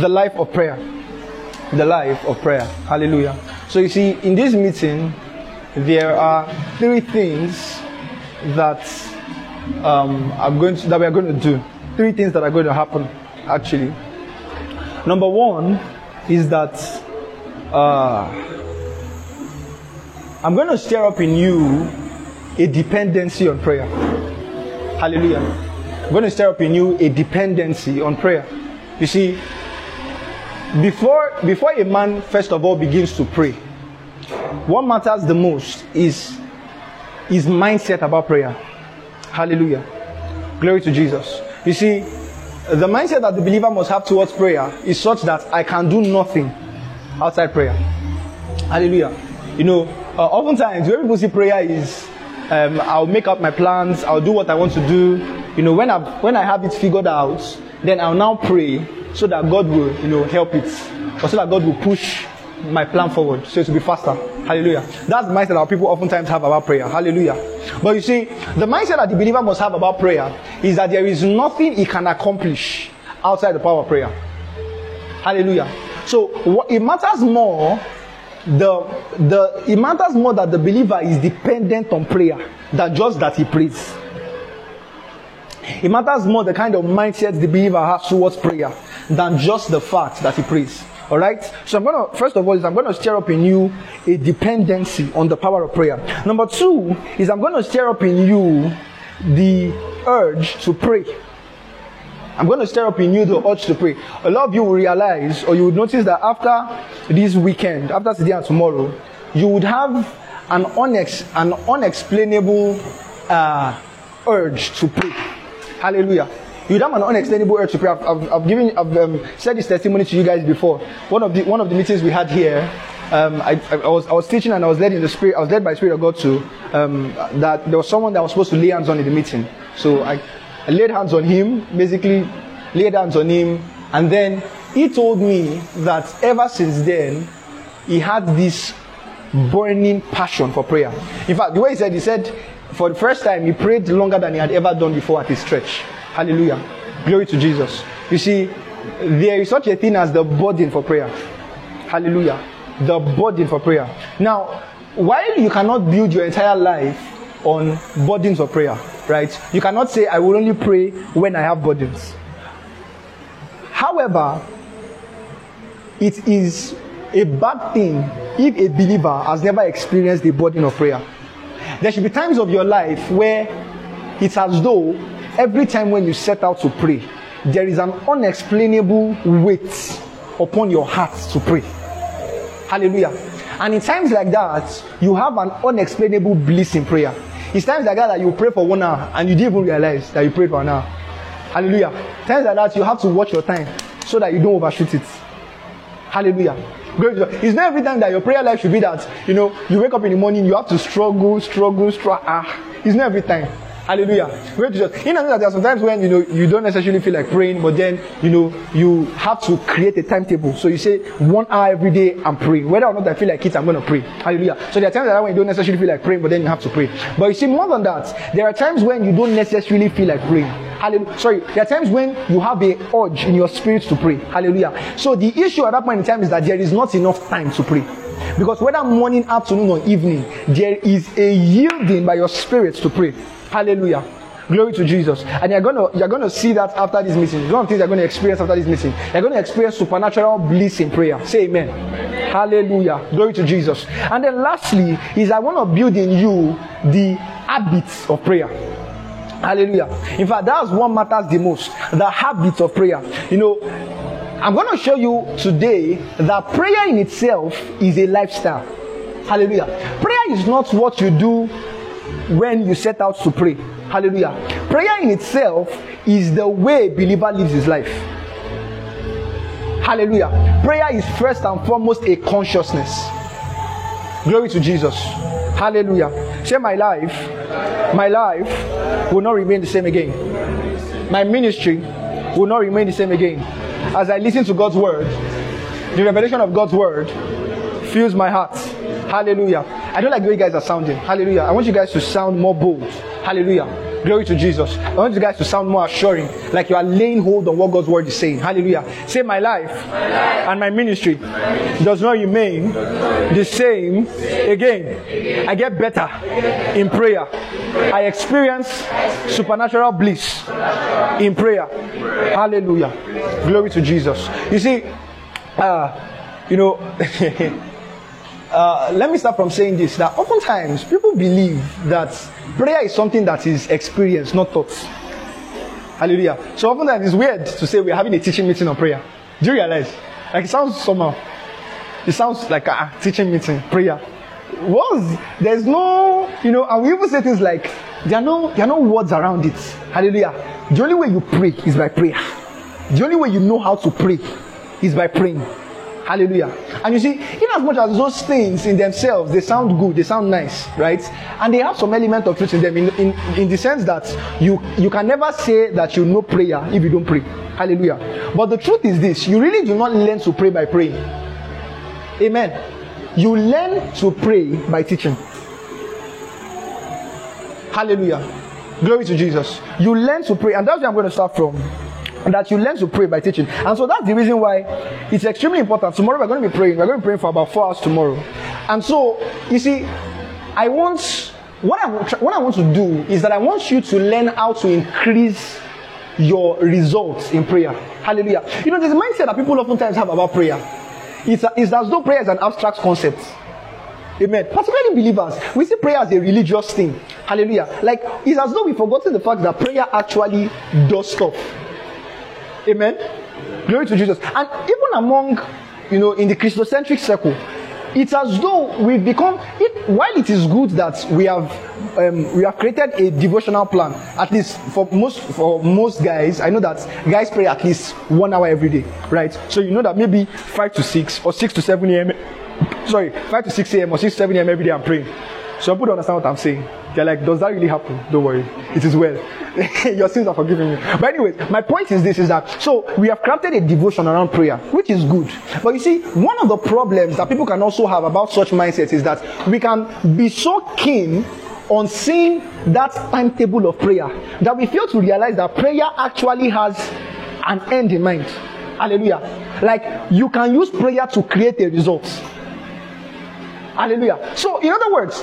the life of prayer. The life of prayer. Hallelujah. So you see, in this meeting, there are three things that um, I'm going to, that we are going to do. Three things that are going to happen, actually. Number one is that uh, I'm going to stir up in you a dependency on prayer. Hallelujah. I'm going to stir up in you a dependency on prayer. You see, before before a man first of all begins to pray, what matters the most is his mindset about prayer. Hallelujah. Glory to Jesus. You see, the mindset that the believer must have towards prayer is such that I can do nothing outside prayer. Hallelujah. You know, uh, oftentimes when people see prayer is um, I'll make up my plans, I'll do what I want to do. You know, when I when I have it figured out, then I'll now pray so that God will, you know, help it, or so that God will push my plan forward, so it will be faster. Hallelujah. That's the mindset that people oftentimes have about prayer. Hallelujah. But you see, the mindset that the believer must have about prayer is that there is nothing he can accomplish outside the power of prayer. Hallelujah. So it matters more the the it matters more that the believer is dependent on prayer than just that he prays. It matters more the kind of mindset the believer has towards prayer than just the fact that he prays. All right. So I'm gonna first of all is I'm gonna stir up in you a dependency on the power of prayer. Number two is I'm gonna stir up in you the urge to pray. I'm going to stir up in you the urge to pray. A lot of you will realize, or you would notice that after this weekend, after today and tomorrow, you would have an, unex- an unexplainable uh, urge to pray. Hallelujah. You'd have an unexplainable urge to pray. I've, I've, I've given, I've um, said this testimony to you guys before. One of the one of the meetings we had here, um, I, I, was I was teaching and I was led in the spirit. I was led by the spirit of God to um, that there was someone that was supposed to lay hands on in the meeting. So I I laid hands on him, basically laid hands on him, and then he told me that ever since then, he had this burning passion for prayer. In fact, the way he said, he said, for the first time, he prayed longer than he had ever done before at his church. Hallelujah. Glory to Jesus. You see, there is such a thing as the burden for prayer. Hallelujah. The burden for prayer. Now, while you cannot build your entire life on burdens of prayer, right? You cannot say, I will only pray when I have burdens. However, it is a bad thing if a believer has never experienced the burden of prayer. There should be times of your life where it's as though every time when you set out to pray, there is an unexplainable weight upon your heart to pray. Hallelujah. And in times like that, you have an unexplainable bliss in prayer. It's times like that that you pray for one hour and you didn't even realize that you prayed for an hour. Hallelujah. Times like that you have to watch your time so that you don't overshoot it. Hallelujah. It's not every time that your prayer life should be that, you know, you wake up in the morning, you have to struggle, struggle, struggle. Ah, it's not every time. Hallelujah. Great Jesus. In there are sometimes when you know you don't necessarily feel like praying, but then you know you have to create a timetable. So you say one hour every day I'm praying. Whether or not I feel like it, I'm gonna pray. Hallelujah. So there are times that when you don't necessarily feel like praying, but then you have to pray. But you see, more than that, there are times when you don't necessarily feel like praying. Hallelujah. Sorry, there are times when you have a urge in your spirit to pray. Hallelujah. So the issue at that point in time is that there is not enough time to pray. Because whether morning, afternoon, or evening, there is a yielding by your spirit to pray. Hallelujah. Glory to Jesus. And you're gonna you're gonna see that after this meeting. One of the things you're gonna experience after this meeting. You're gonna experience supernatural bliss in prayer. Say amen. amen. Hallelujah. Glory to Jesus. And then lastly is I want to build in you the habits of prayer. Hallelujah. In fact, that's what matters the most. The habit of prayer. You know, I'm to show you today that prayer in itself is a lifestyle. Hallelujah. Prayer is not what you do when you set out to pray. Hallelujah. Prayer in itself is the way believer lives his life. Hallelujah. Prayer is first and foremost a consciousness. Glory to Jesus. Hallelujah. Say my life, my life will not remain the same again. My ministry will not remain the same again. As I listen to God's word, the revelation of God's word fills my heart. Hallelujah. I don't like the way you guys are sounding. Hallelujah. I want you guys to sound more bold. Hallelujah. Glory to Jesus. I want you guys to sound more assuring, like you are laying hold on what God's word is saying. Hallelujah. Say, My life, My life and my ministry does not remain the same again. I get better in prayer. I experience supernatural bliss in prayer. Hallelujah. Glory to Jesus. You see, uh, you know, uh, let me start from saying this that oftentimes people believe that prayer is something that is experienced, not taught. Hallelujah. So oftentimes it's weird to say we're having a teaching meeting on prayer. Do you realize? Like it sounds somehow. It sounds like a teaching meeting, prayer. Was there's no, you know, and we even say things like there are no there are no words around it. Hallelujah. The only way you pray is by prayer. The only way you know how to pray is by praying. Hallelujah. And you see, in as much as those things in themselves, they sound good, they sound nice, right? And they have some element of truth in them in, in, in the sense that you, you can never say that you know prayer if you don't pray. Hallelujah. But the truth is this you really do not learn to pray by praying. Amen. You learn to pray by teaching. Hallelujah. Glory to Jesus. You learn to pray, and that's where I'm going to start from that you learn to pray by teaching. And so that's the reason why it's extremely important. Tomorrow we're going to be praying. We're going to be praying for about four hours tomorrow. And so, you see, I want, what I, what I want to do is that I want you to learn how to increase your results in prayer. Hallelujah. You know, there's a mindset that people oftentimes have about prayer. It's, it's as though prayer is an abstract concept. Amen. Particularly believers, we see prayer as a religious thing. Hallelujah. Like, it's as though we've forgotten the fact that prayer actually does stuff. Amen. Glory to Jesus. And even among, you know, in the Christocentric circle, it's as though we've become. It, while it is good that we have um, we have created a devotional plan, at least for most for most guys, I know that guys pray at least one hour every day, right? So you know that maybe five to six or six to seven a.m. Sorry, five to six a.m. or six to seven a.m. every day I'm praying. Some people don't understand what I'm saying. They're like, does that really happen? Don't worry. It is well. Your sins are forgiven you. But anyways, my point is this is that so we have crafted a devotion around prayer, which is good. But you see, one of the problems that people can also have about such mindsets is that we can be so keen on seeing that timetable of prayer that we fail to realize that prayer actually has an end in mind. Hallelujah. Like you can use prayer to create a result. Hallelujah. So, in other words,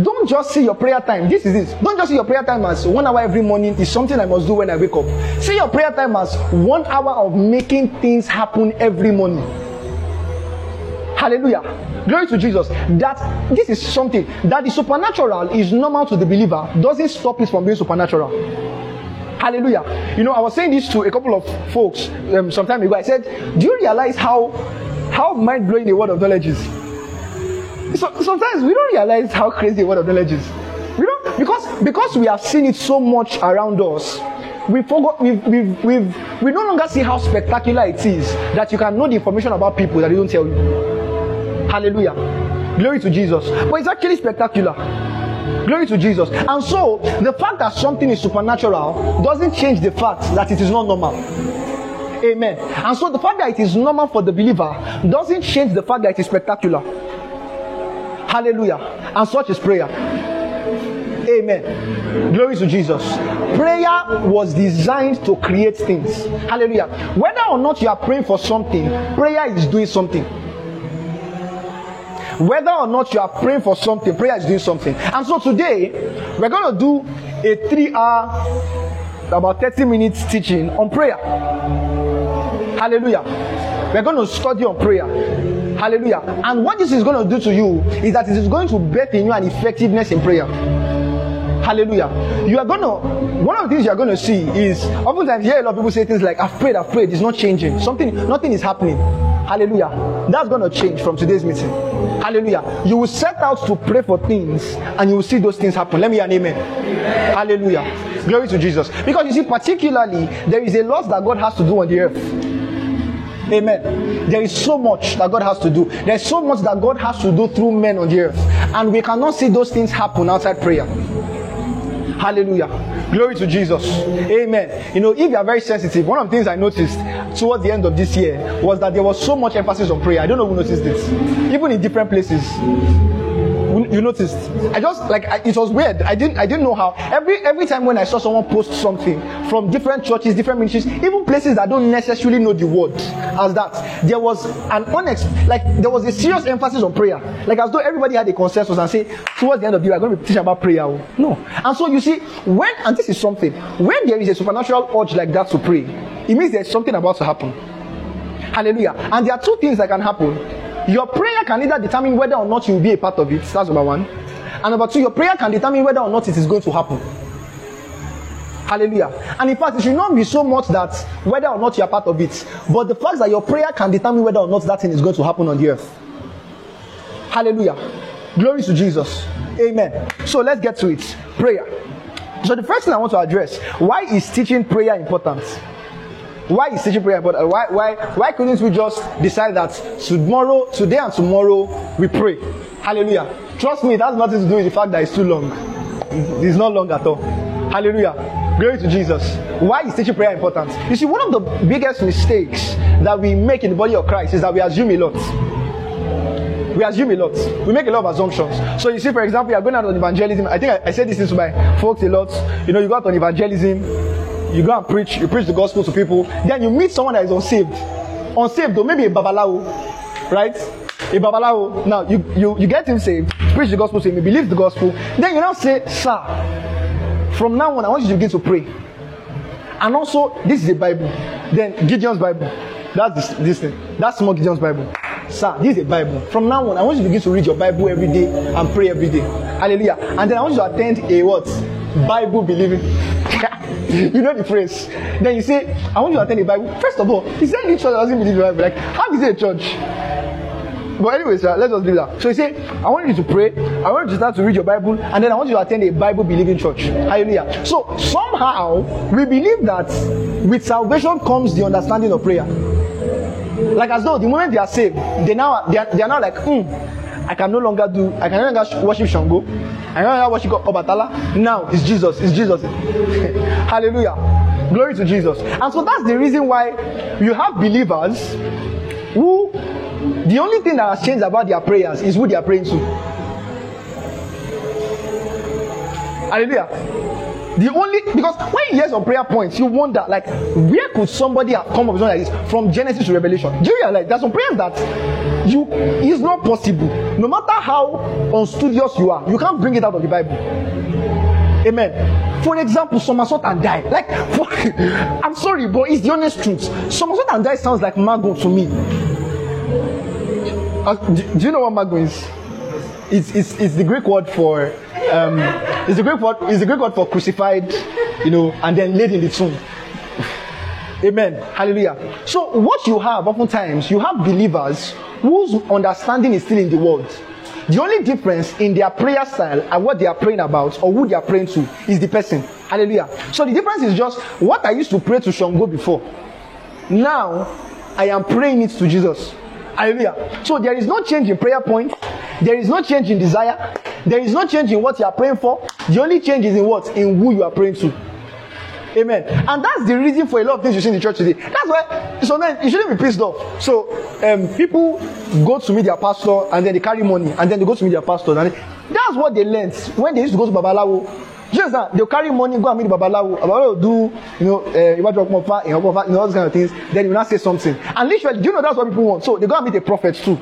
don't just see your prayer time. This is this. Don't just see your prayer time as one hour every morning is something I must do when I wake up. See your prayer time as one hour of making things happen every morning. Hallelujah. Glory to Jesus. That this is something that the supernatural is normal to the believer, doesn't stop it from being supernatural. Hallelujah. You know, I was saying this to a couple of folks um, some time ago. I said, Do you realize how how mind blowing the word of knowledge is? So, sometimes we don't realize how crazy the word of knowledge is. We don't because because we have seen it so much around us. We forgot we've, we've, we've, we no longer see how spectacular it is that you can know the information about people that they don't tell you. Hallelujah. Glory to Jesus. But it's actually spectacular. Glory to Jesus. And so the fact that something is supernatural doesn't change the fact that it is not normal. Amen. And so the fact that it is normal for the believer doesn't change the fact that it is spectacular. Hallelujah. And such is prayer. Amen. Glory to Jesus. Prayer was designed to create things. Hallelujah. Whether or not you are praying for something, prayer is doing something. Whether or not you are praying for something, prayer is doing something. And so today, we're going to do a three hour, about 30 minutes teaching on prayer. Hallelujah. We're going to study on prayer. Hallelujah. And what this is going to do to you is that it is going to birth in you an effectiveness in prayer. Hallelujah. You are to, one of the things you are to see is, oftentimes you hear a lot of people say things like, I've prayed, I've prayed, it's not changing. Something, nothing is happening. Hallelujah. That's to change from today's meeting. Hallelujah. You will set out to pray for things and you will see those things happen. Let me hear an amen. amen. Hallelujah. Glory to Jesus. Because you see, particularly, there is a lot that God has to do on the earth. Amen. There is so much that God has to do. There's so much that God has to do through men on the earth. And we cannot see those things happen outside prayer. Hallelujah. Glory to Jesus. Amen. You know, if you are very sensitive, one of the things I noticed towards the end of this year was that there was so much emphasis on prayer. I don't know who noticed this. Even in different places. You noticed. I just like I, it was weird. I didn't I didn't know how. Every every time when I saw someone post something from different churches, different ministries, even places that don't necessarily know the word as that, there was an unex like there was a serious emphasis on prayer. Like as though everybody had a consensus and say towards the end of the year, we're going to be teaching about prayer. No. And so you see, when and this is something, when there is a supernatural urge like that to pray, it means there's something about to happen. Hallelujah. And there are two things that can happen. Your prayer can either determine whether or not you will be a part of it. That's number one. And number two, your prayer can determine whether or not it is going to happen. Hallelujah. And in fact, it should not be so much that whether or not you are part of it, but the fact that your prayer can determine whether or not that thing is going to happen on the earth. Hallelujah. Glory to Jesus. Amen. So let's get to it. Prayer. So the first thing I want to address, why is teaching prayer important? Why is teaching prayer important? Why, why, why couldn't we just decide that tomorrow, today and tomorrow, we pray? Hallelujah. Trust me, it has nothing to do with the fact that it's too long. It's not long at all. Hallelujah. Glory to Jesus. Why is teaching prayer important? You see, one of the biggest mistakes that we make in the body of Christ is that we assume a lot. We assume a lot. We make a lot of assumptions. So you see, for example, you are going out on evangelism. I think I, I said this to my folks a lot. You know, you go out on evangelism you go and preach, you preach the gospel to people, then you meet someone that is unsaved. Unsaved though, maybe a babalawo, right? A babalawo. Now you, you, you get him saved, preach the gospel to him, he believes the gospel. Then you now say, Sir, from now on I want you to begin to pray. And also, this is a Bible. Then Gideon's Bible. That's this, this thing. That's small Gideon's Bible. Sir, this is a Bible. From now on, I want you to begin to read your Bible every day and pray every day. Hallelujah. And then I want you to attend a what? Bible believing. you know the phrase. Then you say, I want you to attend the Bible. First of all, is there any church that doesn't believe the Bible? Like, how is it a church? But anyways, uh, let's just do that. So you say, I want you to pray, I want you to start to read your Bible, and then I want you to attend a Bible believing church. Hallelujah. So somehow we believe that with salvation comes the understanding of prayer. Like as though the moment they are saved, they now they are, they are now like, hmm, I can no longer do, I can no longer worship Shango. I can no longer worship Obatala. Now it's Jesus. It's Jesus. Hallelujah. Glory to Jesus. And so that's the reason why you have believers who the only thing that has changed about their prayers is who they are praying to. Hallelujah. The only because when you hear some prayer points, you wonder like where could somebody have come up with something like this from Genesis to Revelation? Do you realize there's some prayers that you is not possible. No matter how unstudious you are, you can't bring it out of the Bible. Amen. For example, somersault and die. Like, for, I'm sorry, but it's the honest truth. Somersault and die sounds like mago to me. Uh, do, do, you know what mago is? It's, it's, it's the Greek word for um, it's a great word. It's a great word for crucified, you know, and then laid in the tomb. Amen. Hallelujah. So what you have oftentimes, you have believers whose understanding is still in the world. The only difference in their prayer style and what they are praying about or who they are praying to is the person. Hallelujah. So the difference is just what I used to pray to Shango before. Now I am praying it to Jesus. Hallelujah. So there is no change in prayer point. There is no change in desire. There is no change in what you are praying for. The only change is in what? In who you are praying to. Amen. And that's the reason for a lot of things you see in the church today. That's why so then you shouldn't be pissed off. So um, people go to meet their pastor and then they carry money and then they go to meet their pastor and they, that's what they learned when they used to go to Babalawo. Just that they'll carry money, go and meet Babalawo. Babalawo do, you know, uh, you want to offer, you know, all those kind of things. Then you will not say something. And literally, do you know that's what people want? So they go and meet the prophets too.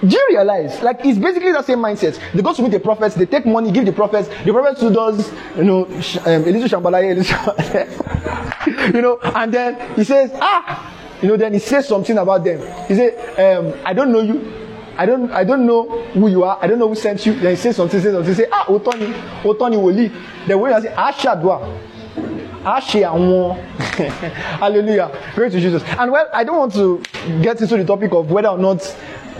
Do you realize? Like it's basically the same mindset. They go to meet the prophets, they take money, give the prophets. The prophets who does, you know, um, Elijah Shambalaye, you know, and then he says, ah, you know, then he says something about them. He says, um, I don't know you. I don't, I don't know who you are. I don't know who sent you. Then he says something, says something. Say, ah, Otoni, Otoni Woli. Then when I say, Ashadwa. Ashe àwọn hallelujah praise to Jesus and well I don't want to get into the topic of whether or not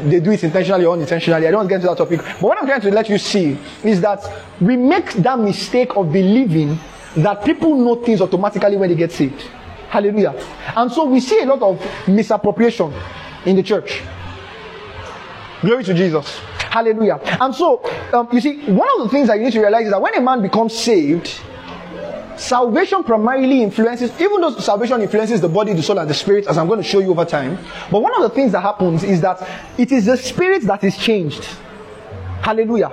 they do it intentionally or unintentionally. I don't want to get into that topic. But what I'm trying to let you see is that we make that mistake of believing that people know things automatically when they get saved. Hallelujah. And so we see a lot of misappropriation in the church. Glory to Jesus. Hallelujah. And so, um, you see, one of the things that you need to realize is that when a man becomes saved, salvation primarily influences, even though salvation influences the body, the soul, and the spirit, as I'm going to show you over time. But one of the things that happens is that it is the spirit that is changed. Hallelujah.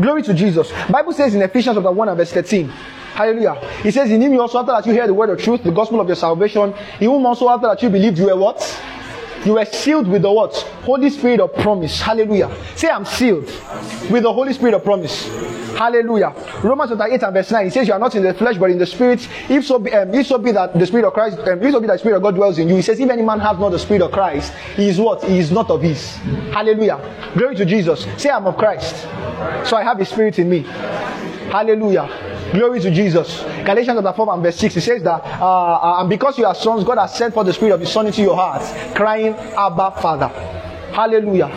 Glory to Jesus. Bible says in Ephesians chapter 1 and verse 13. Hallelujah. He says, In him you also after that you hear the word of truth, the gospel of your salvation, in whom also after that you believed you were what? You were sealed with the what? Holy Spirit of promise. Hallelujah. Say, I'm sealed with the Holy Spirit of promise. Hallelujah. Romans chapter 8 and verse 9. It says, You are not in the flesh, but in the spirit. If so be, um, if so be that the Spirit of Christ, um, if so be that the Spirit of God dwells in you. He says, If any man has not the Spirit of Christ, he is what? He is not of his. Hallelujah. Glory to Jesus. Say, I'm of Christ. So I have his spirit in me. Hallelujah. Glory to Jesus. Galatians chapter 4 and verse 6, it says that, uh, uh, and because you are sons, God has sent for the Spirit of His Son into your hearts, crying, Abba, Father. Hallelujah.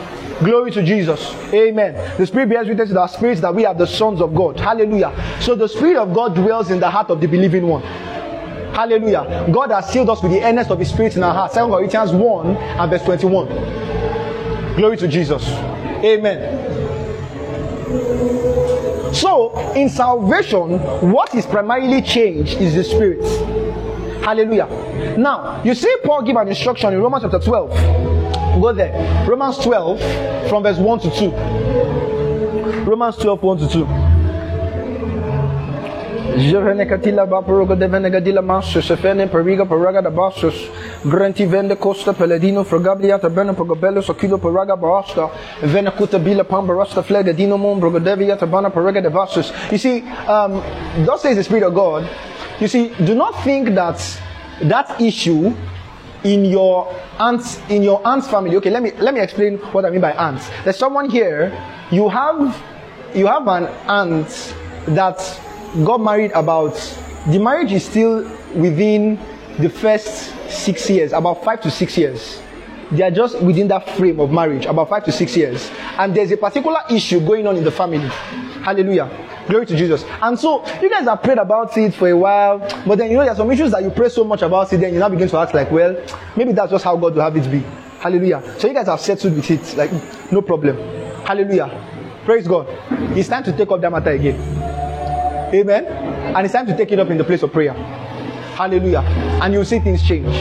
Glory to Jesus. Amen. The Spirit bears witness to our spirits that we are the sons of God. Hallelujah. So the Spirit of God dwells in the heart of the believing one. Hallelujah. God has sealed us with the earnest of His Spirit in our hearts. 2 Corinthians 1 and verse 21. Glory to Jesus. Amen. So, in salvation, what is primarily changed is the spirit. Hallelujah. Now, you see Paul give an instruction in Romans chapter 12. Go there. Romans 12 from verse 1 to 2. Romans 12, 1 to 2. Katila gadila periga da basus. Vende costa peledino basta vene bila flega dino paraga de you see um thus says the spirit of god you see do not think that that issue in your aunt's in your aunt's family okay let me let me explain what i mean by aunts there's someone here you have you have an aunt that got married about the marriage is still within the first six years about five to six years. They are just within that frame of marriage about five to six years. And there's a particular issue going on in the family. Hallelujah. Glory to jesus. And so you guys have prayed about it for a while but then you know there are some issues that you pray so much about it then you now begin to act like well maybe that's just how god will have it be. Hallelujah. So you guys have settled with it like no problem. Hallelujah. Praise god. It's time to take up that matter again Amen. And it's time to take it up in the place of prayer. Hallelujah. And you'll see things change.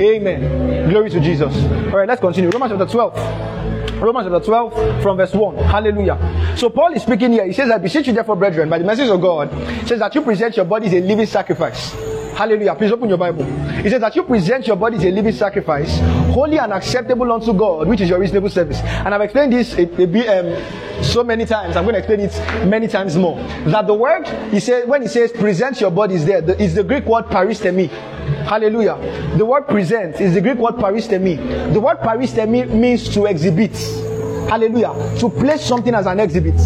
Amen. Glory to Jesus. All right, let's continue. Romans chapter 12. Romans chapter 12 from verse 1. Hallelujah. So Paul is speaking here. He says, I beseech you therefore, brethren, by the message of God, says that you present your bodies a living sacrifice. Hallelujah. Please open your Bible. He says that you present your body as a living sacrifice, holy and acceptable unto God, which is your reasonable service. And I've explained this a, a, um, so many times. I'm going to explain it many times more. That the word, he says, when he says present your body is there, the, is the Greek word paristemi. Hallelujah. The word present is the Greek word paristemi. The word paristemi means to exhibit. Hallelujah. To place something as an exhibit.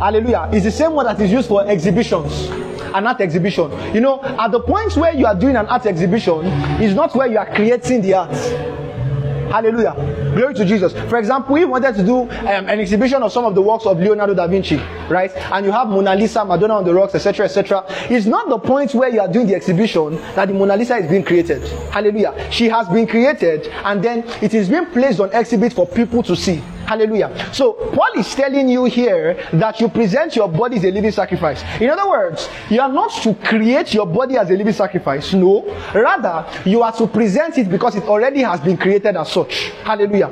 Hallelujah. It's the same word that is used for exhibitions an art exhibition. You know, at the point where you are doing an art exhibition is not where you are creating the art. Hallelujah. Glory to Jesus. For example, we wanted to do um, an exhibition of some of the works of Leonardo da Vinci, right? And you have Mona Lisa, Madonna on the rocks, etc., etc. It's not the point where you are doing the exhibition that the Mona Lisa is being created. Hallelujah. She has been created and then it is being placed on exhibit for people to see. Hallelujah. So Paul is telling you here that you present your body as a living sacrifice. In other words, you are not to create your body as a living sacrifice. No. Rather, you are to present it because it already has been created as such. Hallelujah.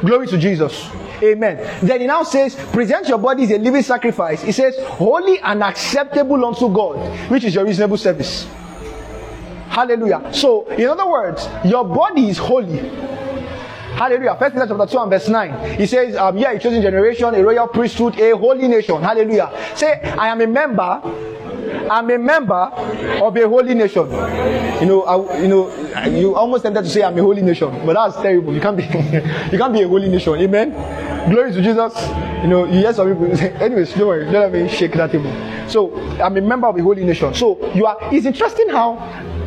Glory to Jesus. Amen. Then he now says, present your body as a living sacrifice. He says, holy and acceptable unto God, which is your reasonable service. Hallelujah. So, in other words, your body is holy. Hallelujah. First Peter chapter 2 and verse 9. He says, um, yeah, a chosen generation, a royal priesthood, a holy nation. Hallelujah. Say, I am a member. I'm a member of a holy nation. You know, I, you know, you almost tempted to say I'm a holy nation, but that's terrible. You can't be, you can't be a holy nation. Amen. Glory to Jesus. You know, you hear some people say, anyways, don't worry, don't let me shake that table. So, I'm a member of a holy nation. So, you are, it's interesting how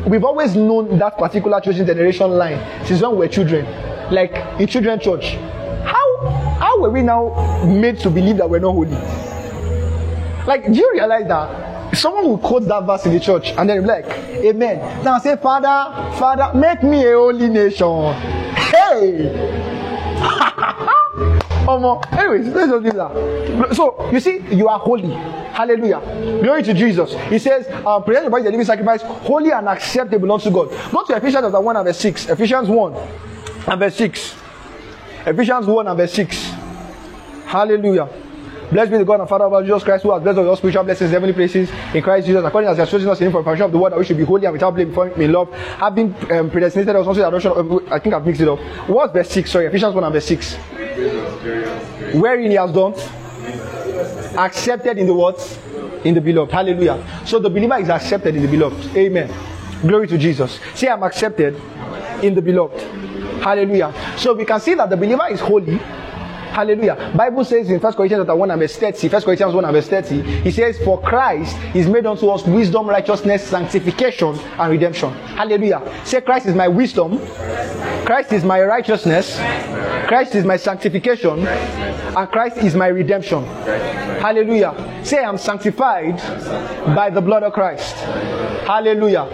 we've always known that particular chosen generation line since when we were children like in children's church. How how were we now made to believe that we're not holy? Like, do you realize that someone will quote that verse in the church and then be like, Amen. Now say, Father, Father, make me a holy nation. Hey! Um, anyways, let's just leave that. So you see, you are holy. Hallelujah. Glory to Jesus. He says, uh, present your body the living sacrifice, holy and acceptable unto God. Go to Ephesians chapter 1 and verse 6. Ephesians 1 and verse 6. Ephesians 1 and verse 6. Hallelujah. Blessed be the God and Father of our Jesus Christ, who has blessed us with all spiritual blessings in heavenly places in Christ Jesus, according as He has chosen us in Him for the foundation of the world, that we should be holy and without blame before Him in love, having um, predestinated the adoption. Of, I think I've mixed it up. What's verse six? Sorry, Ephesians one and verse six. Wherein He has done accepted in the what? In the beloved. Hallelujah. So the believer is accepted in the beloved. Amen. Glory to Jesus. Say, I'm accepted in the beloved. Hallelujah. So we can see that the believer is holy. Hallelujah. Bible says in 1 Corinthians chapter 1 and verse 30, 1 Corinthians 1 and verse 30, he says, For Christ is made unto us wisdom, righteousness, sanctification, and redemption. Hallelujah. Say, Christ is my wisdom, Christ is my righteousness, Christ is my sanctification, and Christ is my redemption. Hallelujah. Say, I'm sanctified by the blood of Christ. Hallelujah.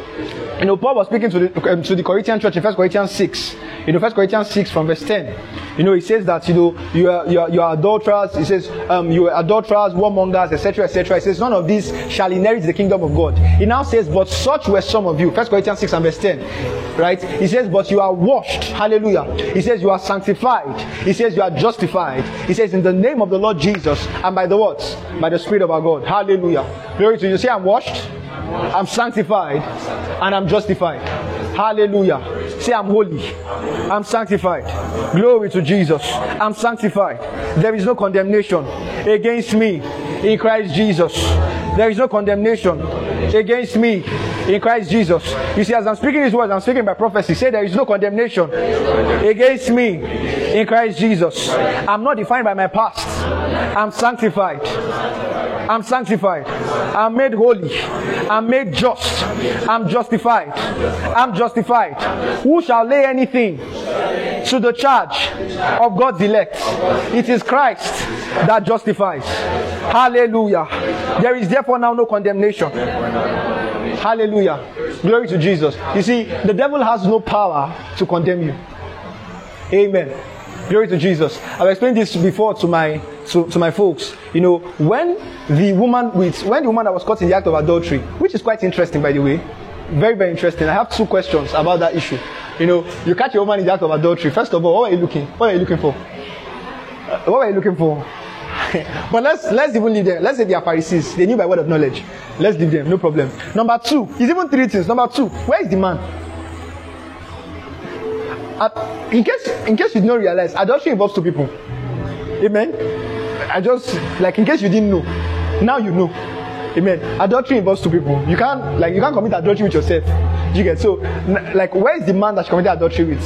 You know, Paul was speaking to the, um, to the Corinthian church in 1 Corinthians 6. You know, 1 Corinthians 6 from verse 10. You know, he says that, you know, you are, you are, you are adulterers. He says, um, you are adulterers, warmongers, etc., etc. He says, none of these shall inherit the kingdom of God. He now says, but such were some of you. 1 Corinthians 6 and verse 10. Right? He says, but you are washed. Hallelujah. He says, you are sanctified. He says, you are justified. He says, in the name of the Lord Jesus and by the what? By the Spirit of our God. Hallelujah. Glory to you. Say, I'm washed. I'm sanctified and I'm justified. Hallelujah. Say, I'm holy. I'm sanctified. Glory to Jesus. I'm sanctified. There is no condemnation against me in Christ Jesus. There is no condemnation against me in Christ Jesus. You see, as I'm speaking these words, I'm speaking by prophecy. Say, there is no condemnation against me in Christ Jesus. I'm not defined by my past. I'm sanctified. I'm sanctified. I'm made holy. I'm made just. I'm justified. I'm justified. Who shall lay anything to the charge of God's elect? It is Christ that justifies. Hallelujah. There is therefore now no condemnation. Hallelujah. Glory to Jesus. You see, the devil has no power to condemn you. Amen. Glory to Jesus. I've explained this before to my to, to my folks. You know, when the woman with when the woman that was caught in the act of adultery, which is quite interesting by the way, very, very interesting. I have two questions about that issue. You know, you catch a woman in the act of adultery. First of all, what are you looking? What are you looking for? Uh, what are you looking for? but let's let's even leave them. Let's say they are Pharisees. They knew by word of knowledge. Let's leave them. No problem. Number two, it's even three things. Number two, where is the man? Uh, in case in case you did not realize, adultery involves two people. Amen. I just like in case you didn't know, now you know. Amen. Adultery involves two people. You can't like you can't commit adultery with yourself. You get so like where is the man that committed adultery with?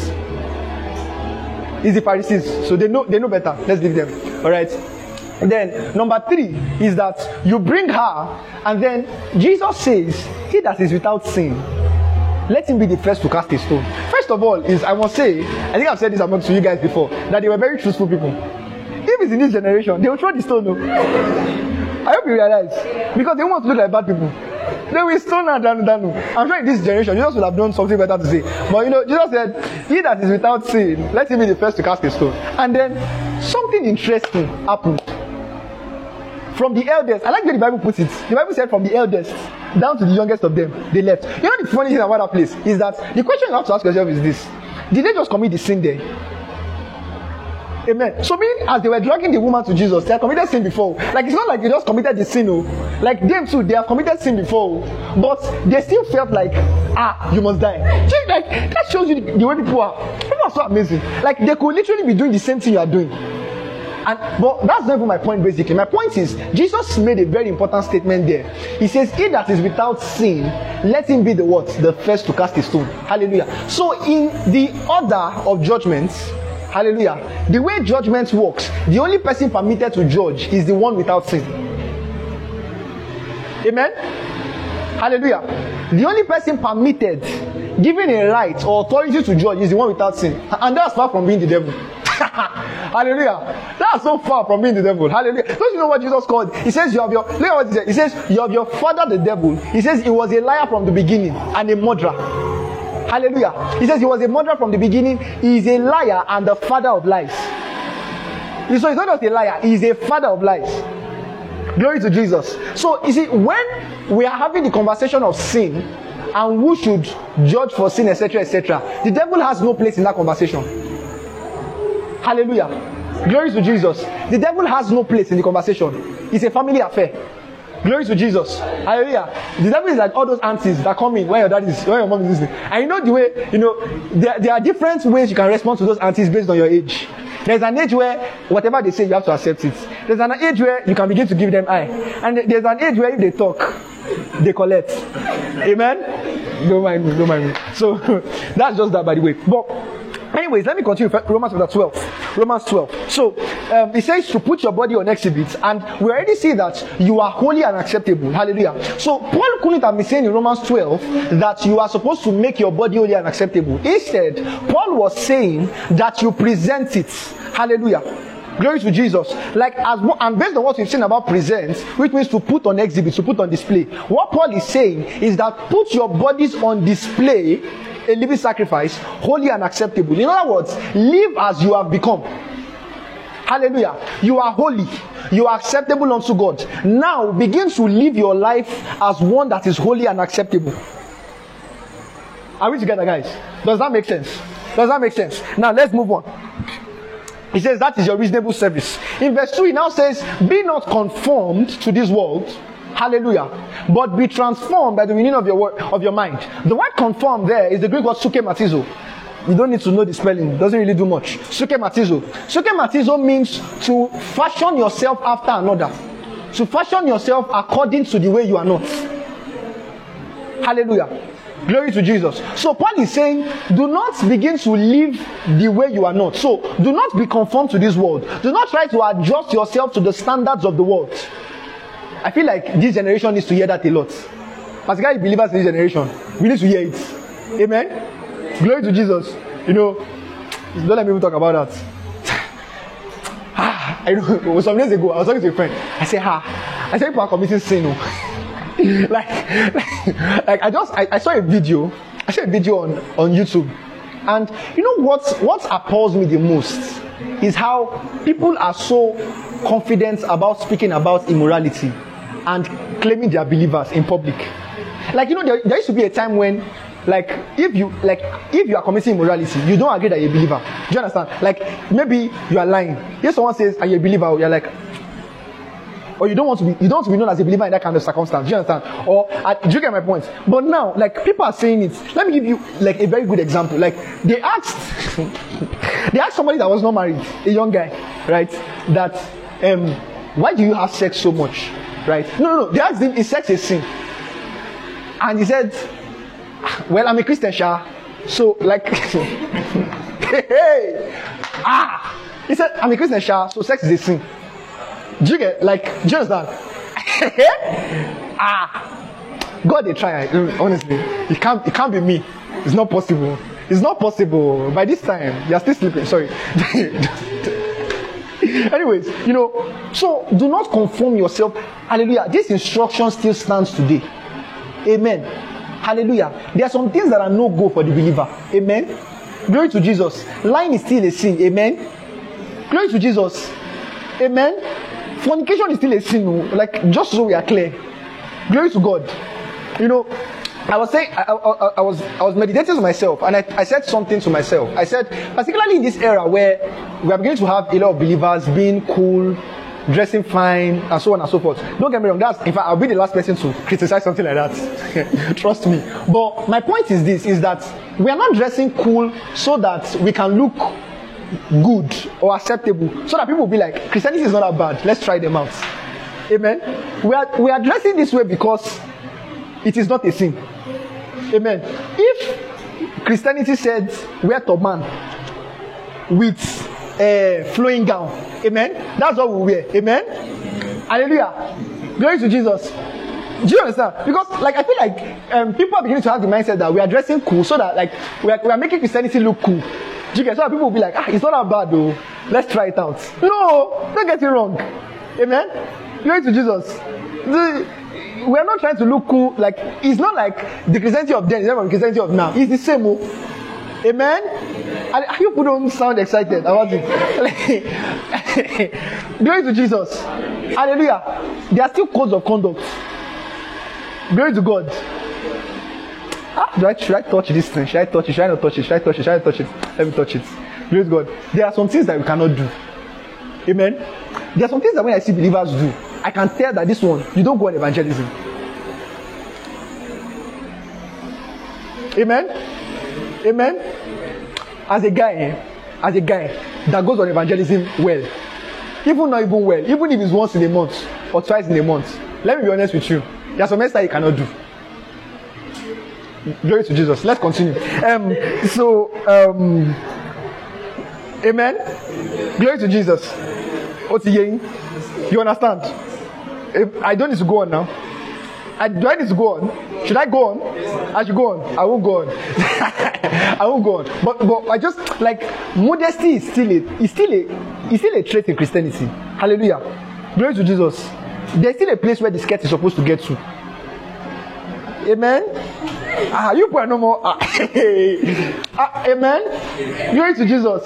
Is the Pharisees. So they know they know better. Let's leave them. All right. Then number three is that you bring her, and then Jesus says, "He that is without sin, let him be the first to cast a stone." First of all, is I must say, I think I've said this among to you guys before that they were very truthful people. If it's in this generation, they will throw the stone. No. I hope you realize because they want to look like bad people. They will stone her down, down. I'm sure in this generation, Jesus would have done something better to say. But you know, Jesus said, He that is without sin, let him be the first to cast a stone. And then something interesting happened. From the eldest, I like the way the Bible puts it. The Bible said, from the eldest down to the youngest of them, they left. You know, the funny thing about that place is that the question you have to ask yourself is this Did they just commit the sin there? Amen. So meaning as they were dragging the woman to Jesus, they had committed sin before. Like it's not like they just committed the sin, oh. Like them too, they have committed sin before, oh. but they still felt like, ah, you must die. Like that shows you the, the way people are. People are so amazing. Like they could literally be doing the same thing you are doing. And but that's not even my point basically. My point is Jesus made a very important statement there. He says, He that is without sin, let him be the what? The first to cast a stone. Hallelujah. So in the order of judgments, hallelujah, the way judgment works, the only person permitted to judge is the one without sin. Amen. Hallelujah. The only person permitted, given a right or authority to judge is the one without sin. And that's far from being the devil. Hallelujah. That's so far from being the devil. Hallelujah. Don't you know what Jesus called? He says, You have your look at what he said. He says, You have your father the devil. He says he was a liar from the beginning and a murderer. Hallelujah. He says he was a murderer from the beginning. He is a liar and the father of lies. So he's not just a liar, he's a father of lies. Glory to Jesus. So you see, when we are having the conversation of sin and who should judge for sin, etc., etc., the devil has no place in that conversation. Hallelujah. Glory to Jesus. The devil has no place in the conversation. It's a family affair. Glory to Jesus. Hallelujah. The devil is like all those aunties that come in when your dad is, when your mom is listening. And you know the way, you know, there, there are different ways you can respond to those aunties based on your age. There's an age where whatever they say, you have to accept it. There's an age where you can begin to give them eye. And there's an age where if they talk, they collect. Amen? Don't mind me, don't mind me. So that's just that by the way. But Anyways, let me continue. Romans chapter 12. Romans 12. So, um, it says to put your body on exhibit, and we already see that you are holy and acceptable. Hallelujah. So, Paul couldn't have been saying in Romans 12 that you are supposed to make your body holy and acceptable. Instead, Paul was saying that you present it. Hallelujah. Glory to Jesus. Like as and based on what we've seen about present, which means to put on exhibit, to put on display. What Paul is saying is that put your bodies on display a living sacrifice, holy and acceptable. In other words, live as you have become. Hallelujah. You are holy. You are acceptable unto God. Now begin to live your life as one that is holy and acceptable. Are we together, guys? Does that make sense? Does that make sense? Now let's move on. He says that is your reasonable service. In verse 2, he now says, Be not conformed to this world Hallelujah. But be transformed by the renewing of your word, of your mind. The word conform there is the Greek word sukematizo. You don't need to know the spelling. It doesn't really do much. Sukematizo. Sukematizo means to fashion yourself after another. To fashion yourself according to the way you are not. Hallelujah. Glory to Jesus. So Paul is saying, do not begin to live the way you are not. So do not be conformed to this world. Do not try to adjust yourself to the standards of the world. I feel like this generation needs to hear that a lot. Particularly believers in this generation, we need to hear it. Amen. Glory to Jesus. You know, don't let me even talk about that. ah, I know. Some days ago, I was talking to a friend. I said, "Ha!" I said, "People are committing sin." Oh. like, like, like, I just I, I saw a video. I saw a video on on YouTube, and you know what? What appalls me the most is how people are so confident about speaking about immorality and claiming they are believers in public. Like you know, there, there used to be a time when like if you like if you are committing immorality you don't agree that you're a believer. Do you understand? Like maybe you are lying. If someone says are you a believer? you're like or you don't want to be you don't want to be known as a believer in that kind of circumstance. Do you understand? Or uh, do you get my point? But now like people are saying it. Let me give you like a very good example. Like they asked they asked somebody that was not married a young guy right that um why do you have sex so much Right? No, no, no. They asked him, is sex a sin? And he said, Well, I'm a Christian, Sha. So, like, hey, ah. He said, I'm a Christian, Sha. So, sex is a sin. Do you get, like, you understand? ah. God, they try. Honestly, it can't, it can't be me. It's not possible. It's not possible. By this time, you're still sleeping. Sorry. Anyways, you know, so do not conform yourself. Hallelujah. This instruction still stands today. Amen. Hallelujah. There are some things that are no go for the believer. Amen. Glory to Jesus. Lying is still a sin. Amen. Glory to Jesus. Amen. Fornication is still a sin. Like, just so we are clear. Glory to God. You know, I was saying, I, I, I, was, I was meditating to myself, and I, I said something to myself. I said, particularly in this era where we are beginning to have a lot of believers being cool, dressing fine, and so on and so forth. Don't get me wrong. That's in fact, I'll be the last person to criticize something like that. Trust me. But my point is this: is that we are not dressing cool so that we can look good or acceptable, so that people will be like, Christianity is not that bad. Let's try them out. Amen. We are we are dressing this way because it is not a sin. Amen. If Christianity said wear turban with a flowing gown, amen, that's what we wear. Amen. Hallelujah. Glory to Jesus. Do you understand? Because like I feel like um, people are beginning to have the mindset that we are dressing cool so that like we are, we are making Christianity look cool. Do you get so people will be like, ah, it's not that bad though. Let's try it out. No, don't get it wrong. Amen. Glory to Jesus. The, we are not trying to look cool. Like it's not like the Christianity of then is the Christianity of now. It's the same. Oh. Amen. And you don't sound excited about it. Glory to Jesus. Hallelujah. There are still codes of conduct. Glory to God. Ah, do I, should I touch this thing? Should I touch it? Should I not touch it? Should I touch it? Should I touch it? Let me touch it. Glory to God. There are some things that we cannot do. Amen. There are some things that when I see believers do, I can tell that this one, you don't go on evangelism. Amen. Amen. As a guy, eh, as a guy that goes on evangelism well, even not even well, even if it's once in a month or twice in a month, let me be honest with you, there's some things that you cannot do. Glory to Jesus. Let's continue. Um, so, um, amen. Glory to Jesus. What's he You understand? If I don't need to go on now. I, do I need to go on? Should I go on? I should go on. I won't go on. I won't go on. But but I just like modesty is still a is still a is still a trait in Christianity. Hallelujah. Glory to Jesus. There's still a place where the skirt is supposed to get to. Amen. Ah, you put no more. Ah, ah, amen. Glory to Jesus.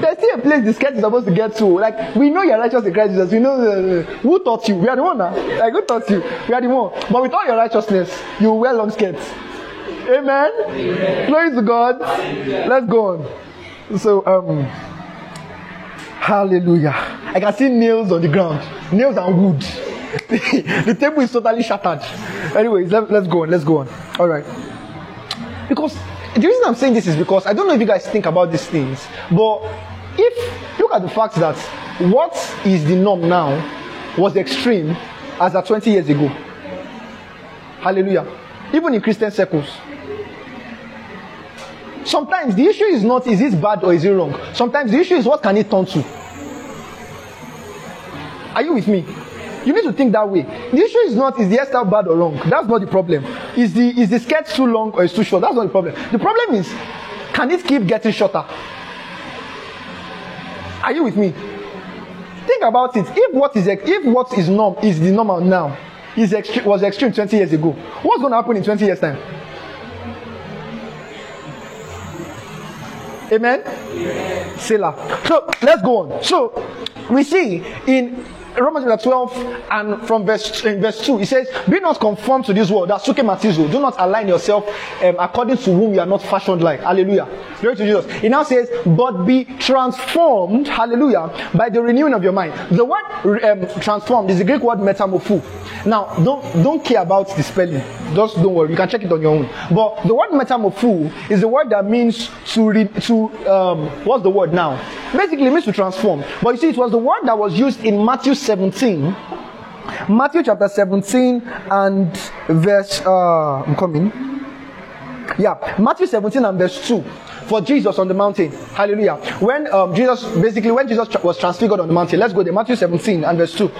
There's still a place the skirt is supposed to get to. Like we know you're righteous in Christ Jesus. We know uh, who taught you. We are the one now. Like who taught you? We are the one. But with all your righteousness, you wear long skirts. Amen. Amen. Glory to God. Let's go on. So um. Hallelujah. I can see nails on the ground. Nails and wood. the table is totally shattered. Anyways, let, let's go on. Let's go on. All right. Because the reason I'm saying this is because I don't know if you guys think about these things, but if look at the fact that what is the norm now was extreme as at 20 years ago. Hallelujah. Even in Christian circles. Sometimes the issue is not is this bad or is it wrong. Sometimes the issue is what can it turn to. Are you with me? You need to think that way. The issue is not is the hairstyle bad or wrong. That's not the problem. Is the is the skirt too long or is too short? That's not the problem. The problem is can it keep getting shorter? Are you with me? Think about it. If what is if what is norm is the normal now is extreme, was extreme 20 years ago, what's going to happen in 20 years time? Amen. Amen. Selah. So let's go on. So we see in Romans chapter 12 and from verse in verse 2, it says, Be not conformed to this world. That's suke matizo. Do not align yourself um, according to whom you are not fashioned like. Hallelujah. Glory to Jesus. It now says, But be transformed, hallelujah, by the renewing of your mind. The word um, transformed is the Greek word metamorpho. Now, don't don't care about the spelling. Just don't worry. You can check it on your own. But the word metamorpho is the word that means to re, to um, what's the word now? Basically, means to transform. But you see, it was the word that was used in Matthew 17. Matthew chapter 17 and verse uh I'm coming. Yeah, Matthew 17 and verse 2 for Jesus on the mountain. Hallelujah. When um, Jesus basically when Jesus was transfigured on the mountain, let's go there. Matthew 17 and verse 2.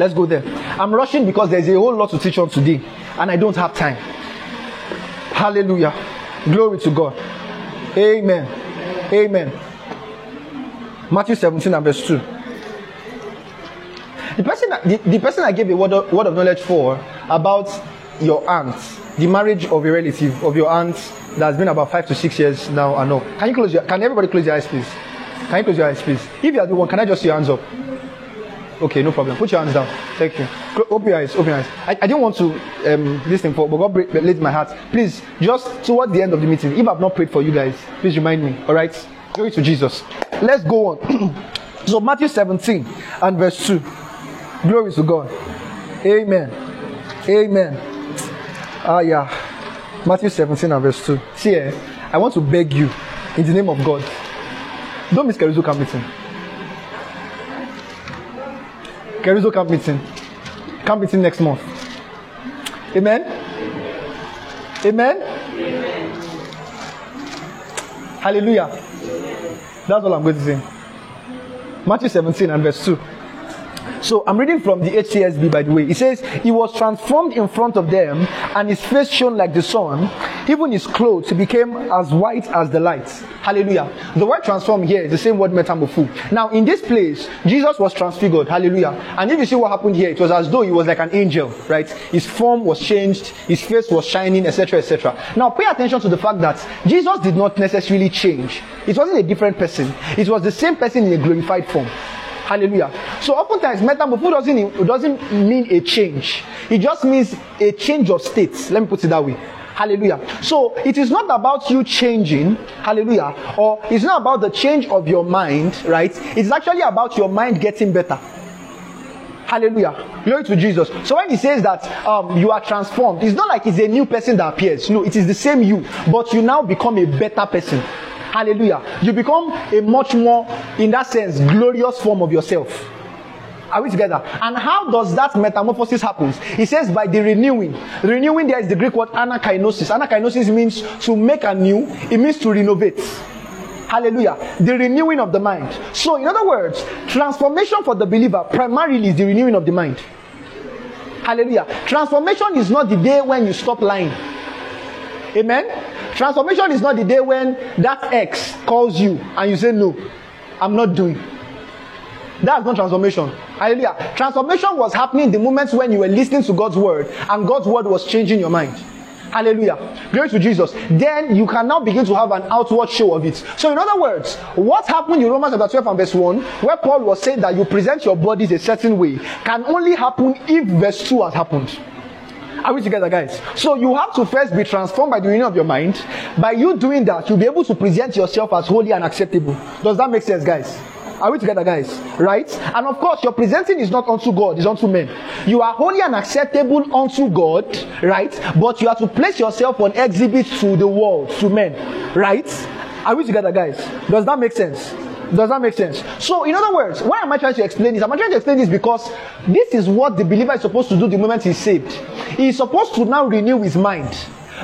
Let's go there. I'm rushing because there's a whole lot to teach on today, and I don't have time. Hallelujah. Glory to God. Amen. Amen. Matthew 17 and verse 2. The person, the, the person I gave a word of, word of knowledge for about your aunt, the marriage of a relative of your aunt that's been about five to six years now. I know. Can you close your? Can everybody close your eyes, please? Can you close your eyes, please? If you are the one, can I just see your hands up? Okay, no problem. Put your hands down. Thank you. Open your eyes. Open your eyes. I, I didn't want to um, listen for, but God laid my heart. Please, just toward the end of the meeting, if I've not prayed for you guys, please remind me. All right. Glory to Jesus. Let's go on. so Matthew 17 and verse 2. Glory to God. Amen. Amen. Ah yeah. Matthew 17 and verse 2. See here, I want to beg you in the name of God. Don't miss Kerizo meeting. Kerizo camp meeting. Camp meeting next month. Amen. Amen. Hallelujah. That's all I'm going to say. Matthew 17 and verse 2. So I'm reading from the HCSB, by the way. It says, He was transformed in front of them, and his face shone like the sun. Even his clothes became as white as the light. Hallelujah. The word transform here is the same word metamorpho. Now, in this place, Jesus was transfigured. Hallelujah. And if you see what happened here, it was as though he was like an angel, right? His form was changed, his face was shining, etc., etc. Now, pay attention to the fact that Jesus did not necessarily change. It wasn't a different person. It was the same person in a glorified form. Hallelujah. So oftentimes metamorpho doesn't, doesn't mean a change. It just means a change of state. Let me put it that way. Hallelujah. So it is not about you changing, hallelujah, or it's not about the change of your mind, right? It's actually about your mind getting better. Hallelujah. Glory to Jesus. So when he says that um, you are transformed, it's not like it's a new person that appears. No, it is the same you, but you now become a better person. Hallelujah. You become a much more, in that sense, glorious form of yourself. Are we together? And how does that metamorphosis happen? He says by the renewing. Renewing there is the Greek word anakainosis. Anakainosis means to make anew. It means to renovate. Hallelujah. The renewing of the mind. So, in other words, transformation for the believer primarily is the renewing of the mind. Hallelujah. Transformation is not the day when you stop lying. Amen. Transformation is not the day when that ex calls you and you say, No, I'm not doing. That's not transformation. Hallelujah. Transformation was happening in the moments when you were listening to God's word and God's word was changing your mind. Hallelujah. Glory to Jesus. Then you can now begin to have an outward show of it. So, in other words, what happened in Romans chapter 12 and verse 1, where Paul was saying that you present your bodies a certain way, can only happen if verse 2 has happened. Are we together, guys? So you have to first be transformed by the union of your mind. By you doing that, you'll be able to present yourself as holy and acceptable. Does that make sense, guys? Are we together, guys? Right? And of course, your presenting is not unto God, it's unto men. You are holy and acceptable unto God, right? But you have to place yourself on exhibit to the world, to men, right? Are we together, guys? Does that make sense? Does that make sense? So, in other words, why am I trying to explain this? Am I'm trying to explain this because this is what the believer is supposed to do the moment he's saved. He is supposed to now renew his mind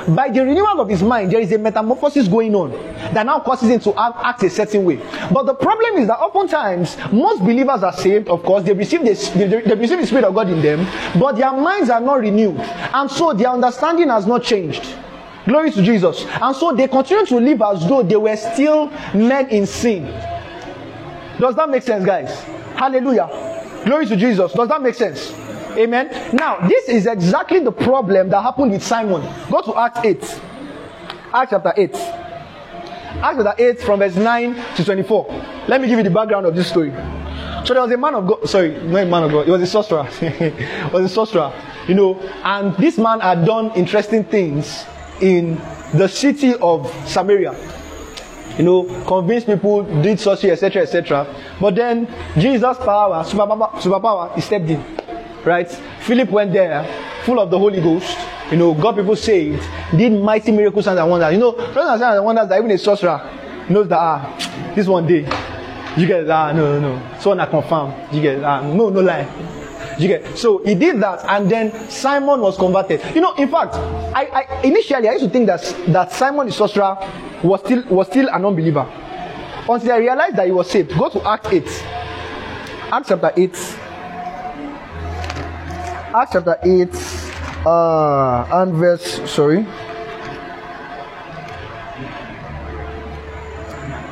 by the renewal of his mind, there is a metamorphosis going on that now causes him to act a certain way. But the problem is that oftentimes most believers are saved, of course, they receive the, they, they receive the Spirit of God in them, but their minds are not renewed, and so their understanding has not changed. Glory to Jesus. And so they continue to live as though they were still men in sin. Does that make sense, guys? Hallelujah. Glory to Jesus. Does that make sense? Amen. Now, this is exactly the problem that happened with Simon. Go to Acts 8. Acts chapter 8. Acts chapter 8 from verse 9 to 24. Let me give you the background of this story. So there was a man of God, sorry, not a man of God, it was a sorcerer. it was a sorcerer, you know, and this man had done interesting things in the city of Samaria. You know, convinced people, did sorcery, etc., etc. But then Jesus' power, superpower, superpower, he stepped in right? Philip went there, full of the Holy Ghost. You know, got people saved, did mighty miracles and wonders. You know, miracles and wonders that even a sorcerer knows that ah, this one day, you get ah no no no, so I confirm. You get ah no no lie. You get so he did that, and then Simon was converted. You know, in fact, I, I initially I used to think that that Simon the sorcerer was still was still an unbeliever until I realized that he was saved. Go to Act 8. Acts chapter 8. Acts chapter 8 uh, and verse, sorry.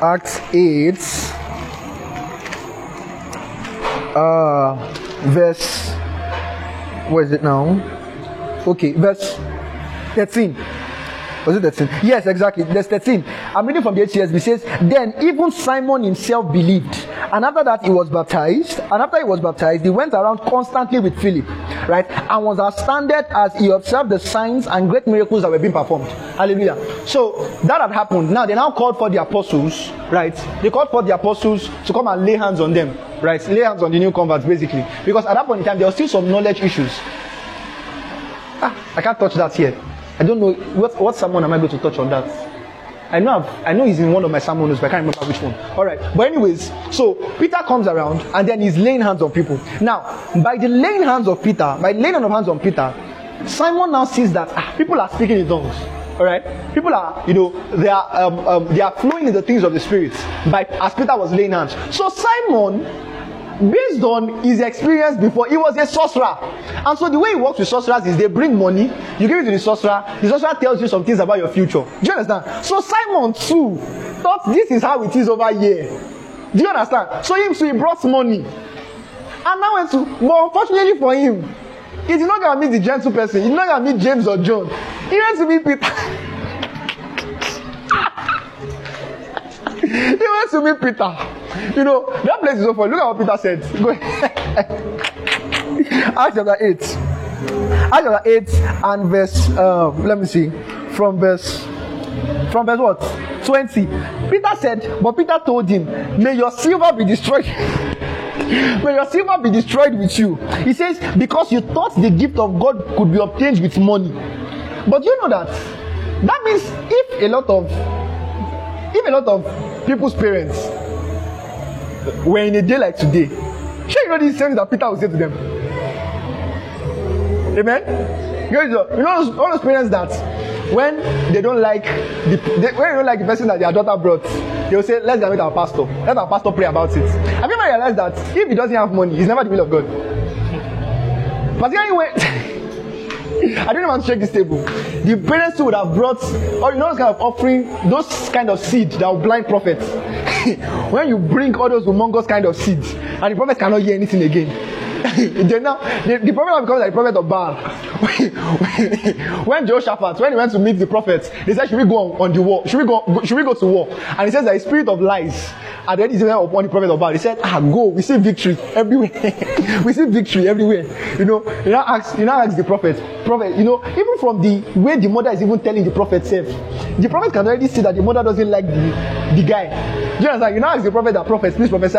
Acts 8 uh, verse, where is it now? Okay, verse 13. Was it 13? Yes, exactly. Verse 13. I'm reading from the HCSB. Says, Then even Simon himself believed. And after that, he was baptized. And after he was baptized, he went around constantly with Philip, right? And was astounded as he observed the signs and great miracles that were being performed. Hallelujah. So that had happened. Now they now called for the apostles, right? They called for the apostles to come and lay hands on them, right? Lay hands on the new converts, basically. Because at that point in time, there was still some knowledge issues. Ah, I can't touch that here. I don't know what, what sermon am I going to touch on that. I know I've, i know he's in one of my sermons, but I can't remember which one. All right, but anyways, so Peter comes around and then he's laying hands on people. Now, by the laying hands of Peter, by laying of hands on Peter, Simon now sees that ah, people are speaking in tongues. All right, people are, you know, they are um, um, they are flowing in the things of the spirit. By as Peter was laying hands, so Simon based on his experience before, he was a sorcerer. And so the way he works with sorcerers is they bring money, you give it to the sorcerer, the sorcerer tells you some things about your future. Do you understand? So Simon too thought this is how it is over here. Do you understand? So him so he brought money. And now went to, but unfortunately for him, he did not to meet the gentle person. He did not to meet James or John. He went to meet Peter. to meet Peter. You know, that place is funny. Look at what Peter said. Go. Acts chapter 8. Acts chapter 8 and verse, uh, let me see, from verse from verse what 20 peter said but peter told him may your silver be destroyed may your silver be destroyed with you he says because you thought the gift of god could be obtained with money but you know that that means if a lot of if a lot of people's parents. Were in a day like today. Sure you know these things that peter will say to them. Amen? You know, you all those parents that when they don't like the they, when they don't like the person that their daughter brought they will say let's go meet our pastor. Let our pastor pray about it. Have you ever realized that if he doesn't have money he's never the will of god? Particularly when I don't want to check this table. The parents would have brought, or you know, kind of offering, those kind of seed that will blind prophets. when you bring all those humongous kind of seeds, and the prophet cannot hear anything again. then now, the, the prophet becomes like the prophet of Baal. when Jehoshaphat, when he went to meet the prophets, they said, "Should we go on, on the war? Should we go? Should we go to war?" And he says that a spirit of lies at the end upon the prophet of Baal. He said, "Ah, go. We see victory everywhere. we see victory everywhere." You know, you now ask, you now ask the prophet, prophet. You know, even from the way the mother is even telling the prophet self, the prophet can already see that the mother doesn't like the the guy. You understand? You now ask the prophet, that prophet, please prophesy.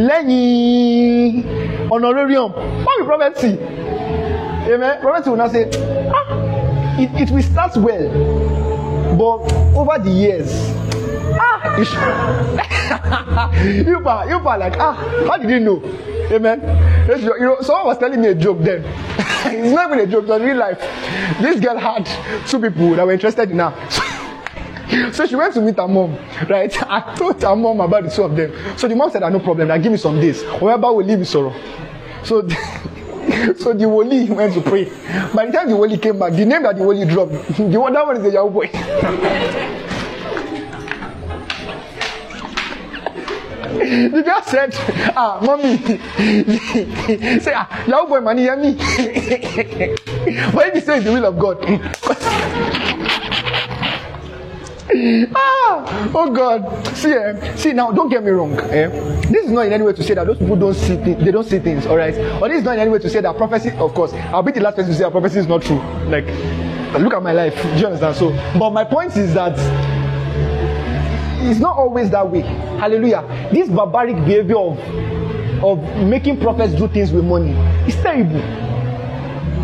Lẹ́yìn honorarium, what will prophet see? Amen. Prophet will now say, ah, it, it will start well, but over the years, ah, you, you are, you are like, ah, how did you know? Amen. You know, someone was telling me a joke then. it's not even a joke, it's real life. This girl had two people that were interested in her. So she went to meet her mom, right? I told her mom about the two of them. So the mom said, ah, no problem, now give me some days. Whoever will leave me sorrow. So so the woli went to pray. By the time the woli came back, the name that the woli dropped, the that one is a Yahoo the girl said, ah, mommy, say, ah, Yahoo boy, money, me. but if you say the will of God, ah, oh God. See, eh, see now, don't get me wrong. Eh? This is not in any way to say that those people don't see things, they don't see things, all right? Or this is not in any way to say that prophecy, of course, I'll be the last person to say that prophecy is not true. Like, look at my life. Do you understand? So, but my point is that it's not always that way. Hallelujah. This barbaric behavior of of making prophets do things with money is terrible.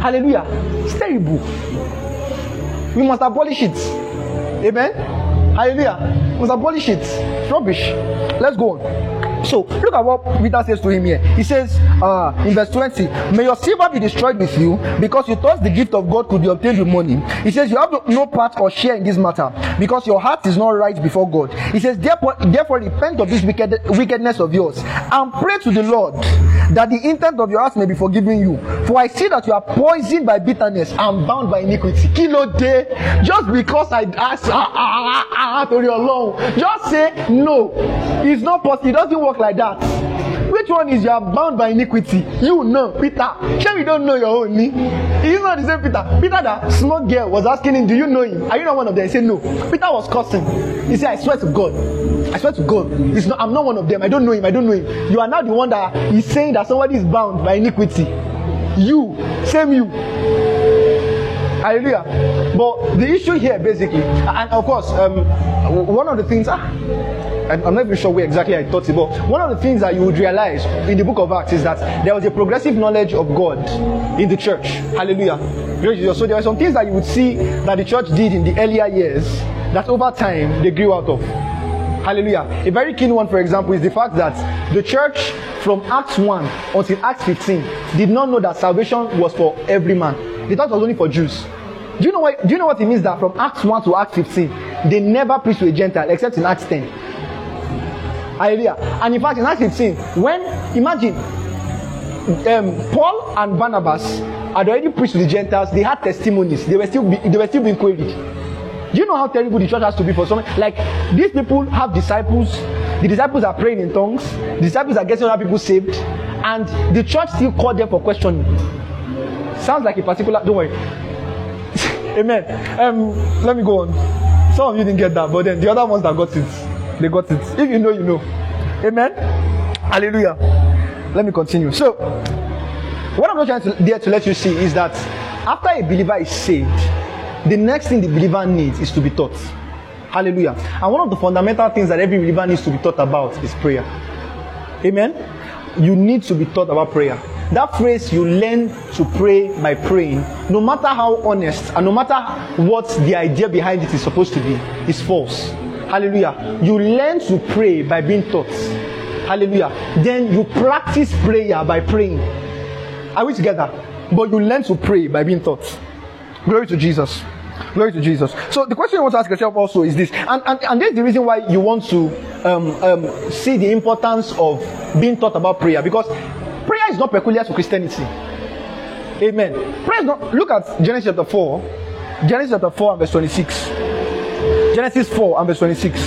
Hallelujah. It's terrible. We must abolish it. Amen. Hallelujah. We must abolish it. Rubbish. Let's go on. So look at what Peter says to him here. He says uh, in verse 20, May your silver be destroyed with you, because you thought the gift of God could be obtained with money. He says, You have no part or share in this matter, because your heart is not right before God. He says, Therefore, therefore repent of this wicked, wickedness of yours, and pray to the Lord that the intent of your heart may be forgiven you. For I see that you are poisoned by bitterness and bound by iniquity. Kilo day, just because I asked, ah, ah, ah, ah, to your Lord, just say no. It's not possible. It doesn't work like that. Which one is you are bound by iniquity? You know, Peter. Sure, you don't know your own. He's not the same Peter. Peter, that small girl, was asking him, Do you know him? Are you not one of them? He said, No. Peter was cursing. He said, I swear to God. I swear to God. It's not, I'm not one of them. I don't know him. I don't know him. You are now the one that is saying that somebody is bound by iniquity. You, same you. Hallelujah. But the issue here, basically, and of course, um, one of the things, ah, I'm not even sure where exactly I thought it, but one of the things that you would realize in the book of Acts is that there was a progressive knowledge of God in the church. Hallelujah. So there are some things that you would see that the church did in the earlier years that over time they grew out of. Hallelujah. A very keen one, for example, is the fact that the church from Acts 1 until Acts 15 did not know that salvation was for every man. They thought it was only for Jews. Do you know what do you know what it means that from Acts 1 to Acts 15 they never preached to a Gentile except in Acts 10? Hallelujah. And in fact, in Acts 15, when imagine um, Paul and Barnabas had already preached to the Gentiles, they had testimonies, they were still be, they were still being queried. Do you know how terrible the church has to be for someone? Like these people have disciples, the disciples are praying in tongues, the disciples are getting other people saved, and the church still called them for questioning. Sounds like a particular don't worry. Amen. Um, let me go on. Some of you didn't get that, but then the other ones that got it. They got it. If you know, you know. Amen. Hallelujah. Let me continue. So, what I'm not trying to there to let you see is that after a believer is saved, the next thing the believer needs is to be taught. Hallelujah. And one of the fundamental things that every believer needs to be taught about is prayer. Amen. You need to be taught about prayer. That phrase, you learn to pray by praying, no matter how honest and no matter what the idea behind it is supposed to be, is false. Hallelujah. You learn to pray by being taught. Hallelujah. Then you practice prayer by praying. Are we together? But you learn to pray by being taught. Glory to Jesus. Glory to Jesus. So the question you want to ask yourself also is this, and, and, and this is the reason why you want to um, um, see the importance of being taught about prayer because prayer is not peculiar to Christianity. Amen. Prayer is not. Look at Genesis chapter four, Genesis chapter four and verse twenty-six. Genesis four and verse twenty-six.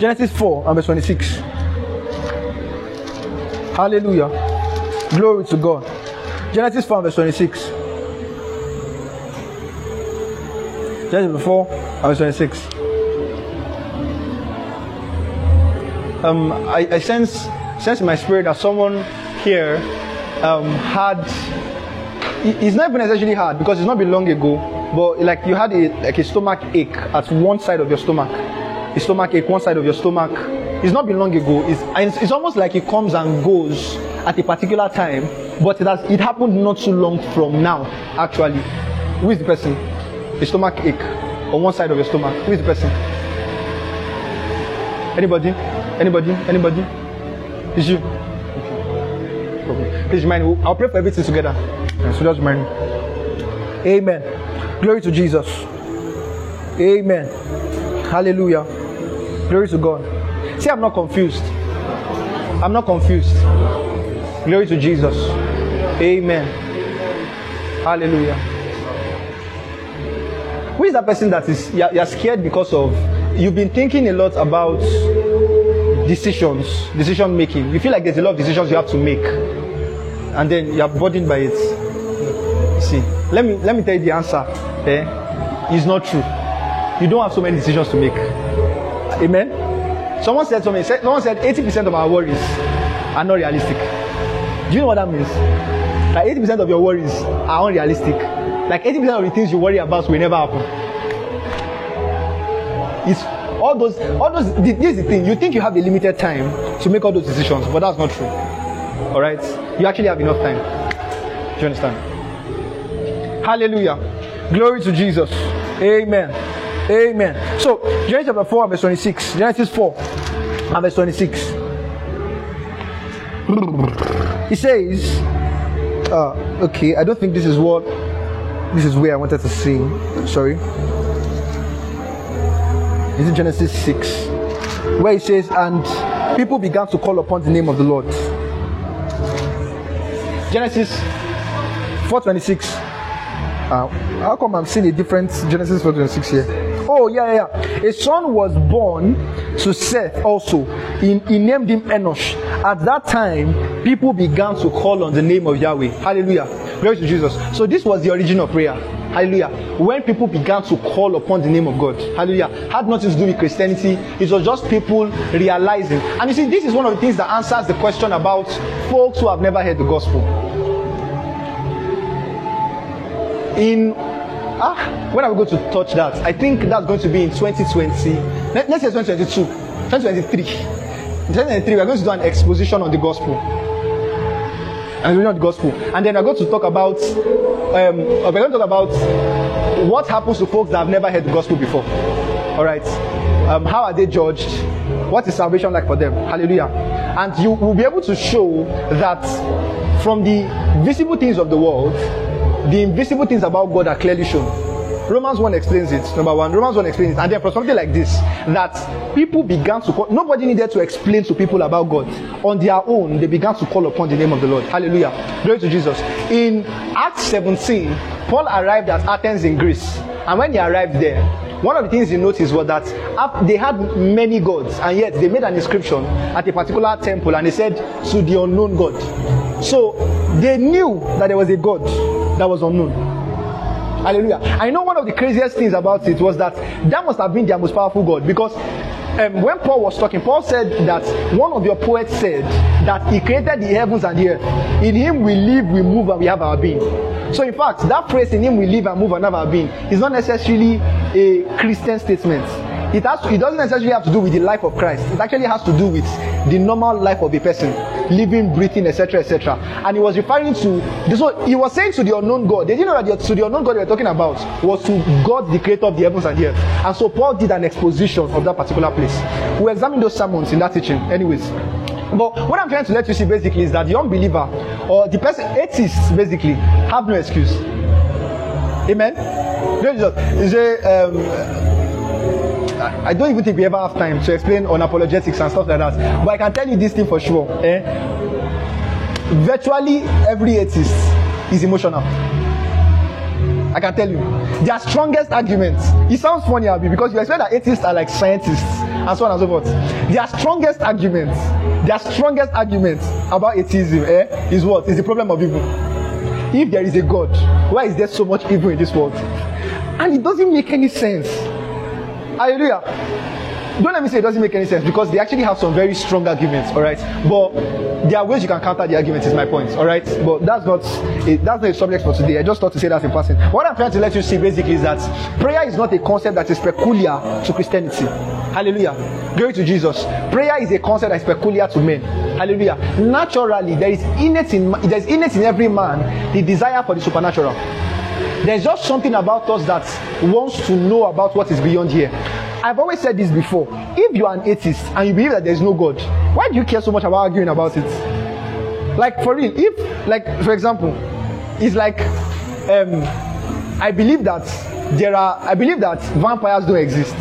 Genesis four and verse twenty-six. Hallelujah. Glory to God. Genesis 4 verse 26. Genesis 4 verse 26. Um, I, I sense sense in my spirit that someone here um, had it's not even necessarily hard because it's not been long ago, but like you had a like a stomach ache at one side of your stomach, a stomach ache one side of your stomach. It's not been long ago. It's it's, it's almost like it comes and goes at a particular time, but it has it happened not too long from now. Actually, who is the person? Stomach ache on one side of your stomach. Who is the person? Anybody? Anybody? Anybody? Is you? Okay. Please remind me. I'll pray for everything together. So just remind me. Amen. Glory to Jesus. Amen. Hallelujah. Glory to God. See, I'm not confused. I'm not confused. Glory to Jesus. Amen. Hallelujah. Who is that person that is you're, you're scared because of you've been thinking a lot about decisions, decision making. You feel like there's a lot of decisions you have to make, and then you're burdened by it. See, let me let me tell you the answer. Eh? It's not true. You don't have so many decisions to make. Amen. Someone said something. Someone said 80% of our worries are not realistic. Do you know what that means? Like 80% of your worries are unrealistic. Like 80% of the things you worry about will never happen. It's all those, all those. This is the thing. You think you have a limited time to make all those decisions, but that's not true. All right, you actually have enough time. Do you understand? Hallelujah. Glory to Jesus. Amen. Amen. So, Genesis chapter 4 verse 26. Genesis 4 and verse 26. He says, uh, okay, I don't think this is what, this is where I wanted to see. Sorry. This Is Genesis 6? Where it says, and people began to call upon the name of the Lord. Genesis 426. Uh, how come I'm seeing a different Genesis 426 here? Oh, yeah, yeah, yeah. A son was born to Seth also. He, he named him Enosh. At that time, people began to call on the name of Yahweh. Hallelujah. Glory to Jesus. So, this was the origin of prayer. Hallelujah. When people began to call upon the name of God. Hallelujah. Had nothing to do with Christianity. It was just people realizing. And you see, this is one of the things that answers the question about folks who have never heard the gospel. In ah, when are we going to touch that? I think that's going to be in 2020. Next year say 2022, 2023. In 2023, we're going to do an exposition on the gospel. And we're not gospel. And then we're going to talk about um, we're going to talk about what happens to folks that have never heard the gospel before. All right. Um, how are they judged? What is salvation like for them? Hallelujah. And you will be able to show that from the visible things of the world, the invisible things about God are clearly shown. Romans 1 explains it. Number one, Romans 1 explains it. And then for something like this, that people began to call, nobody needed to explain to people about God. On their own, they began to call upon the name of the Lord. Hallelujah. Glory to Jesus. In Acts 17, Paul arrived at Athens in Greece. And when he arrived there, one of the things he noticed was that they had many gods, and yet they made an inscription at a particular temple and they said, To the unknown God. So they knew that there was a God that was unknown. Hallelujah. I know one of the craziest things about it was that that must have been their most powerful God because um, when Paul was talking, Paul said that one of your poets said that he created the heavens and the earth. In him we live, we move, and we have our being. So, in fact, that phrase in him we live and move and have our being is not necessarily a Christian statement. It has it doesn't necessarily have to do with the life of Christ. It actually has to do with the normal life of a person, living, breathing, etc., etc. And he was referring to so he was saying to the unknown God. They didn't know that the, to the unknown God they were talking about was to God, the creator of the heavens and the earth. And so Paul did an exposition of that particular place. We examined those sermons in that teaching, anyways. But what I'm trying to let you see basically is that the unbeliever or the person atheists basically have no excuse. Amen. Is a um, I don't even think we ever have time to explain on apologetics and stuff like that. But I can tell you this thing for sure. Eh? Virtually every atheist is emotional. I can tell you. Their strongest arguments. It sounds funny, Abby, because you expect that atheists are like scientists and so on and so forth. Their strongest arguments, their strongest arguments about atheism eh, is what? Is the problem of evil. If there is a God, why is there so much evil in this world? And it doesn't make any sense. Hallelujah. Don't let me say it doesn't make any sense because they actually have some very strong arguments, all right? But there are ways you can counter the arguments, is my point, all right? But that's not that's not a subject for today. I just thought to say that in passing. What I'm trying to let you see basically is that prayer is not a concept that is peculiar to Christianity. Hallelujah. Glory to Jesus. Prayer is a concept that is peculiar to men. Hallelujah. Naturally, there is innate in there is innate in every man the desire for the supernatural. There's just something about us that wants to know about what is beyond here. I've always said this before. If you are an atheist and you believe that there's no God, why do you care so much about arguing about it? Like for real, if like for example, it's like um, I believe that there are I believe that vampires don't exist.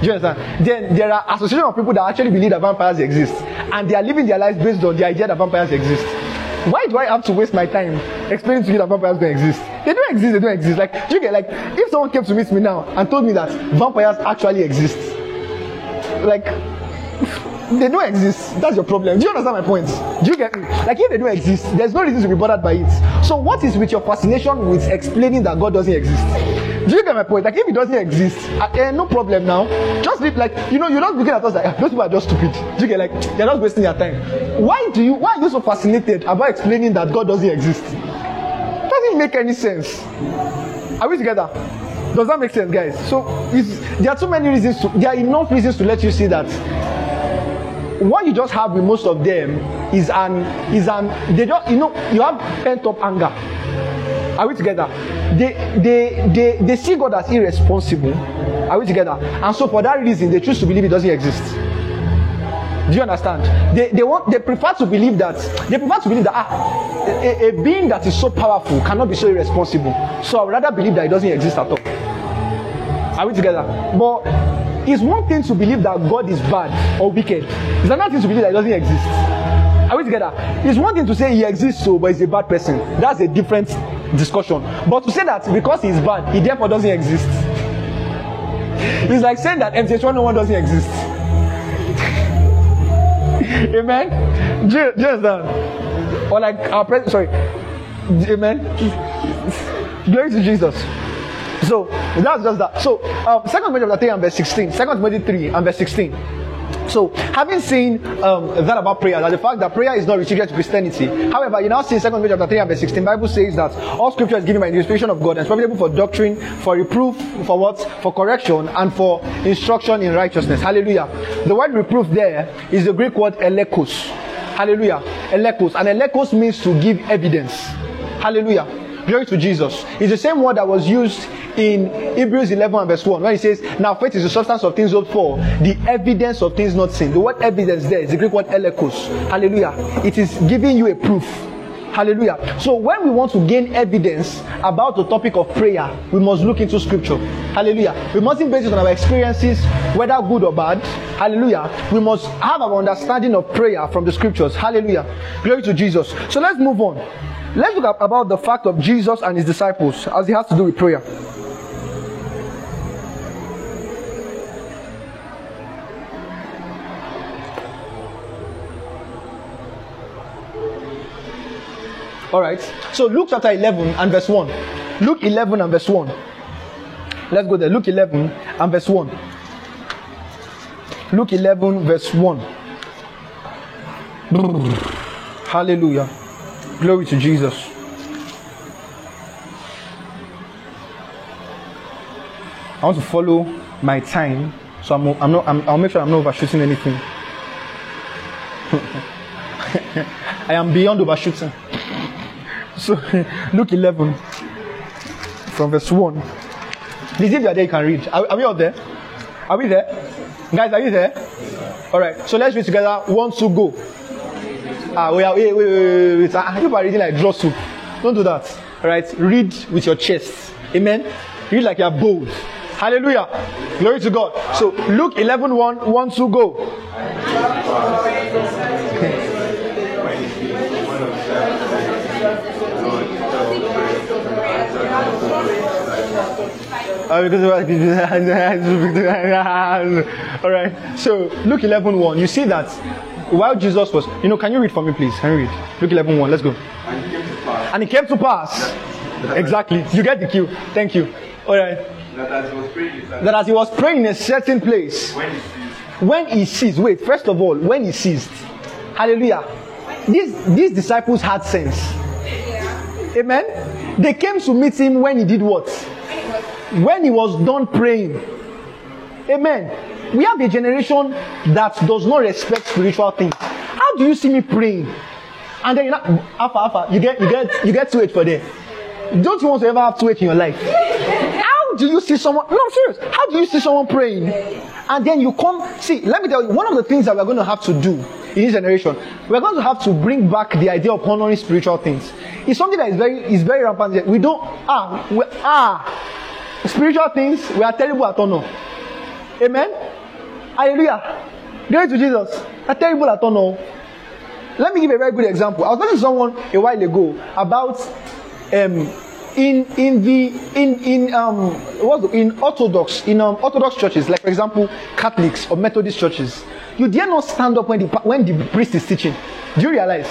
Do you understand? Then there are association of people that actually believe that vampires exist and they are living their lives based on the idea that vampires exist. Why do I have to waste my time explaining to you that vampires don't exist? They don't exist, they don't exist. Like, you get like if someone came to meet me now and told me that vampires actually exist, like they don't exist. That's your problem. Do you understand my point? Do you get me? Like if they don't exist, there's no reason to be bothered by it. So what is with your fascination with explaining that God doesn't exist? Do you get my point? Like if it doesn't exist, eh, no problem now. Just live like you know, you're not looking at us like those people are just stupid. Do you get like they're not wasting their time? Why do you why are you so fascinated about explaining that God doesn't exist? Doesn't make any sense. Are we together? Does that make sense, guys? So there are too many reasons to there are enough reasons to let you see that what you just have with most of them is an is an they just you know you have pent up anger. Are we together? They they they they see God as irresponsible. Are we together? And so for that reason they choose to believe it doesn't exist. Do you understand? They, they want they prefer to believe that they prefer to believe that ah a, a being that is so powerful cannot be so irresponsible. So I would rather believe that it doesn't exist at all. Are we together? But it's one thing to believe that God is bad or wicked. It's another thing to believe that He doesn't exist. Are we together? It's one thing to say He exists, so but He's a bad person. That's a different discussion. But to say that because He's bad, He therefore doesn't exist. It's like saying that MTH 101 doesn't exist. Amen. Do you? Or like our president, sorry. Amen. Glory to Jesus. So that's just that. So um, Second Timothy chapter three and verse sixteen. Second Timothy three and verse sixteen. So, having seen um, that about prayer, that the fact that prayer is not restricted to Christianity. However, you now see Second Timothy chapter 3 and verse 16, Bible says that all scripture is given by the inspiration of God and is profitable for doctrine, for reproof, for what? For correction, and for instruction in righteousness. Hallelujah. The word reproof there is the Greek word elekos. Hallelujah. Elekos. And elekos means to give evidence. Hallelujah. Glory to Jesus. It's the same word that was used in Hebrews 11 and verse 1 when he says, Now faith is the substance of things hoped for, the evidence of things not seen. The word evidence there is the Greek word elekos. Hallelujah. It is giving you a proof. Hallelujah. So when we want to gain evidence about the topic of prayer, we must look into scripture. Hallelujah. We mustn't base it on our experiences, whether good or bad. Hallelujah. We must have our understanding of prayer from the scriptures. Hallelujah. Glory to Jesus. So let's move on. Let's look about the fact of Jesus and his disciples as it has to do with prayer. All right. So Luke chapter 11 and verse 1. Luke 11 and verse 1. Let's go there. Luke 11 and verse 1. Luke 11, verse 1. Hallelujah. Glory to Jesus. I want to follow my time, so I'm, I'm not. I'm, I'll make sure I'm not overshooting anything. I am beyond overshooting. So, Luke 11, from verse 1. This you are there, you can read. Are, are we all there? Are we there? Guys, are you there? All right. So let's read together. One, two, go. Ah, wait, wait, wait, wait, wait. Ah, you are reading like draw soup. Don't do that. Right. Read with your chest. Amen. Read like you are bold. Hallelujah. Glory to God. So Luke 11, 1, 1, 2, go. All right. So Luke 11 1, you see that while Jesus was, you know, can you read for me, please? Can you read? Luke 11 1, let's go. And it came to pass. Exactly. You get the cue. Thank you. All right. That as he was praying in a certain place, when he ceased, wait, first of all, when he ceased, hallelujah, these, these disciples had sense. Amen. They came to meet him when he did what? when he was done praying. Amen. We have a generation that does not respect spiritual things. How do you see me praying? And then you know, alpha, alpha, you get, you get, you get to it for there. Don't you want to ever have to wait in your life? How do you see someone? No, I'm serious. How do you see someone praying? And then you come. See, let me tell you, one of the things that we're going to have to do in this generation, we're going to have to bring back the idea of honoring spiritual things. It's something that is very, is very rampant. We don't ah, we, ah spiritual things, we are terrible at honor. Amen. Hallelujah. Glory to Jesus. Are terrible at honor. Let me give a very good example. I was talking to someone a while ago about um, in in the in in um what in Orthodox in um Orthodox churches, like for example Catholics or Methodist churches, you dare not stand up when the when the priest is teaching. Do you realize?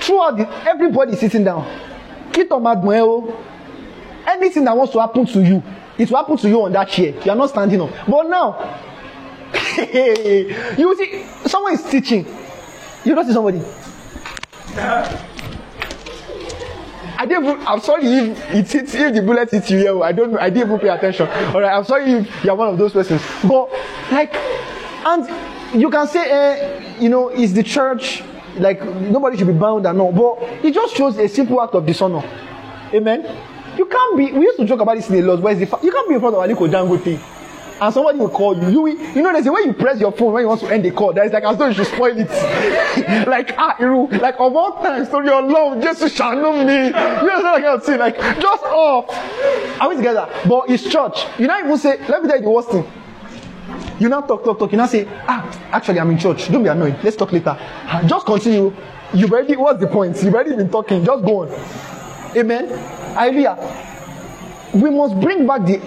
Throughout the everybody sitting down. Anything that wants to happen to you it will happen to you on that chair you are not standing up but now you see someone is teaching you don't see somebody I didn't even, I'm sorry if it hits if the bullet hits you here. I don't I didn't even pay attention. Alright, I'm sorry if you're one of those persons. But like and you can say eh, you know, is the church like nobody should be bound and all, but it just shows a simple act of dishonor. Amen. You can't be. We used to joke about this in the laws. Where's the? You can't be in front of Aliko Dangote, and somebody will call you. You, you know, there's a way you press your phone when you want to end the call. That is like as though you should spoil it. like ah, you like of all times, to your love, just shall know me. You know what I can say? Like just off. Are we together? But it's church. You not even say. Let me tell you the worst thing. You now talk, talk, talk. You now say, ah, actually, I'm in church. Don't be annoyed. Let's talk later. Ah, just continue. You've already. What's the point? You've already been talking. Just go on. Amen. Hallelujah. We must bring back the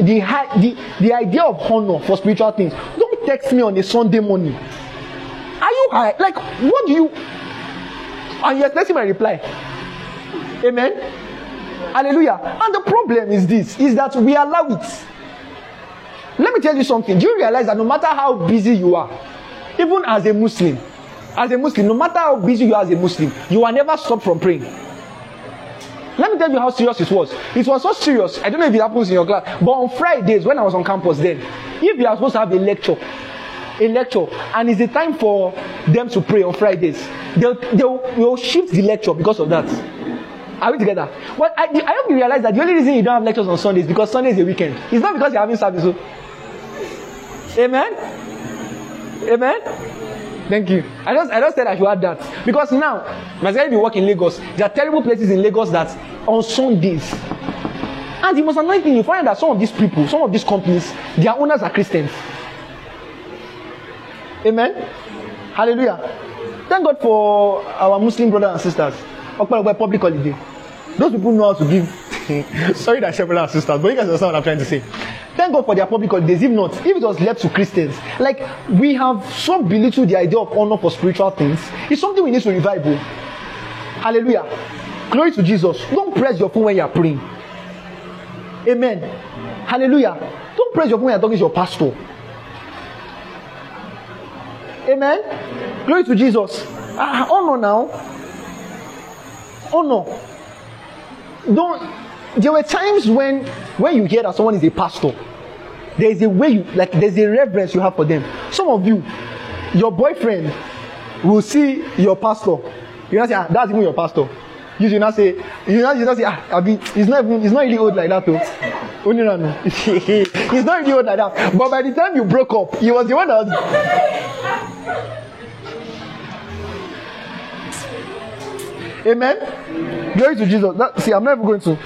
the, high, the the idea of honor for spiritual things. Don't text me on a Sunday morning. Are you high? Like, what do you? And let's see my reply. Amen. Hallelujah. And the problem is this: is that we allow it. Let me tell you something. Do you realize that no matter how busy you are, even as a Muslim, as a Muslim, no matter how busy you are as a Muslim, you are never stop from praying. Let me tell you how serious it was. It was so serious. I don't know if it happens in your class, but on Fridays when I was on campus then, if you are supposed to have a lecture, a lecture, and it's the time for them to pray on Fridays, they'll they'll, they'll shift the lecture because of that. Are we together? Well, I, I hope you realize that the only reason you don't have lectures on Sundays because Sunday is a weekend. It's not because you're having service. Oh. Amen. Amen. Thank you. I just I just said I should add that because now, myself, you work in Lagos, there are terrible places in Lagos that on Sundays. And the most annoying thing, you find that some of these people, some of these companies, their owners are Christians. Amen. Hallelujah. Thank God for our Muslim brothers and sisters. Public holiday. Those people know how to give. Sorry that brothers and sisters, but you guys understand what I'm trying to say. Thank God for their public holidays. If not, if it was left to Christians, like we have so belittled the idea of honor for spiritual things, it's something we need to revive. Oh. Hallelujah. Glory to Jesus. Don't press your phone when you are praying. Amen. Hallelujah. Don't press your phone when you're talking to your pastor. Amen. Glory to Jesus. Ah, honor now. Honor. Don't. There were times when when you hear that someone is a pastor, there is a way you like. There's a reverence you have for them. Some of you, your boyfriend will see your pastor. You know, say, ah, that's even your pastor. You should not say, you know, you not say, ah, I he's not even, he's not really old like that, though. Only no. he's not really old like that. But by the time you broke up, he was the one that was. Amen. Glory to Jesus. That, see, I'm never going to.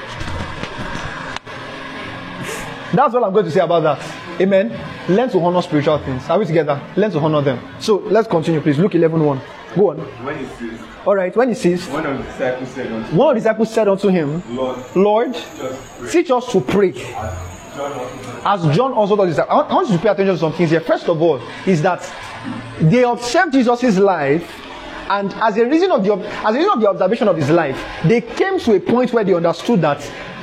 That's all I'm going to say about that. Amen. Learn to honor spiritual things. Are we together? Learn to honor them. So let's continue, please. Luke 11 1. Go on. When he sees, All right. When he sees, one of the disciples said unto one of the disciples said unto him, Lord, Lord, teach us to pray. As John also does this. I want you to pay attention to some things here. First of all, is that they observed Jesus' life, and as a reason of the as a reason of the observation of his life, they came to a point where they understood that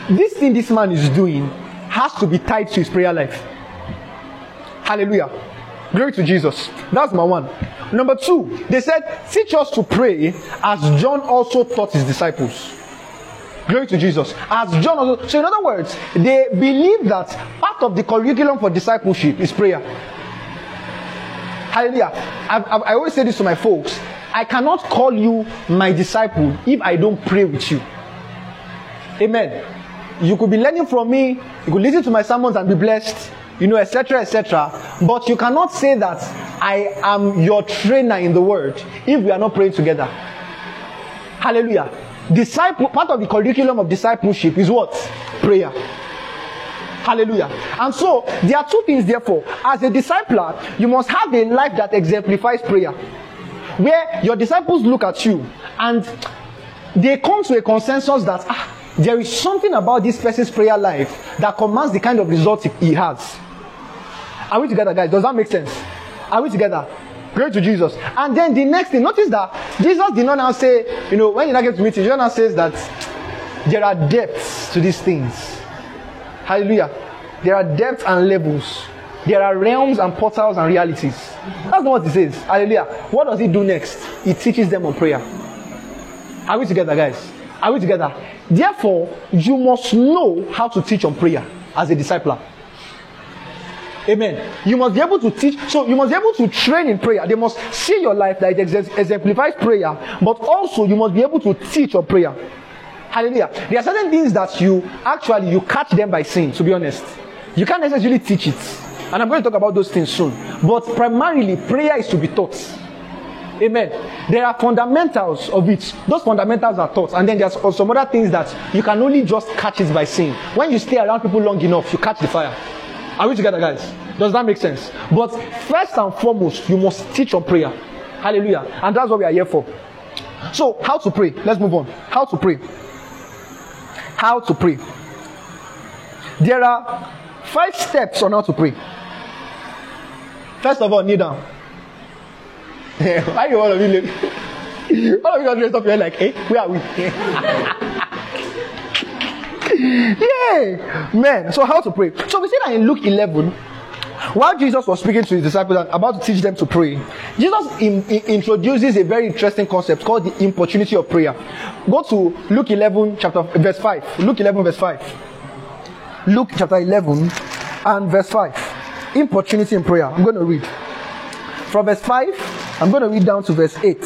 this thing this man is doing has to be tied to his prayer life. Hallelujah. Glory to Jesus. That's my one. Number two, they said, teach us to pray as John also taught his disciples. Glory to Jesus. As John also. So, in other words, they believe that part of the curriculum for discipleship is prayer. Hallelujah. I, I, I always say this to my folks. I cannot call you my disciple if I don't pray with you. Amen. You could be learning from me, you could listen to my sermons and be blessed, you know, etc., etc. But you cannot say that I am your trainer in the word if we are not praying together. Hallelujah. Disciple part of the curriculum of discipleship is what? Prayer. Hallelujah. And so there are two things, therefore. As a discipler, you must have a life that exemplifies prayer. Where your disciples look at you and they come to a consensus that ah, there is something about this person's prayer life that commands the kind of results he- has. Are we together, guys? Does that make sense? Are we together? Glory to Jesus. And then the next thing, notice that Jesus did not now say, you know, when you now get to meeting, Jesus now says that there are depths to these things. Hallelujah. There are depths and levels. There are realms and portals and realities. That's not what he says. Hallelujah. What does he do next? He teaches them on prayer. Are we together, guys? Are we together? Therefore, you must know how to teach on prayer as a discipler. Amen. You must be able to teach, so you must be able to train in prayer. They must see your life that it ex- exemplifies prayer, but also you must be able to teach on prayer. Hallelujah. There are certain things that you actually you catch them by seeing, to be honest. You can't necessarily teach it. And I'm going to talk about those things soon. But primarily, prayer is to be taught. Amen. There are fundamentals of it. Those fundamentals are taught. And then there's some other things that you can only just catch it by seeing. When you stay around people long enough, you catch the fire. Are we together, guys? Does that make sense? But first and foremost, you must teach on prayer. Hallelujah. And that's what we are here for. So, how to pray? Let's move on. How to pray? How to pray? There are five steps on how to pray. First of all, kneel down. Why you all of you look? All of you are dressed up here like, eh, where are we? yeah, man. So how to pray? So we see that in Luke 11, while Jesus was speaking to his disciples and about to teach them to pray, Jesus in, in- introduces a very interesting concept called the importunity of prayer. Go to Luke 11, chapter verse 5. Luke 11, verse 5. Luke chapter 11 and verse 5. Importunity in prayer. I'm going to read. From verse 5, I'm going to read down to verse 8.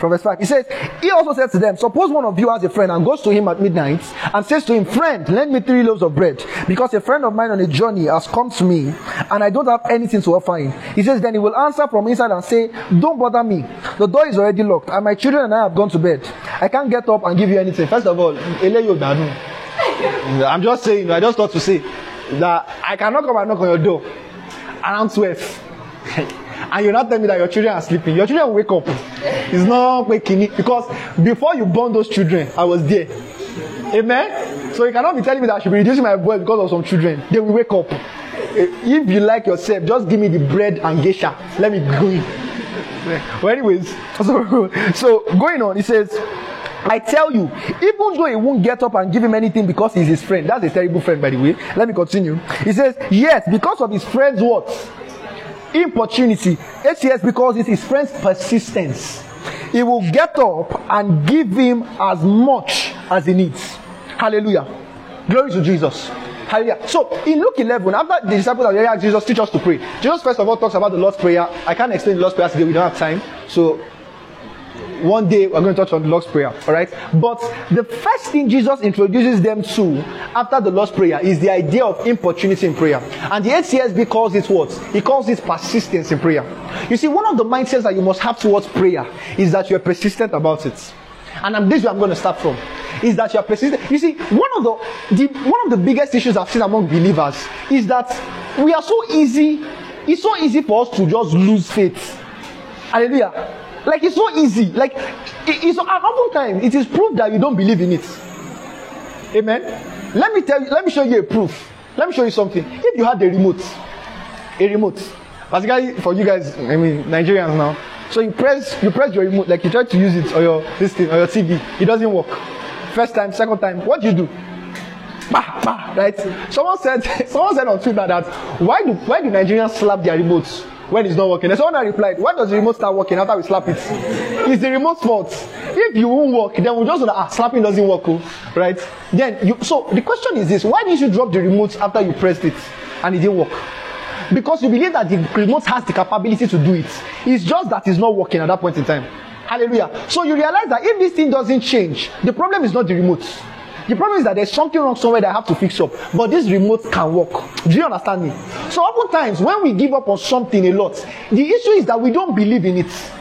From verse 5, he says, He also said to them, Suppose one of you has a friend and goes to him at midnight and says to him, Friend, lend me three loaves of bread, because a friend of mine on a journey has come to me, and I don't have anything to offer him. He says, Then he will answer from inside and say, Don't bother me. The door is already locked, and my children and I have gone to bed. I can't get up and give you anything. First of all, I'm just saying, I just thought to say that I cannot come and knock on your door around 12. and you're not telling me that your children are sleeping. Your children wake up. It's not waking because before you born those children, I was there. Amen. So you cannot be telling me that I should be reducing my voice because of some children. They will wake up. Eh, if you like yourself, just give me the bread and geisha. Let me go in. Well, anyways, so, so going on, he says, I tell you, even though he won't get up and give him anything because he's his friend, that's a terrible friend, by the way. Let me continue. He says, Yes, because of his friend's what? importunity. yes because it his friend's persistence. He will get up and give him as much as he needs. Hallelujah. Glory to Jesus. Hallelujah. So in Luke 11, after the disciples have asked Jesus, teach us to pray. Jesus first of all talks about the Lord's Prayer. I can't explain the Lord's Prayer today, we don't have time. So one day we're going to touch on the Lord's Prayer, all right? But the first thing Jesus introduces them to after the Lord's Prayer is the idea of importunity in prayer. And the HCSB calls it what? He calls it persistence in prayer. You see, one of the mindsets that you must have towards prayer is that you're persistent about it. And I'm, this is where I'm going to start from. Is that you're persistent. You see, one of the, the one of the biggest issues I've seen among believers is that we are so easy. It's so easy for us to just lose faith. Hallelujah. Like it's so easy. Like it, it's often time it is proof that you don't believe in it. Amen. Let me tell you, let me show you a proof. Let me show you something. If you had a remote, a remote, basically for you guys, I mean Nigerians now. So you press you press your remote, like you try to use it or your this thing or your TV, it doesn't work. First time, second time, what do you do? Bah, bah, right? Someone said someone said on Twitter that why do why do Nigerians slap their remotes when it's not working? And someone replied, Why does the remote start working after we slap it? It's the remote's fault. If you won't work, then we'll just ah, slapping doesn't work, oh, right? Then you so the question is this why didn't you drop the remote after you pressed it and it didn't work? Because you believe that the remote has the capability to do it. It's just that it's not working at that point in time. Hallelujah. So you realize that if this thing doesn't change, the problem is not the remote. The problem is that there's something wrong somewhere that I have to fix up. But this remote can work. Do you understand me? So oftentimes when we give up on something a lot, the issue is that we don't believe in it.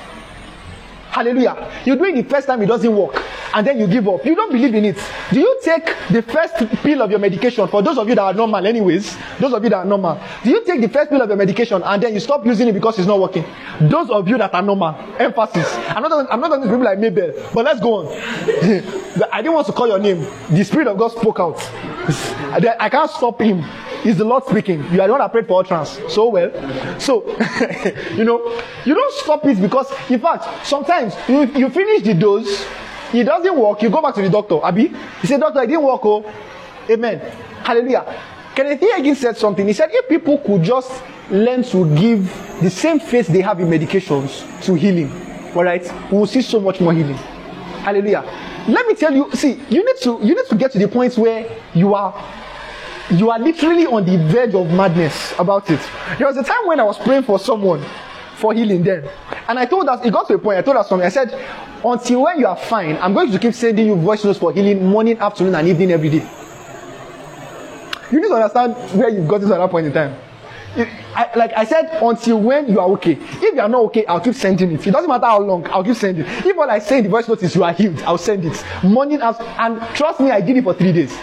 Hallelujah. You do it the first time, it doesn't work, and then you give up. You don't believe in it. Do you take the first pill of your medication? For those of you that are normal, anyways, those of you that are normal, do you take the first pill of your medication and then you stop using it because it's not working? Those of you that are normal, emphasis. I'm not, I'm not to people like Mabel, but let's go on. I didn't want to call your name. The Spirit of God spoke out. I can't stop him. It's the Lord speaking. You are the one that prayed for utterance so well. So, you know, you don't stop it because, in fact, sometimes you, you finish the dose, it doesn't work, you go back to the doctor. Abi, he said, Doctor, it didn't work. Oh, amen. Hallelujah. Kenneth Hagin said something. He said, if people could just learn to give the same faith they have in medications to healing, all right, we will see so much more healing. Hallelujah. Let me tell you, see, you need to you need to get to the point where you are you are literally on the verge of madness about it. There was a time when I was praying for someone for healing then. And I told us, it got to a point, I told us something. I said, until when you are fine, I'm going to keep sending you voice notes for healing morning, afternoon, and evening every day. You need to understand where you've got to at that point in time. I, like I said, until when you are okay. If you are not okay, I'll keep sending it. It doesn't matter how long, I'll keep sending. If all I say in the voice note is you are healed, I'll send it. Morning, after, and trust me, I did it for three days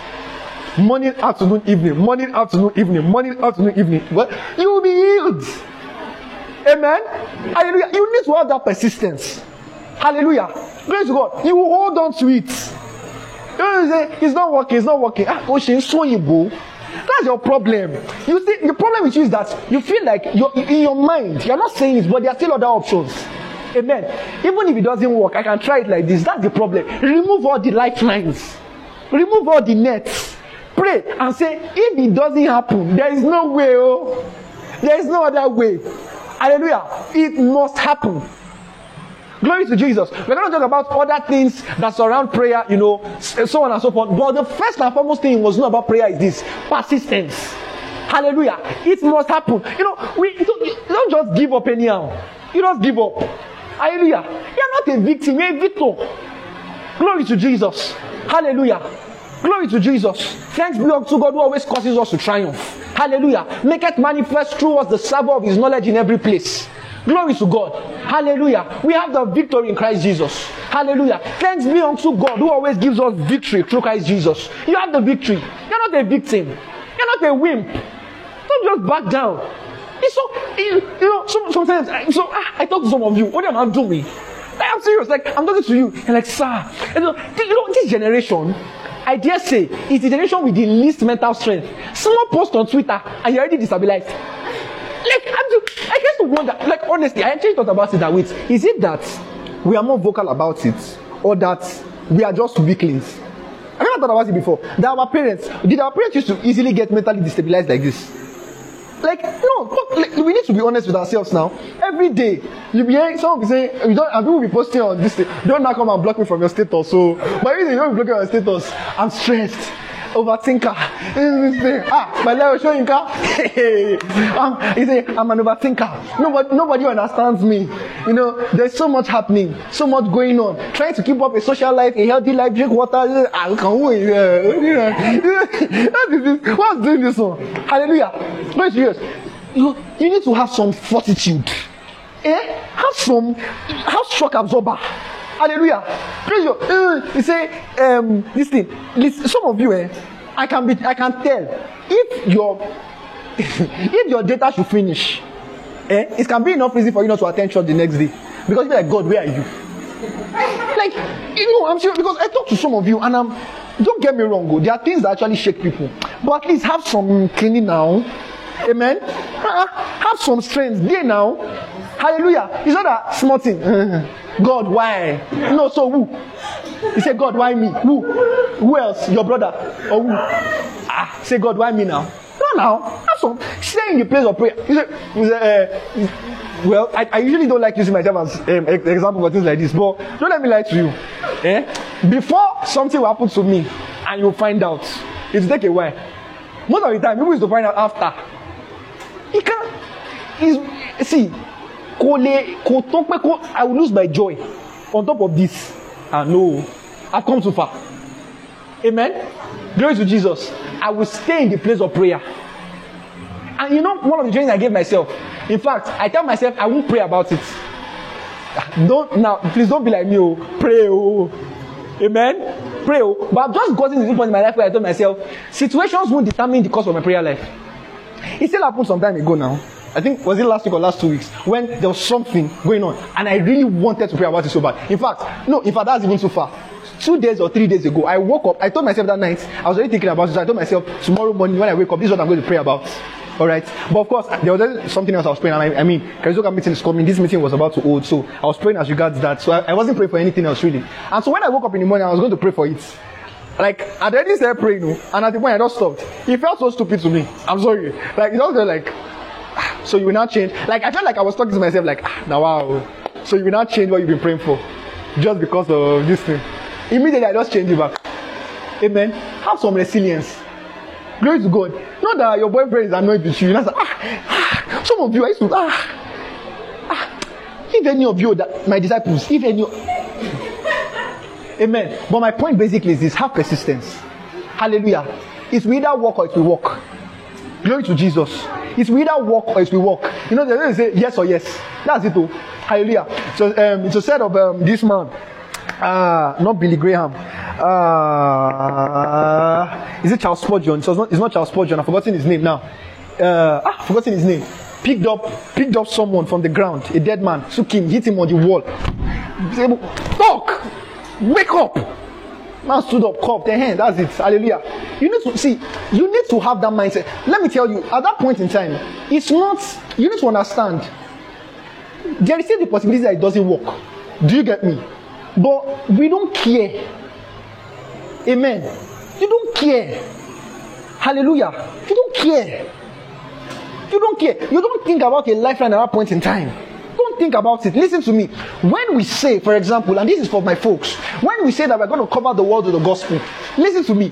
morning, afternoon, evening, morning, afternoon, evening, morning, afternoon, evening. Well, you will be healed. Amen. Hallelujah. You need to have that persistence. Hallelujah. Praise God. You will hold on to it. You say, it's not working, it's not working. Ah, Oshin, so you That's your problem. You see, the problem with you is that you feel like you're in your mind, you're not saying it, but there are still other options. Amen. Even if it doesn't work, I can try it like this. That's the problem. Remove all the lifelines, remove all the nets. Pray and say, if it doesn't happen, there is no way. Oh, there is no other way. Hallelujah. It must happen. Glory to Jesus. We're going to talk about other things that surround prayer, you know, so on and so forth. But the first and foremost thing was not about prayer is this persistence. Hallelujah. It must happen. You know, we don't, don't just give up anyhow. You don't give up. Hallelujah. You're not a victim, you're a victor. Glory to Jesus. Hallelujah. Glory to Jesus. Thanks be unto God who always causes us to triumph. Hallelujah. Make it manifest through us the savor of his knowledge in every place. Glory to God. Hallelujah. We have the victory in Christ Jesus. Hallelujah. Thanks be unto God who always gives us victory through Christ Jesus. You have the victory. You're not a victim. You're not a wimp. Don't just back down. It's so, you, know, sometimes, so ah, I talk to some of you. What am I doing? I'm serious. Like, I'm talking to you. And like, sir, you know this generation, I dare say, it's the generation with the least mental strength. Someone post on Twitter and you're already destabilized. Like, I'm just, I to wonder, like, honestly, I actually thought about it that way. Is it that we are more vocal about it or that we are just weaklings? I never thought about it before. That our parents, did our parents used to easily get mentally destabilized like this? Like, no, we need to be honest with ourselves now. Every day, you be hearing someone be saying, you don't, and people be posting on this thing, don't now come and block me from your status. So, my reason you don't be blocking my status, I'm stressed. Overthinker. ah, my level showing car. um, he say, I'm an overthinker. Nobody, nobody understands me. You know, there's so much happening, so much going on. Trying to keep up a social life, a healthy life, drink water. Ah, can wait. That is this. What's doing this one? Hallelujah. No, serious. You, you need to have some fortitude. Eh? Have some, have shock absorber. Hallelujah. Praise you. Uh, you say, um, thing. Listen, some of you, eh, I can be, I can tell if your, if your data should finish, eh, it can be enough reason for you not to attend church the next day because you're like, God, where are you? Like, you know, I'm serious because I talk to some of you and I'm. Don't get me wrong, go. There are things that actually shake people, but at least have some cleaning now. Amen. Uh, have some strength there now. Hallelujah. It's not a small thing. God, why? No, so who? He said, God, why me? Who? Who else? Your brother? Or who? Ah, say, God, why me now? No, now. Have some. Stay in the place of prayer. He said, he said uh, well, I, I usually don't like using myself as um, example for things like this, but don't let me lie to you. Eh? Before something will happen to me and you find out, it will take a while. Most of the time, people used to find out after. He can't. He's, see, kò kò tó pé kó I will lose my joy on top of this. Ah no, I've come too far. Amen. Glory to Jesus. I will stay in the place of prayer. And you know, one of the trainings I gave myself. In fact, I tell myself I won't pray about it. Don't now, please don't be like me. Oh, pray. Oh, amen. Pray. Oh, but I've just gotten to this point in my life where I told myself, situations won't determine the course of my prayer life. It still happened some time ago now. I think was it last week or last two weeks when there was something going on and I really wanted to pray about it so bad. In fact, no, in fact that's even too far. Two days or three days ago, I woke up. I told myself that night I was already thinking about it. So I told myself tomorrow morning when I wake up, this is what I'm going to pray about. All right, but of course there was something else I was praying. And I, I mean, Karizoka meeting is coming. This meeting was about to hold, so I was praying as regards that. So I, I wasn't praying for anything else really. And so when I woke up in the morning, I was going to pray for it. Like I already started praying, and at the point I just stopped. It felt so stupid to me. I'm sorry. Like it just like "Ah, so you will not change. Like I felt like I was talking to myself, like ah, now wow. So you will not change what you've been praying for, just because of this thing. Immediately I just changed it back. Amen. Have some resilience. Glory to God. Not that your boyfriend is annoyed with you. That's like, ah, ah, some of you I used to ah, ah. If any of you that my disciples, if any Amen. But my point basically is this have persistence. Hallelujah. It's we either walk or it will walk. Glory to Jesus. It's we either walk or it's will walk. You know, they say yes or yes. That's it. Oh. Hallelujah. So um, it's a set of um, this man. Uh, not Billy Graham. Uh, is it Charles Spurgeon? So it's not, it's not Charles Spurgeon. I've forgotten his name now. Uh, ah, forgotten his name. Picked up, picked up someone from the ground, a dead man, took him, hit him on the wall. Talk, wake up. Man stood up, cupped their hand. That's it. Hallelujah. You need to see. You need to have that mindset. Let me tell you. At that point in time, it's not. You need to understand. There is still the possibility that it doesn't work. Do you get me? But we don't care. Amen. You don't care. Hallelujah. You don't care. You don't care. You don't think about a lifeline at that point in time. Think about it. Listen to me. When we say, for example, and this is for my folks, when we say that we're going to cover the world with the gospel, listen to me.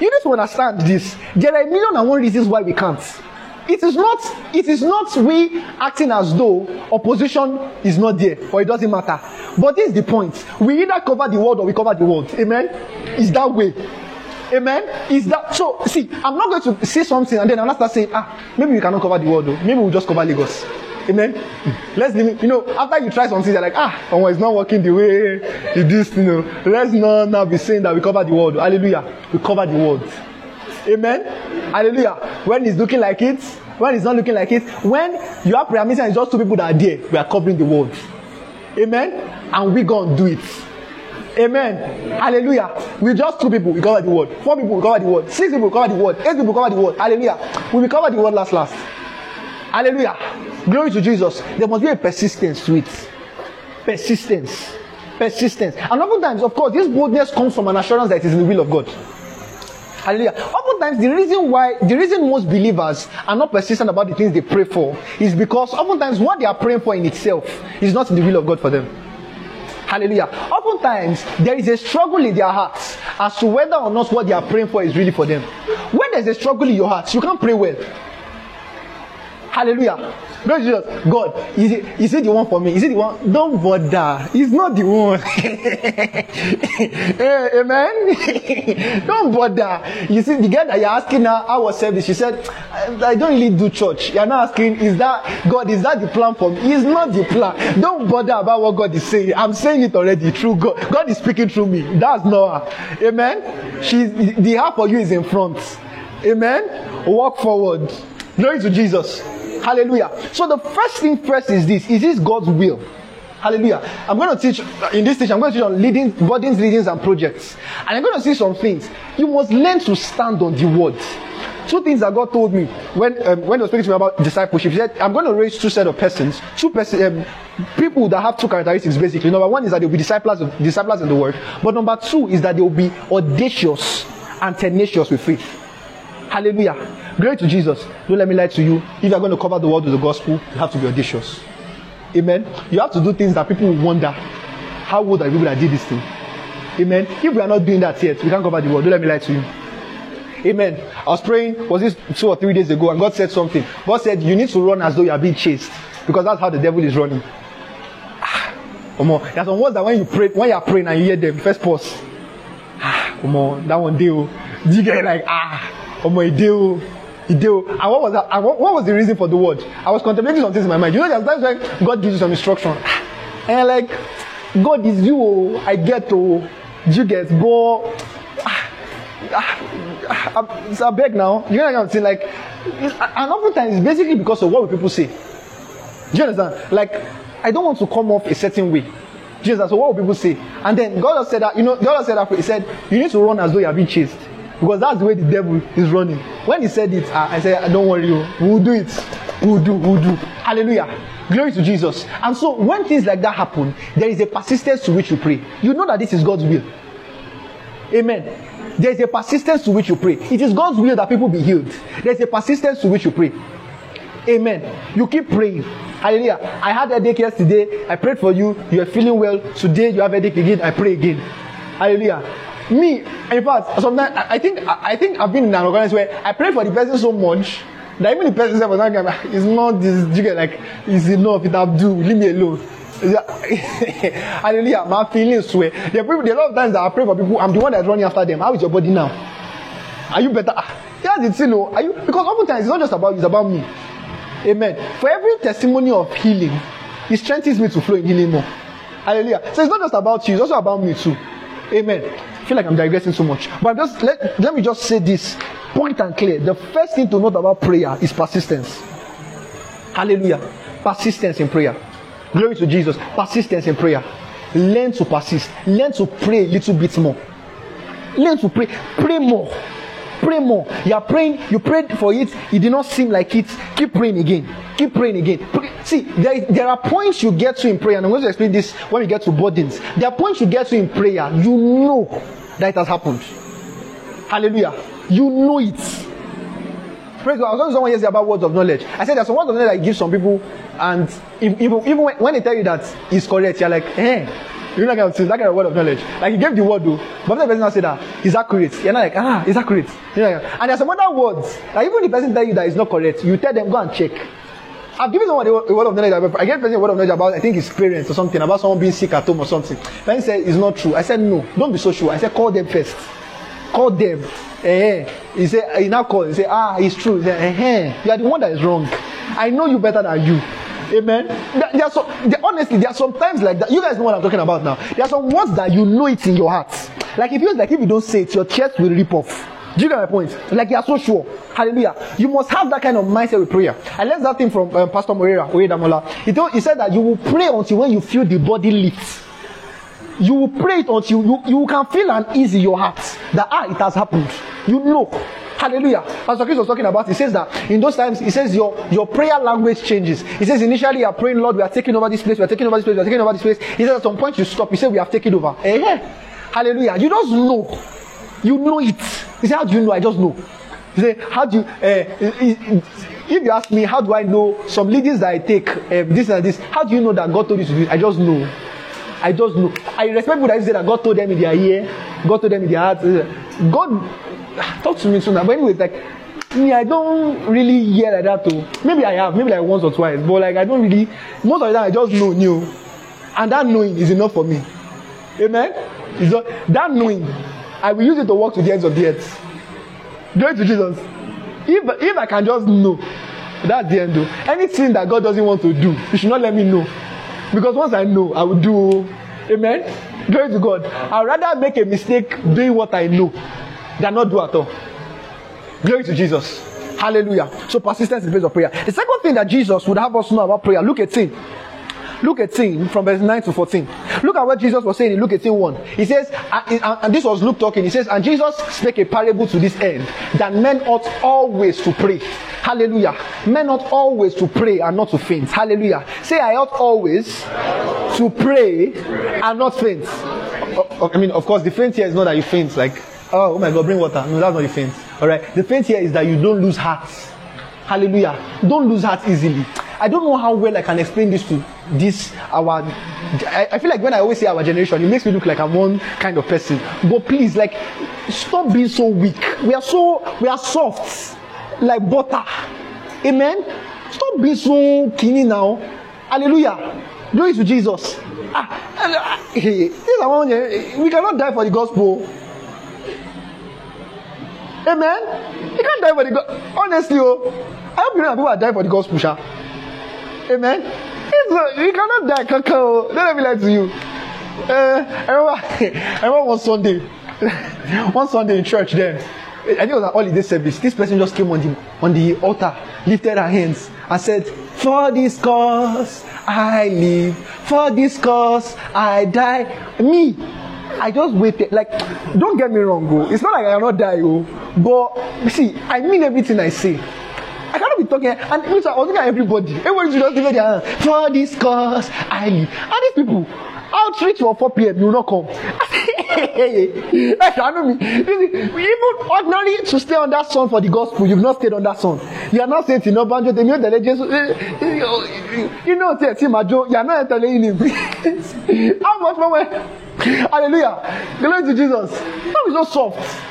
You need to understand this. There are a million and one reasons why we can't. It is not. It is not we acting as though opposition is not there or it doesn't matter. But this is the point. We either cover the world or we cover the world. Amen. It's that way. Amen. Is that so? See, I'm not going to say something and then not start saying, ah, maybe we cannot cover the world though. Maybe we'll just cover Lagos. Amen. Let's. You know, after you try something, you're like, ah, oh, it's not working the way it is. You know, let's not now be saying that we cover the world. Hallelujah. We cover the world. Amen. Hallelujah. When it's looking like it, when it's not looking like it, when you have prayer meeting it's just two people that are there, we are covering the world. Amen. And we gonna do it. Amen. Hallelujah. We just two people, we cover the world. Four people, we cover the world. Six people, we cover the world. Eight people, we cover the world. Hallelujah. We will cover the world last, last. Hallelujah. Glory to Jesus. There must be a persistence to it. Persistence. Persistence. And oftentimes, of course, this boldness comes from an assurance that it is in the will of God. Hallelujah. Oftentimes, the reason why, the reason most believers are not persistent about the things they pray for is because oftentimes what they are praying for in itself is not in the will of God for them. Hallelujah. Oftentimes, there is a struggle in their hearts as to whether or not what they are praying for is really for them. When there's a struggle in your heart, you can't pray well. Hallelujah. God, Jesus, God, is it, is it the one for me? Is it the one? Don't bother. He's not the one. Eh, Amen. don't bother. You see, the girl that you're asking now, I was service, she said, I, don't really do church. You're not asking, is that, God, is that the plan for me? It's not the plan. Don't bother about what God is saying. I'm saying it already through God. God is speaking through me. That's Noah. Amen. She's, the half for you is in front. Amen. Walk forward. Glory to Jesus. Hallelujah. So the first thing first is this: is this God's will? Hallelujah. I'm going to teach in this teaching. I'm going to teach on leading, burdens, leadings, and projects. And I'm going to see some things. You must learn to stand on the word. Two things that God told me when um, when He was speaking to me about discipleship. He said, "I'm going to raise two set of persons, two person, um, people that have two characteristics. Basically, number one is that they'll be disciples, of, disciples in the word. But number two is that they'll be audacious and tenacious with faith. Hallelujah. Glory to Jesus. Don't let me lie to you. If you're going to cover the world with the gospel, you have to be audacious. Amen. You have to do things that people will wonder. How old are people that did this thing? Amen. If we are not doing that yet, we can't cover the world. Don't let me lie to you. Amen. I was praying, was this two or three days ago, and God said something. God said, You need to run as though you are being chased. Because that's how the devil is running. Ah, on. There's some words that when you pray, when you are praying and you hear them, first pause. Ah, on, that one deal. Do you get like ah, come on, deal. Deal. And what was that? And what, was the reason for the word? I was contemplating some things in my mind. You know, there's times when God gives you some instruction, and you're like, God is you. oh, I get to. Do you get? But ah, ah, ah, it's a beg now. You know what I'm saying? Like, and oftentimes it's basically because of what people say. Do you understand? Like, I don't want to come off a certain way. Jesus, so what will people say? And then God has said that, you know, God has said that, He said, you need to run as though you are being chased. Because that's the way the devil is running. When he said it, I I said, don't worry, you. we'll do it. We'll do, we'll do. Hallelujah. Glory to Jesus. And so when things like that happen, there is a persistence to which you pray. You know that this is God's will. Amen. There's a persistence to which you pray. It is God's will that people be healed. There's a persistence to which you pray. Amen. You keep praying. Hallelujah. I had a headache yesterday. I prayed for you. You are feeling well. Today you have a headache again. I pray again. Hallelujah. Me, in fact, sometimes I I think I I think I've been in an organization where I pray for the person so much that even the person said, "Was not it's not this." You get like it's enough. It have do. Leave me alone. Hallelujah. My feelings swear. There are a lot of times that I pray for people. I'm the one that's running after them. How is your body now? Are you better? Ah, it's thing, oh. Are you because oftentimes it's not just about you, it's about me. Amen. For every testimony of healing, it strengthens me to flow in healing more. Hallelujah. So it's not just about you, it's also about me too. Amen. Feel like I'm digressing so much. But just let, let me just say this point and clear. The first thing to note about prayer is persistence. Hallelujah. Persistence in prayer. Glory to Jesus. Persistence in prayer. Learn to persist. Learn to pray a little bit more. Learn to pray. Pray more. Pray more. You are praying, you prayed for it, it did not seem like it. Keep praying again. Keep praying again. Pray- See, there, there are points you get to in prayer, and I'm going to explain this when we get to burdens. There are points you get to in prayer, you know that has happened. Hallelujah. You know it. Praise God. I was talking to someone yesterday about words of knowledge. I said there's some words of knowledge that give some people, and if, even, even when, when they tell you that it's correct, you're like, eh. You know, that kind of thing, that kind of word of knowledge. Like you gave the word though, but the person now say that is accurate. You're not like, ah, is accurate. You know, and there's some other words. Like even the person tell you that it's not correct, you tell them go and check. I've given someone a word of knowledge. I gave person a word of knowledge about I think his parents or something about someone being sick at home or something. Person said it's not true. I said no, don't be so sure. I said call them first call them. Eh, he said, he now called. He said, ah, it's true. He said, eh, you are the one that is wrong. I know you better than you. Amen. There, are so, there, honestly, there are some times like that. You guys know what I'm talking about now. There are some words that you know it in your heart. Like it feels like if you don't say it, your chest will rip off. Do you get my point? Like you are so sure. Hallelujah. You must have that kind of mindset with prayer. I learned that thing from um, Pastor Moreira, Oyedamola. He, told, he said that you will pray until when you feel the body lift. You will pray it until you, you can feel an ease your heart that ah it has happened. You know. Hallelujah. Pastor chris was talking about he says that in those times he says your your prayer language changes. He says initially you are praying lord we are taking over this place we are taking over this place we are taking over this place. He says at some point you stop. He said we have taken over. Eh? Hallelujah. You just know you know it He said, How do you know? I just know. He said, How do you, uh, if you ask me, how do I know some leadings that I take, um, this and this, how do you know that God told you to do it? I just know. I just know. I respect people that say that God told them in their ear, God told them in their heart. God, talk to me sooner. But anyway, like, me, I don't really hear like that too. Maybe I have, maybe like once or twice, but like I don't really. Most of the time, I just know new, and that knowing is enough for me. Amen. It's not, that knowing, I will use it to walk to the ends of the earth. Glory to Jesus. If if I can just know, that's the end. Though. Anything that God doesn't want to do, you should not let me know, because once I know, I will do. Oh. Amen. Glory to God. I'd rather make a mistake doing what I know than not do at all. Glory to Jesus. Hallelujah. So persistence is based on prayer. The second thing that Jesus would have us know about prayer, look at 18. Luke 18 from verse 9 to 14. Look at what Jesus was saying in Luke 18 1. He says, and, and this was Luke talking, he says, And Jesus spake a parable to this end, that men ought always to pray. Hallelujah. Men ought always to pray and not to faint. Hallelujah. Say, I ought always to pray and not faint. I mean, of course, the faint here is not that you faint, like, oh, oh my God, bring water. No, that's not the faint. All right. The faint here is that you don't lose heart. Hallelujah. Don't lose heart easily. I don't know how well I can explain this to this our. I, I, feel like when I always say our generation, it makes me look like I'm one kind of person. But please, like, stop being so weak. We are so we are soft, like butter. Amen. Stop being so keen now. Hallelujah. Glory to Jesus. Ah, ah, one. We cannot die for the gospel. Amen. You can't die for the gospel. Honestly, oh, I hope you know that people are dying for the gospel. Sha. Amen. It's, you cannot die, Kakao. Don't let me lie to you. Uh, I remember, I remember one Sunday, one Sunday in church then. I think it was an holiday service. This person just came on the on the altar, lifted her hands, and said, For this cause I live, for this cause I die. Me, I just waited. Like, don't get me wrong, go. It's not like I am not die, oh. But see, I mean everything I say. I cannot be talking. And which I was looking at everybody. Everybody should just give their hand. For this cause I live. And these people, outreach for 4 p.m. You will not come. I know me. Even ordinarily to stay on that sun for the gospel, you've not stayed on that sun. You are not saying no banjo, they know the legends. You know, say, Majo, you are not telling him. How much more? Hallelujah. Glory to Jesus. That is so soft.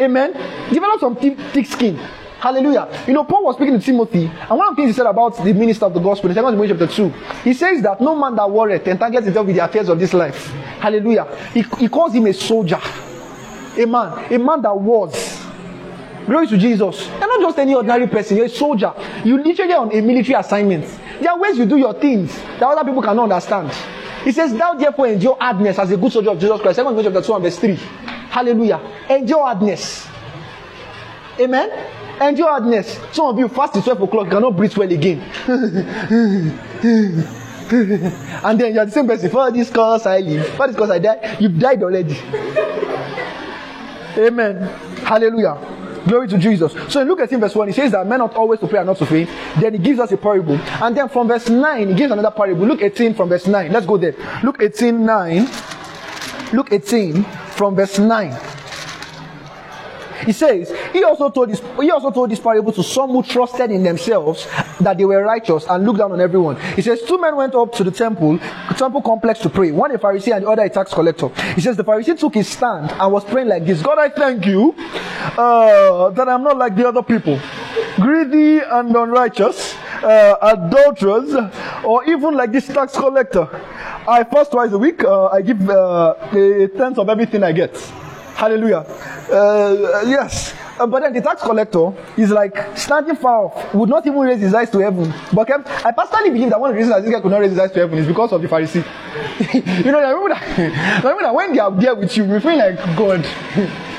Amen. Develop some thick skin. Hallelujah. You know, Paul was speaking to Timothy, and one of the things he said about the minister of the gospel in 2 Timothy chapter 2, he says that no man that worrieth entangles himself with the affairs of this life. Hallelujah. He, he calls him a soldier, a man, a man that was. Glory to Jesus. You're not just any ordinary person, you're a soldier. You literally on a military assignment. There are ways you do your things that other people cannot understand. He says, Thou therefore endure hardness as a good soldier of Jesus Christ. 2 Timothy chapter 2 and verse 3. Hallelujah. Endure hardness. Amen. Endure hardness. Some of you fast till 12 o'clock, you cannot breathe well again. and then you're the same person. For this cause I live. For this cause I die. You've died already. Amen. Hallelujah. Glory to Jesus. So in Luke 18, verse 1, he says that men ought always to pray and not to faint. Then he gives us a parable. And then from verse 9, he gives another parable. Luke 18 from verse 9. Let's go there. Luke 18, 9. Luke 18 from verse 9. He says, he also told this, he also told this parable to some who trusted in themselves that they were righteous and looked down on everyone. He says, two men went up to the temple, temple complex to pray. One a Pharisee and the other a tax collector. He says, the Pharisee took his stand and was praying like this. God, I thank you, uh, that I'm not like the other people. Greedy and unrighteous, uh, adulterers, or even like this tax collector. I fast twice a week. Uh, I give uh, a tenth of everything I get. Hallelujah. Uh, yes. Uh, but then the tax collector is like standing far off, would not even raise his eyes to heaven. But kept, I personally believe that one of the reasons that this guy could not raise his eyes to heaven is because of the Pharisee. you know, I remember that, I remember that when they are there with you, you feel like God.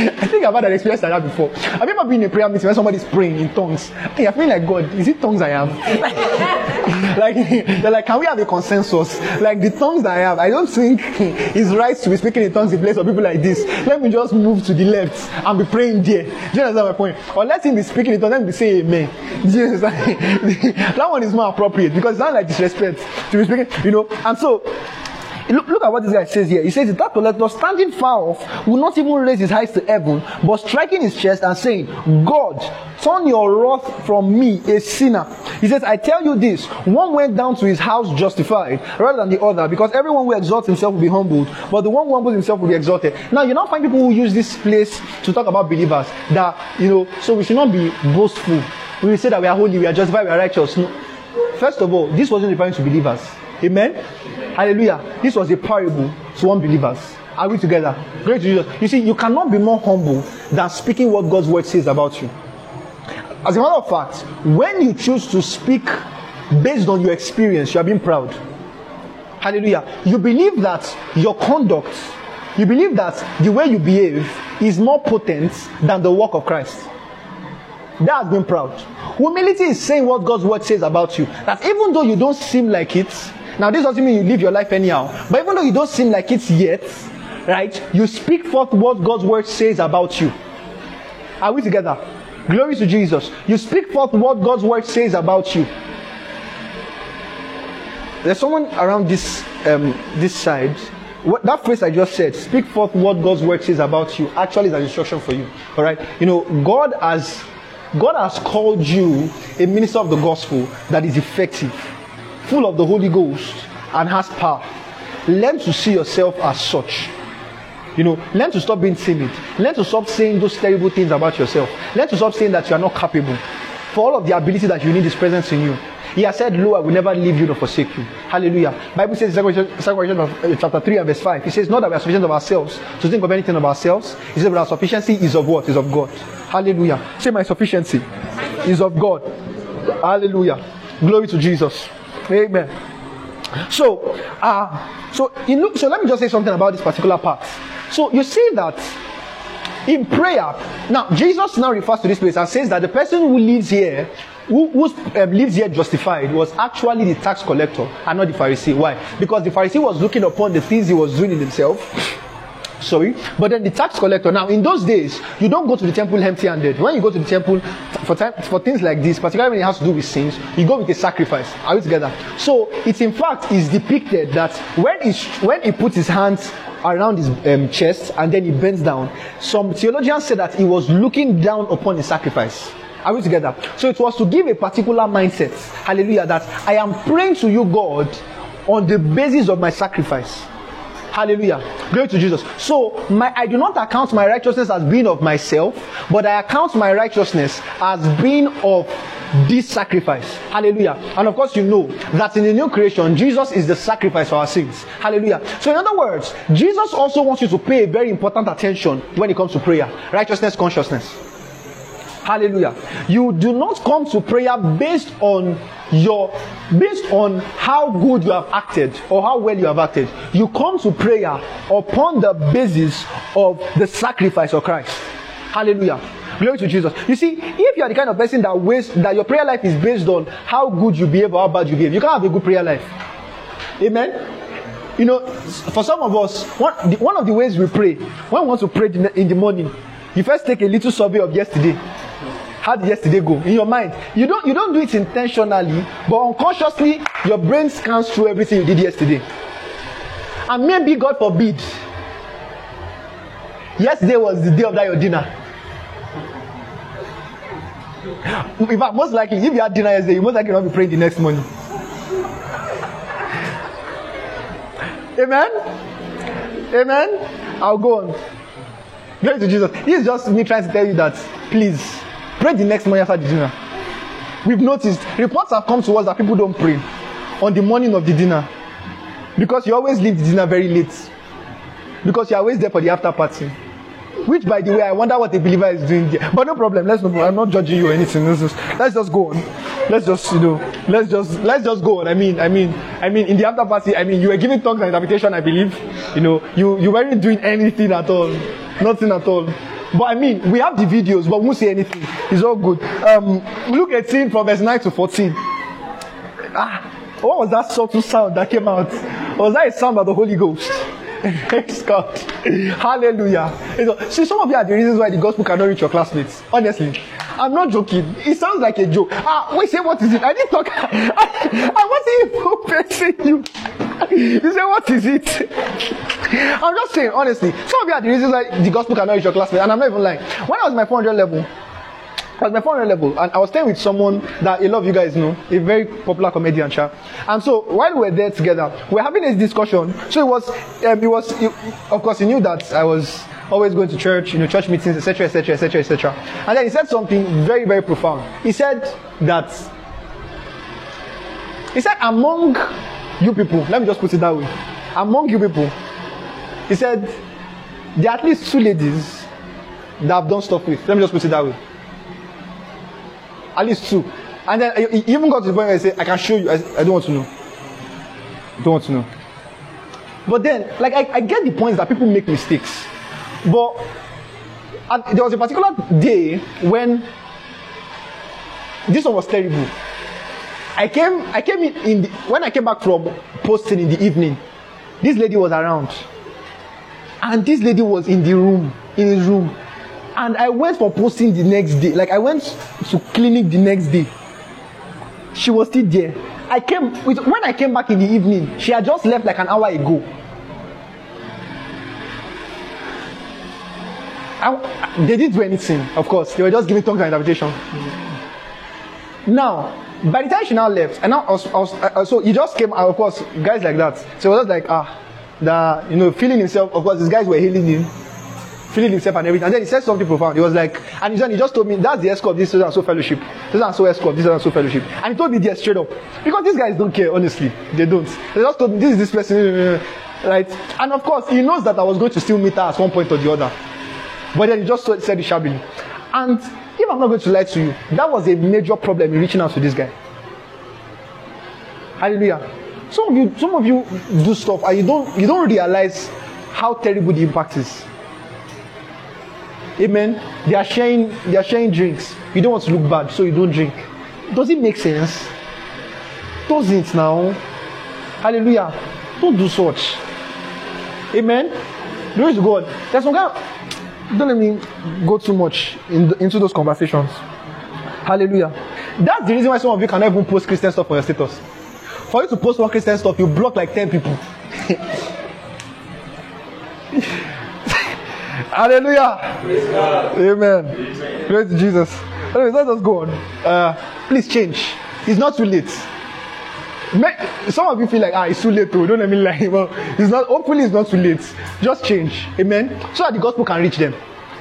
I think I've had an experience like that before. Have you ever been in a prayer meeting when somebody's praying in tongues? Hey, I feel like God, is it tongues I have? like they're like, can we have a consensus? Like the tongues that I have, I don't think it's right to be speaking in tongues in place of people like this. Let me just move to the left and be praying there. Do you understand my point? Or let him be speaking in tongues, let me say amen. Do you understand? that one is more appropriate because it's not like disrespect to be speaking, you know. And so Look, look at what this guy says here. He says, The tax collector standing far off will not even raise his eyes to heaven, but striking his chest and saying, God, turn your wrath from me, a sinner. He says, I tell you this one went down to his house justified rather than the other, because everyone who exalts himself will be humbled, but the one who humbles himself will be exalted. Now, you now find people who use this place to talk about believers that, you know, so we should not be boastful. We say that we are holy, we are justified, we are righteous. No. First of all, this wasn't referring to believers. Amen? Hallelujah. This was a parable to unbelievers. Are we together? Great Jesus. You see, you cannot be more humble than speaking what God's word says about you. As a matter of fact, when you choose to speak based on your experience, you are being proud. Hallelujah. You believe that your conduct, you believe that the way you behave is more potent than the work of Christ. That has been proud. Humility is saying what God's word says about you. That even though you don't seem like it, now this doesn't mean you live your life anyhow, but even though you don't seem like it yet, right, you speak forth what God's word says about you. Are we together? Glory to Jesus. You speak forth what God's word says about you. There's someone around this um, this side. What, that phrase I just said, speak forth what God's word says about you, actually is an instruction for you. All right. You know, God has God has called you a minister of the gospel that is effective, full of the Holy Ghost, and has power. Learn to see yourself as such. You know, learn to stop being timid. Learn to stop saying those terrible things about yourself. Learn to stop saying that you are not capable. For all of the ability that you need is present in you. He has said, Lo, I will never leave you nor forsake you. Hallelujah. Bible says in 2 Corinthians uh, chapter 3 and verse 5. He says, Not that we are sufficient of ourselves to think of anything of ourselves. He says, But our sufficiency is of what? Is of God. Hallelujah. Say, My sufficiency is of God. Hallelujah. Glory to Jesus. Amen. So, uh, so, in, look- so let me just say something about this particular part. So you see that in prayer, now Jesus now refers to this place and says that the person who lives here, who, who um, lives here justified, was actually the tax collector and not the Pharisee. Why? Because the Pharisee was looking upon the things he was doing in himself. Sorry, but then the tax collector. Now, in those days, you don't go to the temple empty-handed. When you go to the temple for time, for things like this, particularly when it has to do with sins, you go with a sacrifice. Are we together? So, it in fact is depicted that when he when he puts his hands around his um, chest and then he bends down, some theologians say that he was looking down upon the sacrifice. Are we together? So it was to give a particular mindset. Hallelujah. That I am praying to you, God, on the basis of my sacrifice. Hallelujah. Glory to Jesus. So my I do not account my righteousness as being of myself, but I account my righteousness as being of this sacrifice. Hallelujah. And of course, you know that in the new creation, Jesus is the sacrifice for our sins. Hallelujah. So, in other words, Jesus also wants you to pay very important attention when it comes to prayer, righteousness, consciousness. Hallelujah. You do not come to prayer based on your based on how good you have acted or how well you have acted. You come to prayer upon the basis of the sacrifice of Christ. Hallelujah. Glory to Jesus. You see, if you are the kind of person that waste that your prayer life is based on how good you behave or how bad you behave, you can't have a good prayer life. Amen. You know, for some of us, one, the, one of the ways we pray, when we want to pray in the, in the morning, you first take a little survey of yesterday. How did yesterday go? In your mind, you don't you don't do it intentionally, but unconsciously, your brain scans through everything you did yesterday. And maybe, God forbid, yesterday was the day of that your dinner. In fact, most likely, if you had dinner yesterday, you most likely not be praying the next morning. Amen. Amen. I'll go on. Glory to Jesus. This is just me trying to tell you that, please, pray the next morning after the dinner. We've noticed reports have come to us that people don't pray on the morning of the dinner because you always leave the dinner very late because you're always there for the after party. Which, by the way, I wonder what a believer is doing there. But no problem. Let's not. I'm not judging you or anything. Let's just, let's just go on. Let's just, you know, let's just, let's just go on. I mean, I mean, I mean, in the after party, I mean, you were giving tongues and interpretation. I believe, you know, you you weren't doing anything at all, nothing at all. But I mean, we have the videos, but we won't say anything. It's all good. Um, Luke 18 from verse 9 to 14. Ah, what was that subtle sound that came out? Was that a sound of the Holy Ghost? Praise God. Hallelujah. See, some of you are the reasons why the gospel cannot reach your classmates. Honestly. I'm not joking. It sounds like a joke. Ah, wait, say what is it? I didn't talk. I, I wasn't even pressing you. you say, what is it? I'm just saying, honestly, some of you are the reasons why the gospel cannot reach your classmates, and I'm not even lying. When I was my 400 level, I my 400 level, and I was staying with someone that a lot of you guys know, a very popular comedian, Cha. And so while we were there together, we were having this discussion. So it was, um, it was, it, of course, he knew that I was always going to church, you know, church meetings, etc., etc., etc., etc. And then he said something very, very profound. He said that, he said, among you people, let me just put it that way, among you people, he said, there are at least two ladies that I've done stuff with. Let me just put it that way. At least two. And then he even got to the point where he said, I can show you. I, I don't want to know. Don't want to know. But then, like, I, I get the point that people make mistakes. But at, there was a particular day when this one was terrible. I came, I came in, in the, when I came back from posting in the evening. This lady was around, and this lady was in the room, in his room, and I went for posting the next day. Like I went to clinic the next day. She was still there. I came with, when I came back in the evening. She had just left like an hour ago. I, they didn't do anything, of course. They were just giving tongues and interpretation. Now, by the time she now left, and now I was, I was, uh, so he just came, of course, guys like that. So it was just like, ah, the, you know, feeling himself. Of course, these guys were healing him, feeling himself and everything. And then he said something profound. He was like, and he, just told me, that's the escort of this so and so fellowship. This and so escort, this and so fellowship. And he told me this straight up. Because these guys don't care, honestly. They don't. They just told me, this is this person, uh, right? And of course, he knows that I was going to still meet her at one point or the other. But then he just said it shabbily. And if I'm not going to lie to you, that was a major problem in reaching out to this guy. Hallelujah. Some of you, some of you do stuff and you don't you don't realize how terrible the impact is. Amen. They are sharing they are sharing drinks. You don't want to look bad, so you don't drink. Does it make sense? Doesn't now. Hallelujah. Don't do such. Amen. Glory to God. There's some of, don't let me go too much in the, into those conversations. Hallelujah. That's the reason why some of you cannot even post Christian stuff on your status. For you to post one Christian stuff, you block like 10 people. Hallelujah. Amen. Praise to Jesus. Anyways, let us go on. Uh, please change. It's not too late. Some of you feel like ah it's too late too. Don't let me lie. Well, it's not. Hopefully it's not too late. Just change. Amen. So that the gospel can reach them.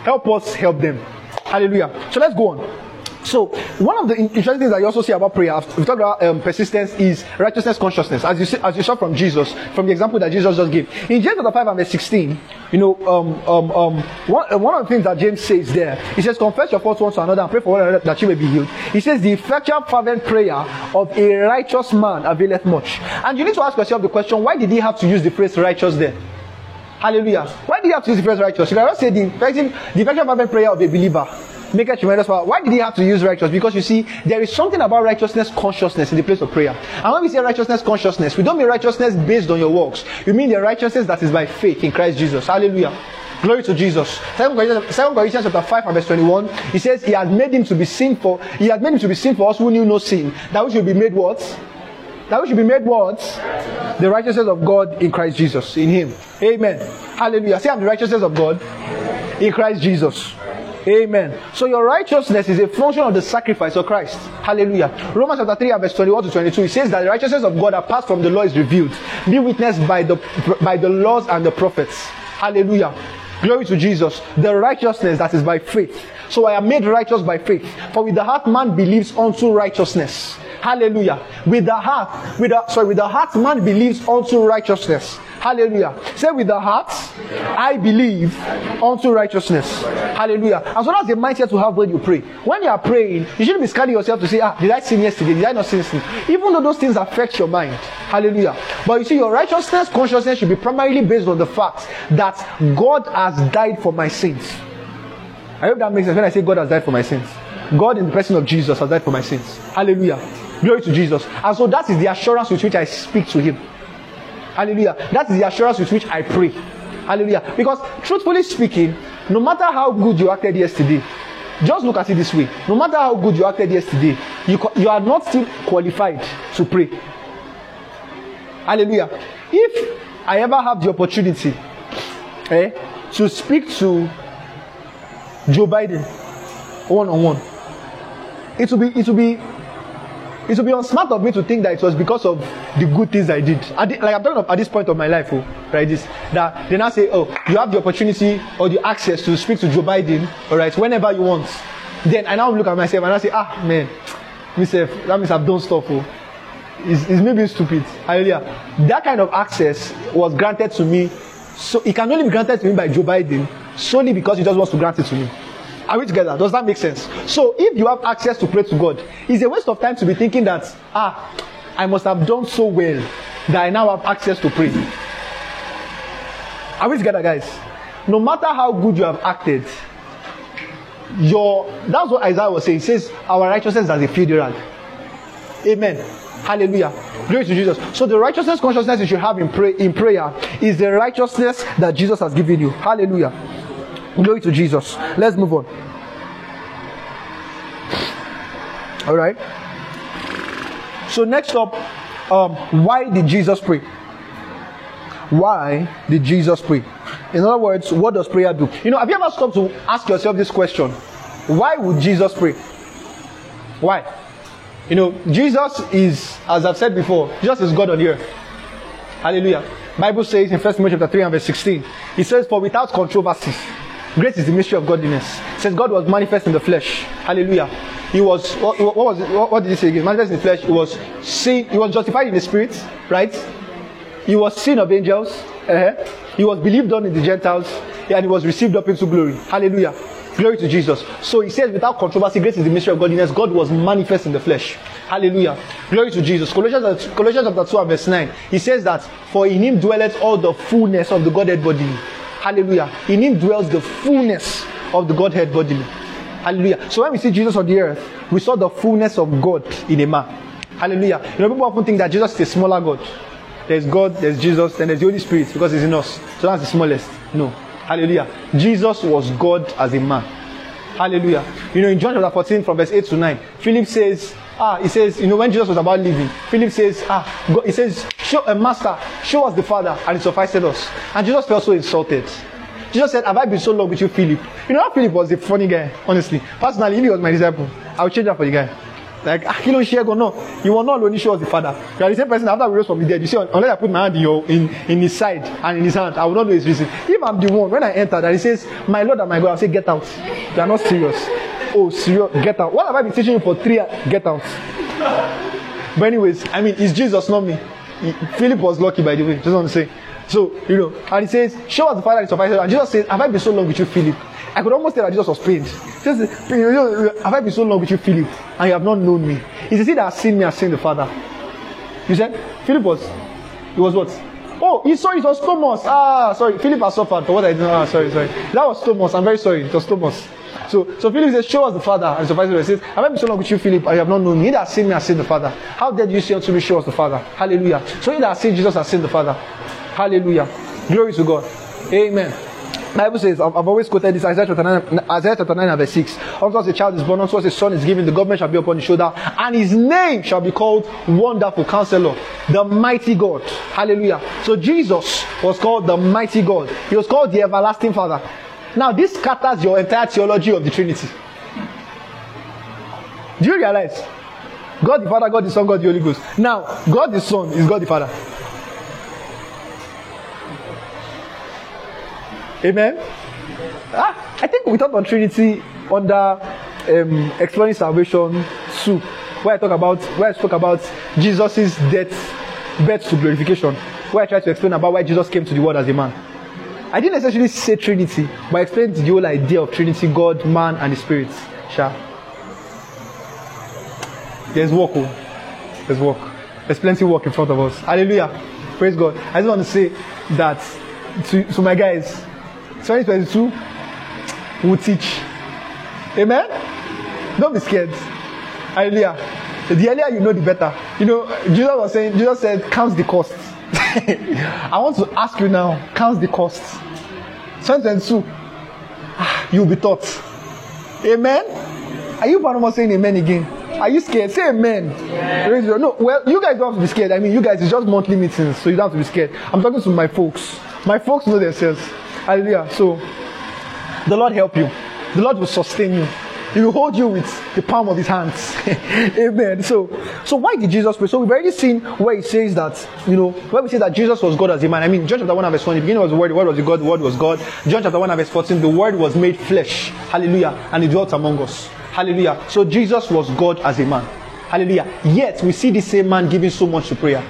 Help us help them. Hallelujah. So let's go on. So one of the interesting things that you also see about prayer, we talked about um, persistence, is righteousness consciousness. As you see, as you saw from Jesus, from the example that Jesus just gave in James chapter five and verse sixteen. You know, um, um, um, one, uh, one of the things that James says there, he says, "Confess your faults one to another and pray for one another that you may be healed." He says, "The effectual fervent prayer of a righteous man availeth much." And you need to ask yourself the question: Why did he have to use the phrase "righteous" there? Hallelujah. Why did he have to use the phrase righteous? You can just say the effective, the effective fervent prayer of a believer. Make a tremendous power. Why did he have to use righteous? Because you see, there is something about righteousness consciousness in the place of prayer. And when we say righteousness consciousness, we don't mean righteousness based on your works. We mean the righteousness that is by faith in Christ Jesus. Hallelujah. Glory to Jesus. Second Corinthians, Corinthians chapter 5 and verse 21. He says, He has made him to be sin for he has made him to be sin for us who knew no sin. That we should be made what? That we should be made what? The righteousness of God in Christ Jesus. In Him. Amen. Hallelujah. Say I'm the righteousness of God in Christ Jesus. Amen. So your righteousness is a function of the sacrifice of Christ. Hallelujah. Romans chapter 3 verse 21 to 22. It says that the righteousness of God apart from the law is revealed, be witnessed by the by the laws and the prophets. Hallelujah. Glory to Jesus. The righteousness that is by faith. So I am made righteous by faith. For with the heart man believes unto righteousness. Hallelujah. With the heart, with the sorry, with the heart man believes unto righteousness. Hallelujah. Say with the heart, I believe unto righteousness. Hallelujah. And so that's the mindset to have when you pray. When you are praying, you shouldn't be scanning yourself to say, ah, did I sin yesterday? Did I not sin? Even though those things affect your mind. Hallelujah. But you see, your righteousness, consciousness should be primarily based on the fact that God has died for my sins. I hope that makes sense when I say God has died for my sins. God in the person of Jesus has died for my sins. Hallelujah. Glory to Jesus. And so that is the assurance with which I speak to Him. Hallelujah. That is the assurance with which I pray. Hallelujah. Because truthfully speaking, no matter how good you acted yesterday, just look at it this way. No matter how good you acted yesterday, you, you are not still qualified to pray. Hallelujah. If I ever have the opportunity eh, to speak to Joe Biden one on one, it will be it will be it will be unsmart of me to think that it was because of the good things I did. I did like I'm talking of at this point of my life, oh, right? This that they now say, oh, you have the opportunity or the access to speak to Joe Biden, all right, whenever you want. Then I now look at myself and I say, ah, man, myself, that means I've done stuff, oh. It's, it's maybe stupid. Hallelujah. That kind of access was granted to me. So it can only be granted to me by Joe Biden solely because he just wants to grant it to me. Are we together? Does that make sense? So if you have access to pray to God, it's a waste of time to be thinking that, ah, I must have done so well that I now have access to pray. Are we together, guys? No matter how good you have acted, your that's what Isaiah was saying. He says, Our righteousness is as a field. Amen. Hallelujah. Glory to Jesus. So the righteousness consciousness you should have in, pray, in prayer is the righteousness that Jesus has given you. Hallelujah. Glory to Jesus. Let's move on. All right. So next up, um, why did Jesus pray? Why did Jesus pray? In other words, what does prayer do? You know, have you ever stopped to ask yourself this question? Why would Jesus pray? Why? You know, Jesus is, as I've said before, Jesus is God on earth. Hallelujah. Bible says in First Timothy chapter 3 and verse 16, it says, For without controversy, great is the mystery of godliness. Says God was manifest in the flesh. Hallelujah. He was what, what was it? What, what did he say again? Manifest in the flesh. He was seen, he was justified in the spirit, right? He was seen of angels. uh He was believed on in the Gentiles, and he was received up into glory. Hallelujah. Glory to Jesus. So he says, without controversy, grace is the mystery of godliness. God was manifest in the flesh. Hallelujah. Glory to Jesus. Colossians, Colossians chapter 2 and verse 9. He says that, For in him dwelleth all the fullness of the Godhead bodily. Hallelujah. In him dwells the fullness of the Godhead bodily. Hallelujah. So when we see Jesus on the earth, we saw the fullness of God in a man. Hallelujah. You know, people often think that Jesus is a smaller God. There's God, there's Jesus, then there's the Holy Spirit because He's in us. So that's the smallest. No. Hallelujah. Jesus was God as a man. Hallelujah. You know, in John chapter 14, from verse 8 to 9, Philip says, Ah, he says, you know, when Jesus was about leaving, Philip says, Ah, God, he says, Show a master, show us the Father, and it sufficed us. And Jesus felt so insulted. Jesus said, Have I been so long with you, Philip? You know, Philip was a funny guy, honestly. Personally, if he was my disciple, I would change that for the guy. Like, ah, you know, share go no. You will not only show us the father. You are the same person after we rose from the dead. You see, unless I put my hand in your in, in his side and in his hand, I will not know his reason. If I'm the one, when I enter, that he says, My Lord and my God, I'll say, Get out. You are not serious. Oh, serious, get out. What have I been teaching you for three years? Get out. But anyways, I mean, it's Jesus, not me. Philip was lucky, by the way. Just want to say. So, you know, and he says, Show us the Father and suffices. And Jesus says, Have I been so long with you, Philip? I could almost tell that Jesus was pained. Says, "You know, Have I been so long with you, Philip? And you have not known me. It's he that has seen me has seen the Father. You said, Philip was, he was what? Oh, he saw it was Thomas. Ah, sorry. Philip has suffered for what I did. Ah, sorry, sorry. That was Thomas. I'm very sorry. It was Thomas. So, so Philip says, Show us the Father. And so He says, I Have I been so long with you, Philip? You have not known. He that has seen me has seen the Father. How dare you say unto me, Show us the Father? Hallelujah. So he that has seen Jesus has seen the Father. Hallelujah. Glory to God. Amen. Bible says, I've, I've always quoted this Isaiah chapter 9, Isaiah chapter 9 verse 6. Unto us a child is born, unto us a son is given, the government shall be upon his shoulder, and his name shall be called Wonderful Counselor, the Mighty God. Hallelujah. So Jesus was called the Mighty God. He was called the Everlasting Father. Now, this scatters your entire theology of the Trinity. Do you realize? God the Father, God the Son, God the Holy Ghost. Now, God the Son is God the Father. Amen. Ah, I think we talked on Trinity under um, exploring salvation two, where I talk about where I talk about Jesus' death, birth to glorification, where I try to explain about why Jesus came to the world as a man. I didn't necessarily say Trinity, but I explained the whole idea of Trinity, God, man, and the Spirit. Sure. There's work, oh. There's work. There's plenty of work in front of us. Hallelujah. Praise God. I just want to say that to, to my guys, 2022 will teach. Amen? Don't be scared. Hallelujah. The earlier you know, the better. You know, Jesus was saying, Jesus said, counts the cost. I want to ask you now, count the cost. 2022, ah, you'll be taught. Amen? Are you Panama saying amen again? Are you scared? Say amen. Raise your- No, well, you guys don't have to be scared. I mean, you guys, it's just monthly meetings, so you don't have to be scared. I'm talking to my folks. My folks know themselves. Hallelujah. So, the Lord help you. The Lord will sustain you. He will hold you with the palm of his hands. Amen. So, so why did Jesus pray? So we've already seen where he says that, you know, where we say that Jesus was God as a man. I mean, John chapter 1 and verse 1, the beginning was the word, the word was the God, the word was God. John chapter 1 verse 14, the word was made flesh. Hallelujah. And he dwelt among us. Hallelujah. So Jesus was God as a man. Hallelujah. Yet we see the same man giving so much to prayer.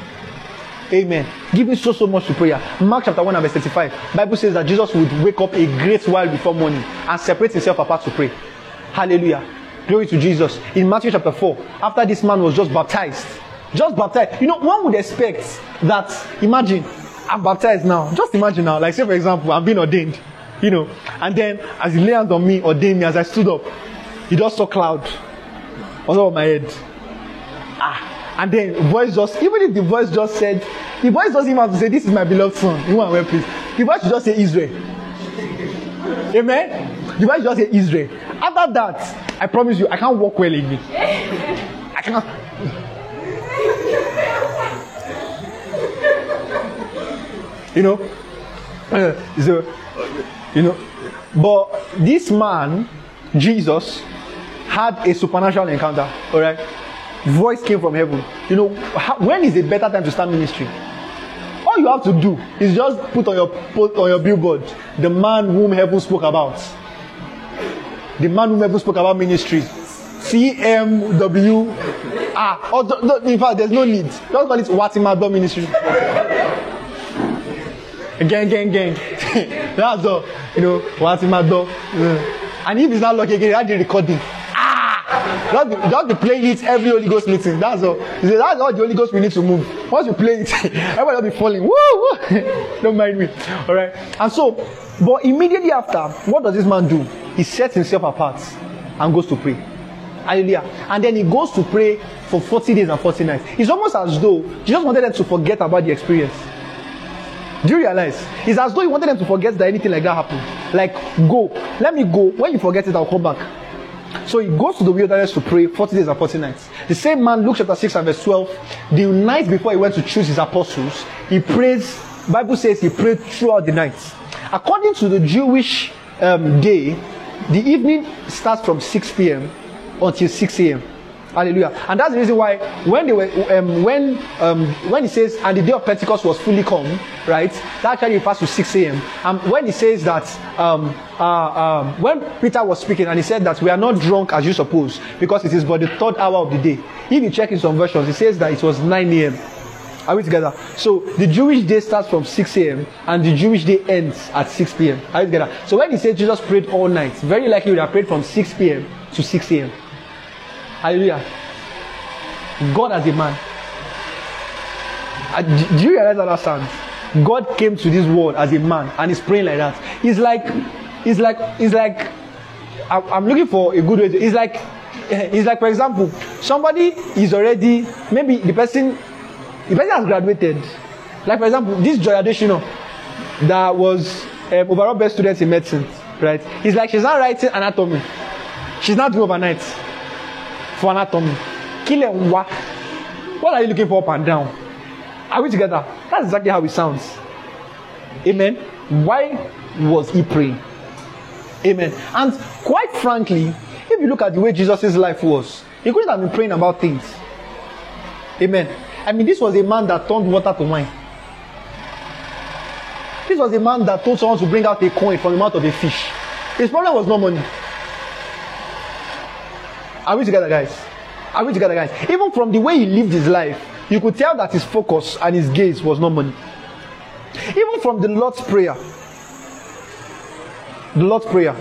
Amen. Giving so so much to prayer. Mark chapter 1 and verse 35. Bible says that Jesus would wake up a great while before morning and separate himself apart to pray. Hallelujah. Glory to Jesus. In Matthew chapter 4, after this man was just baptized, just baptized. You know, one would expect that, imagine, I'm baptized now. Just imagine now, like say for example, I'm being ordained, you know, and then as he lay on me, ordained me as I stood up, he just saw cloud on top of my head. Ah, and then voice just, even if the voice just said, the voice doesn't even have to say, This is my beloved son. You want where please? The voice should just say Israel. Amen. The voice just say Israel. After that, I promise you, I can't walk well again. I cannot. You know, uh, so, you know, but this man, Jesus, had a supernatural encounter. All right, voice came from heaven. You know, how, when is a better time to start ministry? All you have to do is just put on your put on your billboard the man whom heaven spoke about. The man whom heaven spoke about ministry. CMW. Ah, or, no, in fact, there's no need. Just call it Watimado Ministry. gang, gang, gang. That's all. You know, Watimado. Yeah. And if it's not lucky again, that's the recording. Just be, just be playing it every Holy Ghost meeting. That's all. Say, That's all the Holy Ghost we need to move. Once you play it, everybody will be falling. Woo! woo. Don't mind me. All right. And so, but immediately after, what does this man do? He sets himself apart and goes to pray. Hallelujah. And then he goes to pray for 40 days and 40 nights. It's almost as though Jesus wanted them to forget about the experience. Do you realize? It's as though he wanted them to forget that anything like that happened. Like, go. Let me go. When you forget it, I'll come back. So he goes to the wilderness to pray 40 days and 40 nights. The same man, Luke chapter 6 and verse 12, the night before he went to choose his apostles, he prays, Bible says he prayed throughout the night. According to the Jewish um, day, the evening starts from 6 p.m. until 6 a.m. Hallelujah. And that's the reason why when they were um, when um, when he says and the day of Pentecost was fully come, right? That actually refers to 6 a.m. And when he says that um, uh, um, when Peter was speaking and he said that we are not drunk as you suppose because it is but the third hour of the day. If you check in some versions, it says that it was 9 a.m. Are we together? So the Jewish day starts from 6 a.m. and the Jewish day ends at 6 p.m. Are we together? So when he says Jesus prayed all night, very likely he would have prayed from 6 p.m. to 6 a.m. Hallelujah. God as a man. Uh, do- you realize how that sounds? God came to this world as a man and he's praying like that. He's like, he's like, he's like, I'm looking for a good way it's like, it's like, for example, somebody is already, maybe the person, the person has graduated. Like, for example, this Joy Adeshino that was um, overall best student in medicine, right? It's like she's not writing anatomy. She's not doing overnight for anatomy. And what? What are you looking for up and down? Are we together? That's exactly how it sounds. Amen. Why was he praying? Amen. And quite frankly, if you look at the way Jesus' life was, he couldn't have been praying about things. Amen. I mean, this was a man that turned water to wine. This was a man that told someone to bring out a coin from the mouth of a fish. His problem was no money. Are we together, guys? Are we together, guys? Even from the way he lived his life, you could tell that his focus and his gaze was not money. Even from the Lord's Prayer, the Lord's Prayer.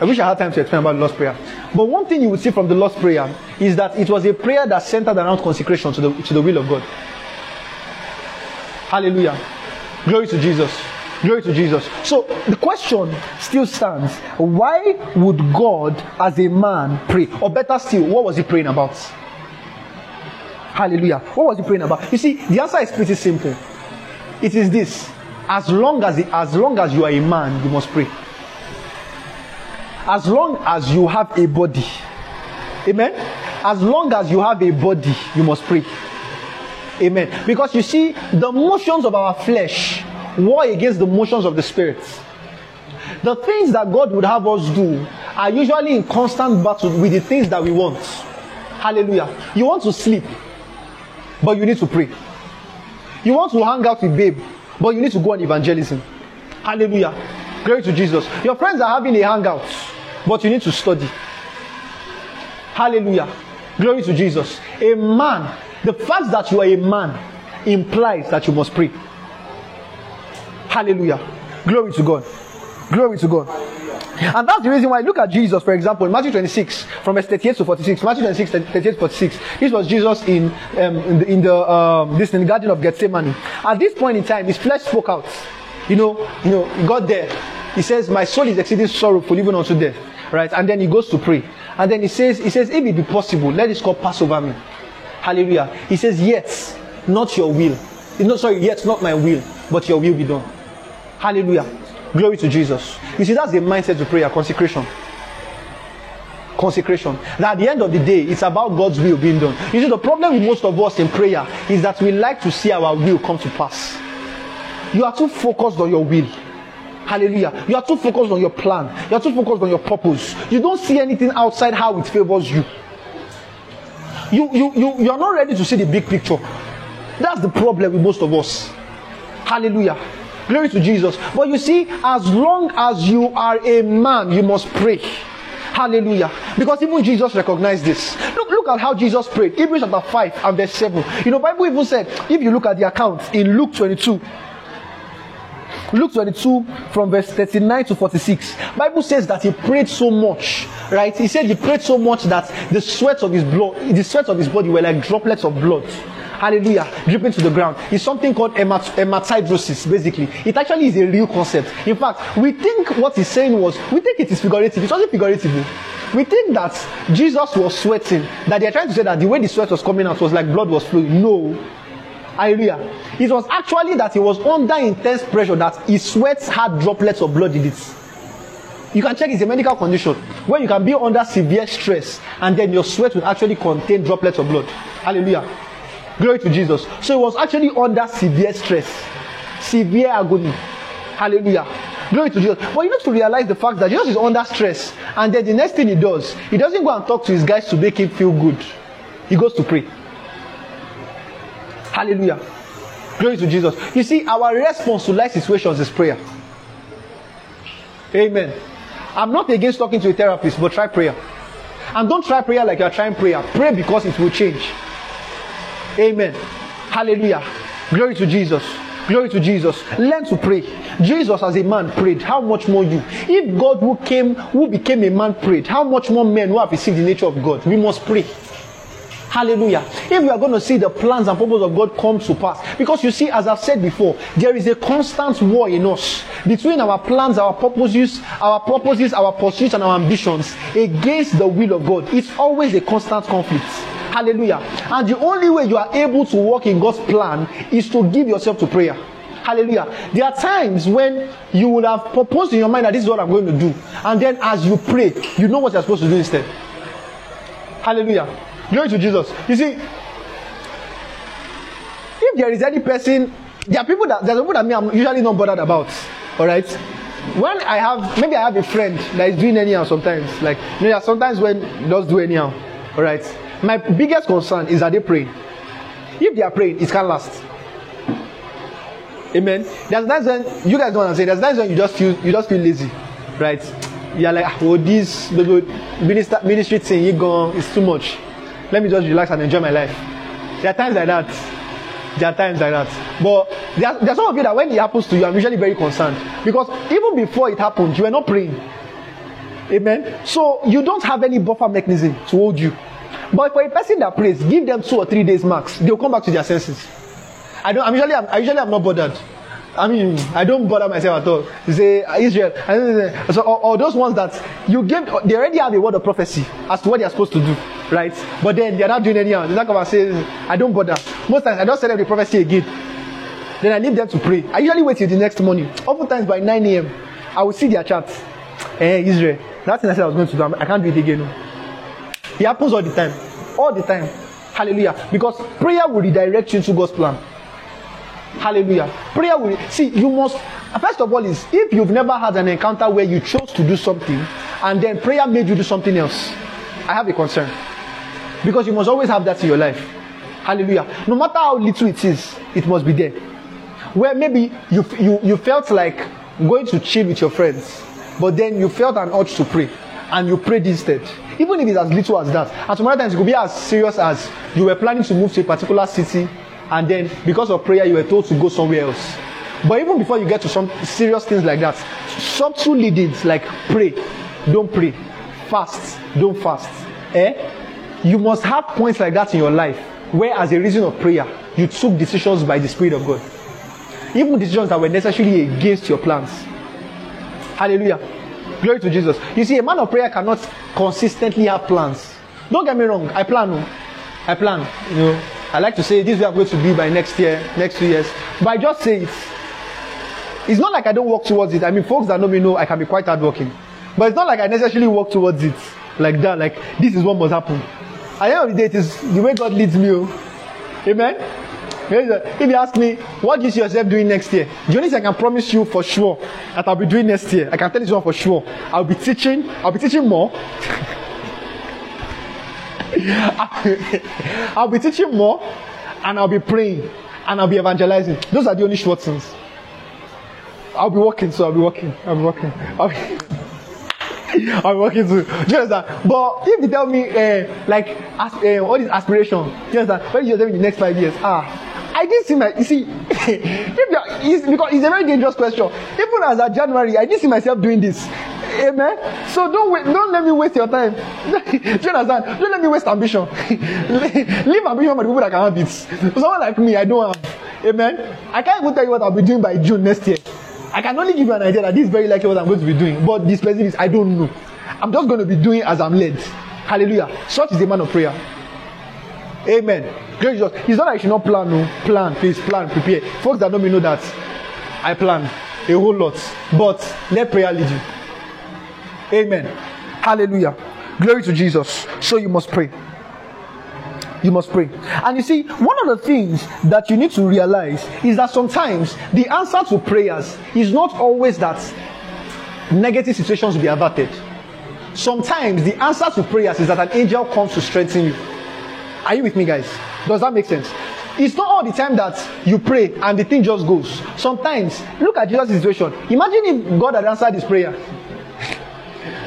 I wish I had time to explain about the Lord's Prayer. But one thing you would see from the Lord's Prayer is that it was a prayer that centered around consecration to the, to the will of God. Hallelujah. Glory to Jesus. Glory to Jesus. So the question still stands why would God, as a man, pray? Or better still, what was he praying about? Hallelujah. What was he praying about? You see, the answer is pretty simple. It is this as long as, as long as you are a man, you must pray. As long as you have a body. Amen. as long as you have a body, you must pray. Amen. Because you see, the motions of our flesh war against the motions of the spirit. The things that God would have us do are usually in constant battle with the things that we want. Hallelujah. You want to sleep, but you need to pray. You want to hang out with babe, but you need to go on evangelism. Hallelujah. Glory to Jesus. Your friends are having a hangout, but you need to study. Hallelujah. Glory to Jesus. A man, the fact that you are a man implies that you must pray. Hallelujah. Glory to God. Glory to God. And that's the reason why look at Jesus, for example, in Matthew 26, from verse 38 to 46. Matthew 26, 38 to 46. This was Jesus in um, in the, in the um, this in the Garden of Gethsemane. At this point in time, his flesh spoke out. You know, you know, he got there. He says, My soul is exceeding sorrowful, even unto death. Right? And then he goes to pray. And then he says, He says, If it be possible, let this cup pass over me. Hallelujah. He says, Yet, not your will. No, sorry, yet not my will, but your will be done. Hallelujah. Glory to Jesus. You see, that's the mindset to prayer, consecration. Consecration. That at the end of the day, it's about God's will being done. You see, the problem with most of us in prayer is that we like to see our will come to pass. You are too focused on your will. Hallelujah. You are too focused on your plan. You are too focused on your purpose. You don't see anything outside how it favors you. You, you, you, you are not ready to see the big picture. That's the problem with most of us. Hallelujah. Glory to Jesus. But you see, as long as you are a man, you must pray. Hallelujah. Because even Jesus recognized this. Look, look at how Jesus prayed. Hebrews chapter 5 and verse 7. You know, Bible even said, if you look at the account in Luke 22, Luke 22 from verse 39 to 46. Bible says that he prayed so much, right? He said he prayed so much that the sweat of his blood, the sweat of his body were like droplets of blood. Hallelujah, dripping to the ground. It's something called hemat- hematidrosis, basically. It actually is a real concept. In fact, we think what he's saying was, we think it is figurative. It wasn't figurative. We think that Jesus was sweating, that they're trying to say that the way the sweat was coming out was like blood was flowing. No. Hallelujah. It was actually that he was under intense pressure that his sweat had droplets of blood in it. You can check it's a medical condition where you can be under severe stress and then your sweat will actually contain droplets of blood. Hallelujah. Glory to Jesus. So he was actually under severe stress, severe agony. Hallelujah. Glory to Jesus. But you need to realize the fact that Jesus is under stress, and then the next thing he does, he doesn't go and talk to his guys to make him feel good. He goes to pray. Hallelujah. Glory to Jesus. You see, our response to life situations is prayer. Amen. I'm not against talking to a therapist, but try prayer. And don't try prayer like you're trying prayer. Pray because it will change. Amen. Hallelujah. Glory to Jesus. Glory to Jesus. Learn to pray. Jesus as a man prayed. How much more you? If God who came, who became a man prayed, how much more men who have received the nature of God? We must pray. Hallelujah. If we are going to see the plans and purpose of God come to pass, because you see, as I've said before, there is a constant war in us between our plans, our purposes, our purposes, our pursuits, and our ambitions against the will of God. It's always a constant conflict. Hallelujah. And the only way you are able to walk in God's plan is to give yourself to prayer. Hallelujah. There are times when you would have proposed in your mind that this is what I'm going to do. And then as you pray, you know what you're supposed to do instead. Hallelujah. Glory to Jesus. You see, if there is any person, there are people that there's people that me I'm usually not bothered about. All right. When I have maybe I have a friend that is doing anyhow sometimes. Like you know, sometimes when he does do anyhow. All right. My biggest concern is that they pray. If they are praying, it can last. Amen. There's times when you guys don't say. There's times when you just feel you just feel lazy, right? You're like, ah, oh, this minister ministry thing, you gone, it's too much. Let me just relax and enjoy my life. There are times like that. There are times like that. But there are, there are some of you that when it happens to you, I'm usually very concerned because even before it happened, you were not praying. Amen. So you don't have any buffer mechanism to hold you. But for a person that prays, give them two or three days max. They'll come back to their senses. I don't. I'm usually. I'm, usually am not bothered. I mean, I don't bother myself at all. You say uh, Israel, so, or, or those ones that you give, they already have a word of prophecy as to what they are supposed to do, right? But then they are not doing anyhow. They not come say, I don't bother. Most times I don't send them the prophecy again. Then I leave them to pray. I usually wait till the next morning. Oftentimes by 9 a.m., I will see their chat. Eh, Israel, that thing I said I was going to do, I can't do it again. It happens all the time. All the time. Hallelujah. Because prayer will redirect you into God's plan. Hallelujah. Prayer will see you must first of all is if you've never had an encounter where you chose to do something and then prayer made you do something else, I have a concern. Because you must always have that in your life. Hallelujah. No matter how little it is, it must be there. Where maybe you you, you felt like going to chill with your friends, but then you felt an urge to pray and you prayed instead. Even if it's as little as that. And some other times it could be as serious as you were planning to move to a particular city and then because of prayer you were told to go somewhere else. But even before you get to some serious things like that, subtle leadings like pray, don't pray, fast, don't fast. Eh? You must have points like that in your life where, as a reason of prayer, you took decisions by the Spirit of God. Even decisions that were necessarily against your plans. Hallelujah. Glory to Jesus. You see, a man of prayer cannot consistently have plans. Don't get me wrong, I plan. oh. I plan. You know, I like to say this is where I'm going to be by next year, next two years. But I just say it. It's not like I don't work towards it. I mean, folks that know me know I can be quite hardworking. But it's not like I necessarily work towards it like that. Like this is what must happen. At the end of the day, it is the way God leads me. oh. Amen. If you ask me, what do you see yourself doing next year? The only thing I can promise you for sure that I'll be doing next year, I can tell you one for sure. I'll be teaching. I'll be teaching more. I'll be teaching more, and I'll be praying, and I'll be evangelizing. Those are the only short things. I'll be working, so I'll be working. I'll be working. I'll be, be working too. You understand? But if you tell me, uh, like, as, uh, what is aspiration? Do you understand? What is your in the next five years? Ah, I didn't see my. You see, it's, because it's a very dangerous question. Even as at January, I didn't see myself doing this. Amen. So don't wait, don't let me waste your time. Do you understand? Don't let me waste ambition. Leave ambition for the people that can have it. Someone like me, I don't have. Amen. I can't even tell you what I'll be doing by June next year. I can only give you an idea that this is very likely what I'm going to be doing. But the specifics, I don't know. I'm just going to be doing as I'm led. Hallelujah. Such is the man of prayer. Amen. To Jesus. It's not like should not plan, no. Plan, please, plan, prepare. Folks that know me know that I plan a whole lot. But let prayer lead you. Amen. Hallelujah. Glory to Jesus. So you must pray. You must pray. And you see, one of the things that you need to realize is that sometimes the answer to prayers is not always that negative situations be averted. Sometimes the answer to prayers is that an angel comes to strengthen you. Are you with me, guys? Does that make sense? It's not all the time that you pray and the thing just goes. Sometimes, look at Jesus' situation. Imagine if God had answered his prayer.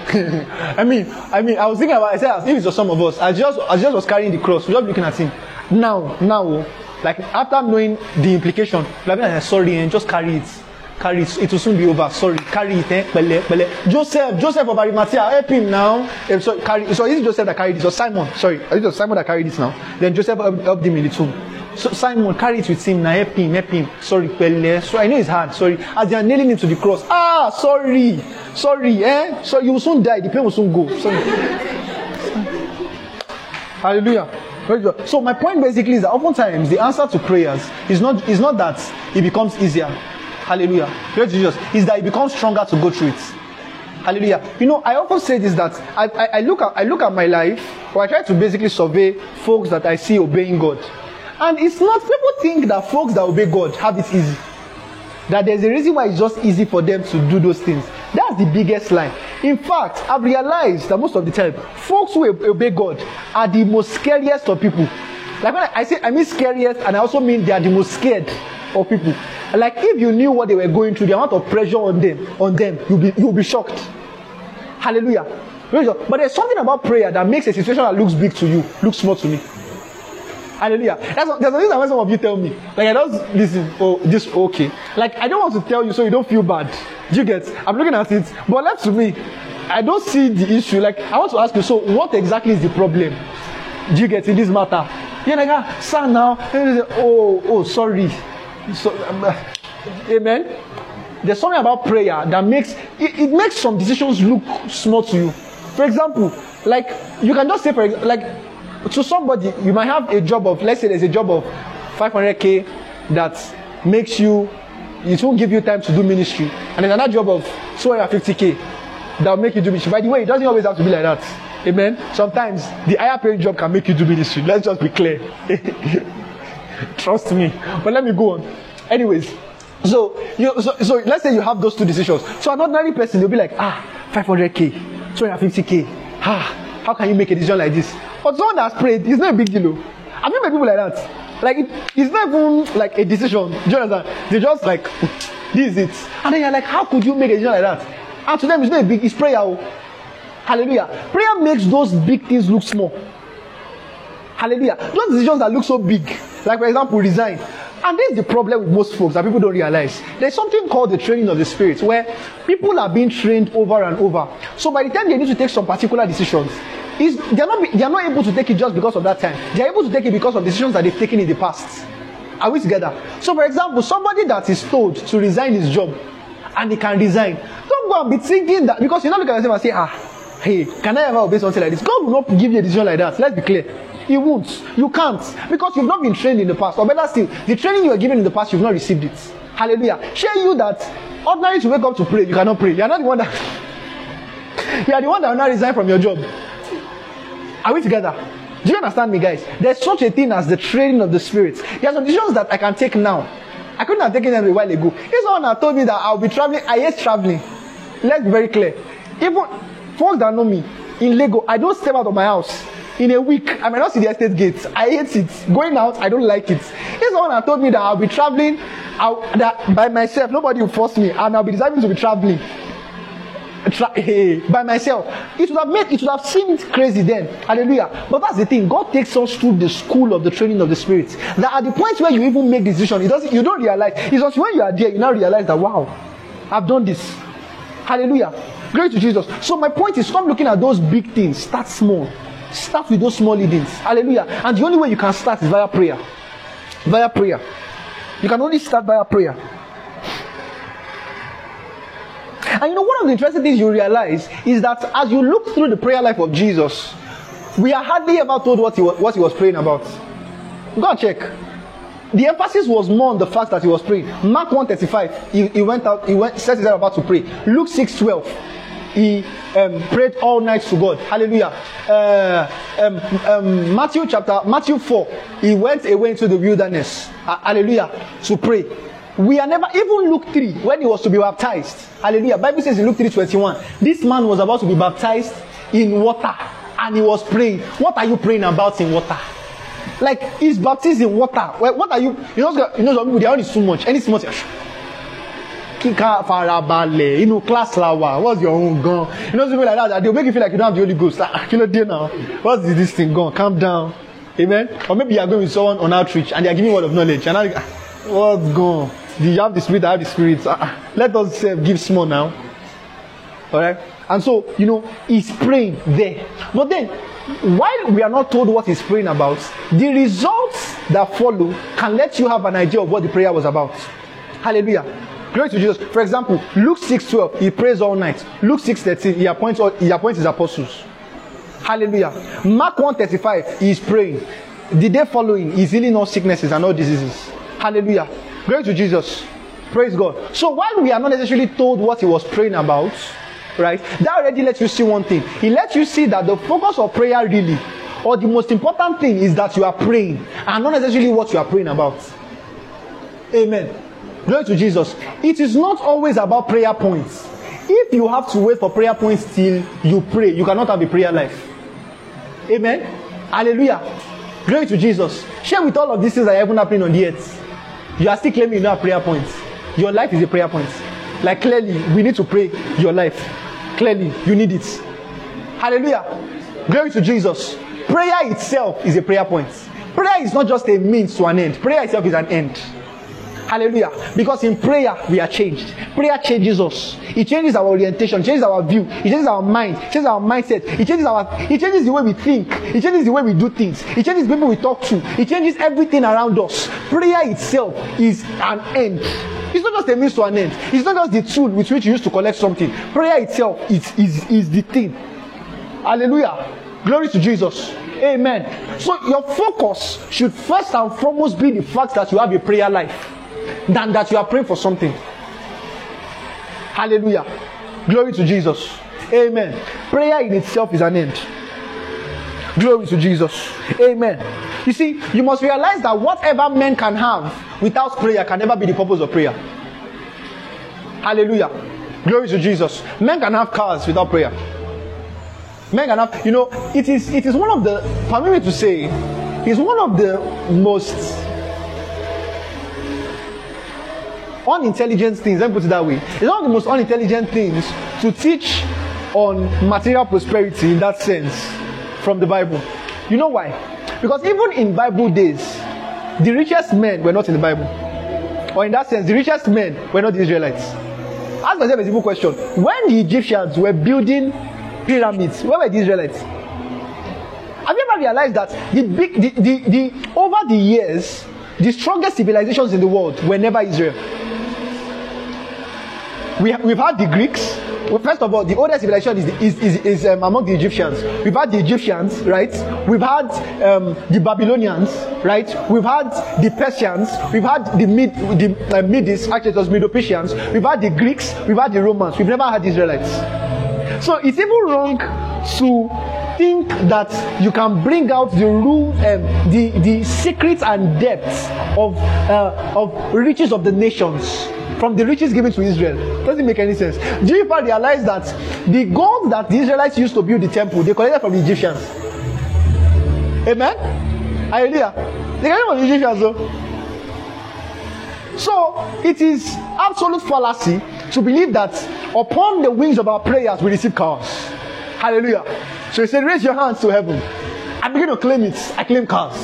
I mean, I mean, I was thinking about. I said, if it's for some of us, I just, I just was carrying the cross, just looking at him. Now, now, like after knowing the implication, like, like sorry, and just carry it, carry it. It will soon be over. Sorry, carry it. Eh? Pele, pele. Joseph, Joseph of Arimathea, help him now. Eh, so carry. So is it Joseph that carried it? So Simon, sorry, it was Simon that carried it now. Then Joseph helped him in the tomb. So Simon, carry it with him now. Help him, help him. Sorry, pele. So I know it's hard. Sorry, as they are nailing him to the cross. Ah, sorry, sorry. Eh? So you will soon die. The pain will soon go. Sorry. Hallelujah. So my point basically is that oftentimes the answer to prayers is not is not that it becomes easier. Hallelujah. Praise Jesus. Is that it becomes stronger to go through it. Hallelujah. You know, I often say this that I, I, I look at I look at my life, or I try to basically survey folks that I see obeying God. And it's not people think that folks that obey God have it easy. That there's a reason why it's just easy for them to do those things. That's the biggest lie. In fact, I've realized that most of the time, folks who obey God are the most scariest of people. Like when I say I mean scariest, and I also mean they are the most scared of people. Like if you knew what they were going through, the amount of pressure on them, on them, you'll be you'll be shocked. Hallelujah. But there's something about prayer that makes a situation that looks big to you look small to me. Hallelujah. That's there's a reason why some of you tell me. Like I don't listen. Oh, this okay. Like I don't want to tell you so you don't feel bad. Do you get? I'm looking at it, but left to me, I don't see the issue. Like I want to ask you. So what exactly is the problem? Do you get in this matter? You're like, ah, sir, now. Oh, oh, sorry. So, um, uh, amen. There's something about prayer that makes it, it makes some decisions look small to you. For example, like you can just say, for like to somebody, you might have a job of, let's say there's a job of 500k that makes you, it won't give you time to do ministry. And there's another job of 250k that will make you do ministry. By the way, it doesn't always have to be like that. Amen. Sometimes the higher paying job can make you do ministry. Let's just be clear. Trust me. But let me go on. Anyways, so you so, so let's say you have those two decisions. So an ordinary person will be like, ah, 500k, 250k. Ah, how can you make a decision like this? But someone that's prayed, it's not a big deal. oh. Have you met people like that? Like it, it's not even like a decision. Do you understand? They just like this is it. And then you're like, how could you make a decision like that? And to them it's not a big, it's prayer. oh. Hallelujah. Prayer makes those big things look small. Hallelujah. Those decisions that look so big, like for example, resign. And this is the problem with most folks that people don't realize. There's something called the training of the spirit where people are being trained over and over. So by the time they need to take some particular decisions, is they're not they're not able to take it just because of that time. They're able to take it because of decisions that they've taken in the past. Are we together? So for example, somebody that is told to resign his job and he can resign, don't go and be thinking that because you not look at yourself and say, ah, hey, can I ever obey something like this? God will not give you a decision like that. Let's be clear. He won't. You can't. Because you've not been trained in the past. Or better still, the training you were given in the past, you've not received it. Hallelujah. Share you that ordinary to wake up to pray, you cannot pray. You are not the one that you are the one that will not resign from your job. Are we together? Do you understand me, guys? There's such a thing as the training of the spirit. There are some decisions that I can take now. I couldn't have taken them a while ago. If someone had told me that I'll be traveling, I hate traveling. Let's be very clear. Even folks that know me in Lagos, I don't step out of my house. In a week, I may not see the estate gates. I hate it. Going out, I don't like it. If someone had told me that I'll be traveling I'll, that by myself, nobody will force me, and I'll be deciding to be traveling tra- by myself. It would have made it would have seemed crazy then. Hallelujah. But that's the thing. God takes us through the school of the training of the spirit. That at the point where you even make decision, it doesn't you don't realize. It's just when you are there, you now realize that wow, I've done this. Hallelujah. Glory to Jesus. So my point is stop looking at those big things. Start small. Start with those small leadings. Hallelujah. And the only way you can start is via prayer. Via prayer. You can only start via prayer. And you know, one of the interesting things you realize is that as you look through the prayer life of Jesus, we are hardly ever told what he was, what he was praying about. Go and check. The emphasis was more on the fact that he was praying. Mark 135, he, he went out, he went, set himself about to pray. Luke 6 12, he um, prayed all night to God. Hallelujah. Uh, um, um, Matthew chapter, Matthew 4, he went away into the wilderness. Ha- Hallelujah. To pray. We are never, even Luke 3, when he was to be baptized. Hallelujah. Bible says in Luke 3 21, this man was about to be baptized in water and he was praying. What are you praying about in water? Like he's baptized in water. Well, what are you? You know, you know some people they are only too much. Any small Kíká farabalẹ̀ inú class la what's your own gan? You know something like that that dey make you feel like you don't have the holy ghost. Ah kí ló dé now what's this thing gan calm down. Amen? Or maybe you are going with someone on outreach and they are giving word of knowledge and you ah what's gone? Do you have the spirit? I have the spirit. Ah, let us uh, give small now. Alright? And so you know he's praying there. But then while we are not told what he's praying about the results that follow can let you have an idea of what the prayer was about. Hallelujah glory to jesus. For example luke 6 12 he prays all night. Luke 6 13 he appoints all, he appoints his apostles. Hallelujah. Mark 1 35 he is praying. The day following he's healing all sicknesses and all diseases. Hallelujah. Glory to jesus. Praise god. So while we are not necessarily told what he was praying about right that already lets you see one thing. It lets you see that the focus of prayer really or the most important thing is that you are praying and not necessarily what you are praying about. Amen glory to jesus. It is not always about prayer points. If you have to wait for prayer points till you pray you cannot have a prayer life. Amen? Hallelujah. Glory to jesus. Share with all of these things that are even happening on the earth. You are still claiming you have prayer points. Your life is a prayer point. Like clearly we need to pray your life. Clearly you need it. Hallelujah. Glory to jesus. Prayer itself is a prayer point. Prayer is not just a means to an end. Prayer itself is an end hallelujah. Because in prayer we are changed. Prayer changes us. It changes our orientation changes our view it changes our mind it changes our mindset it changes our it changes the way we think it changes the way we do things it changes people we talk to it changes everything around us. Prayer itself is an end. It's not just a means to an end. It's not just the tool with which you use to collect something. Prayer itself is is is the thing. Hallelujah. Glory to jesus. Amen. So your focus should first and foremost be the fact that you have a prayer life than that you are praying for something hallelujah glory to jesus amen prayer in itself is an end Glory to Jesus. Amen. You see, you must realize that whatever men can have without prayer can never be the purpose of prayer. Hallelujah. Glory to Jesus. Men can have cars without prayer. Men can have, you know, it is it is one of the permit me to say, it's one of the most unintelligent things, let me put it that way. It's one of the most unintelligent things to teach on material prosperity in that sense from the Bible. You know why? Because even in Bible days, the richest men were not in the Bible. Or in that sense, the richest men were not the Israelites. Ask myself a simple question. When the Egyptians were building pyramids, where were the Israelites? Have you ever realized that the big the, the, the over the years, the strongest civilizations in the world were never Israel? We, we've had the Greeks. Well, first of all, the oldest civilization is, is, is, is um, among the Egyptians. We've had the Egyptians, right? We've had um, the Babylonians, right? We've had the Persians. We've had the Mid, the uh, Medes, actually it was Medo-Persians. We've had the Greeks. We've had the Romans. We've never had the Israelites. So it's even wrong to think that you can bring out the rule, um, the the secrets and depths of uh, of riches of the nations from the riches given to Israel. Doesn't make any sense. Do you realize that the gold that the Israelites used to build the temple, they collected from the Egyptians? Amen? Hallelujah. They collected from the Egyptians, though. So it is absolute fallacy to believe that upon the wings of our prayers we receive cars. Hallelujah. So he said, Raise your hands to heaven. I begin to claim it. I claim cars.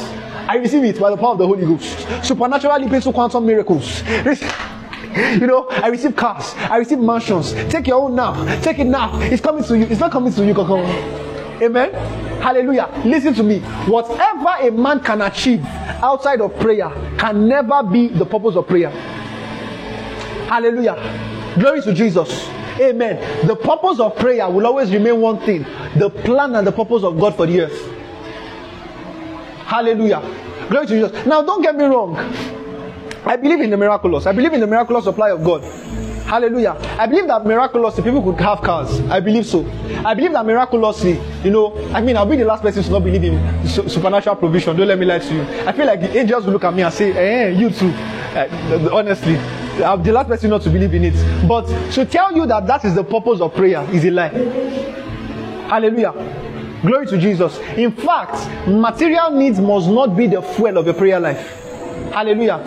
I receive it by the power of the Holy Ghost. Supernaturally brings to quantum miracles. You know, I receive cars, I receive mansions. Take your own now. Take it now. It's coming to you. It's not coming to you, Koko. Amen. Hallelujah. Listen to me. Whatever a man can achieve outside of prayer can never be the purpose of prayer. Hallelujah. Glory to Jesus. Amen. The purpose of prayer will always remain one thing the plan and the purpose of God for the earth. Hallelujah. Glory to Jesus. Now, don't get me wrong. I believe in the miraculous. I believe in the miraculous supply of God. Hallelujah. I believe that miraculously people could have cars. I believe so. I believe that miraculously, you know, I mean, I'll be the last person to not believe in su- supernatural provision. Don't let me lie to you. I feel like the angels will look at me and say, eh, you too. Uh, honestly, I'm the last person not to believe in it. But to tell you that that is the purpose of prayer is a lie. Hallelujah. Glory to Jesus. In fact, material needs must not be the fuel of your prayer life. Hallelujah.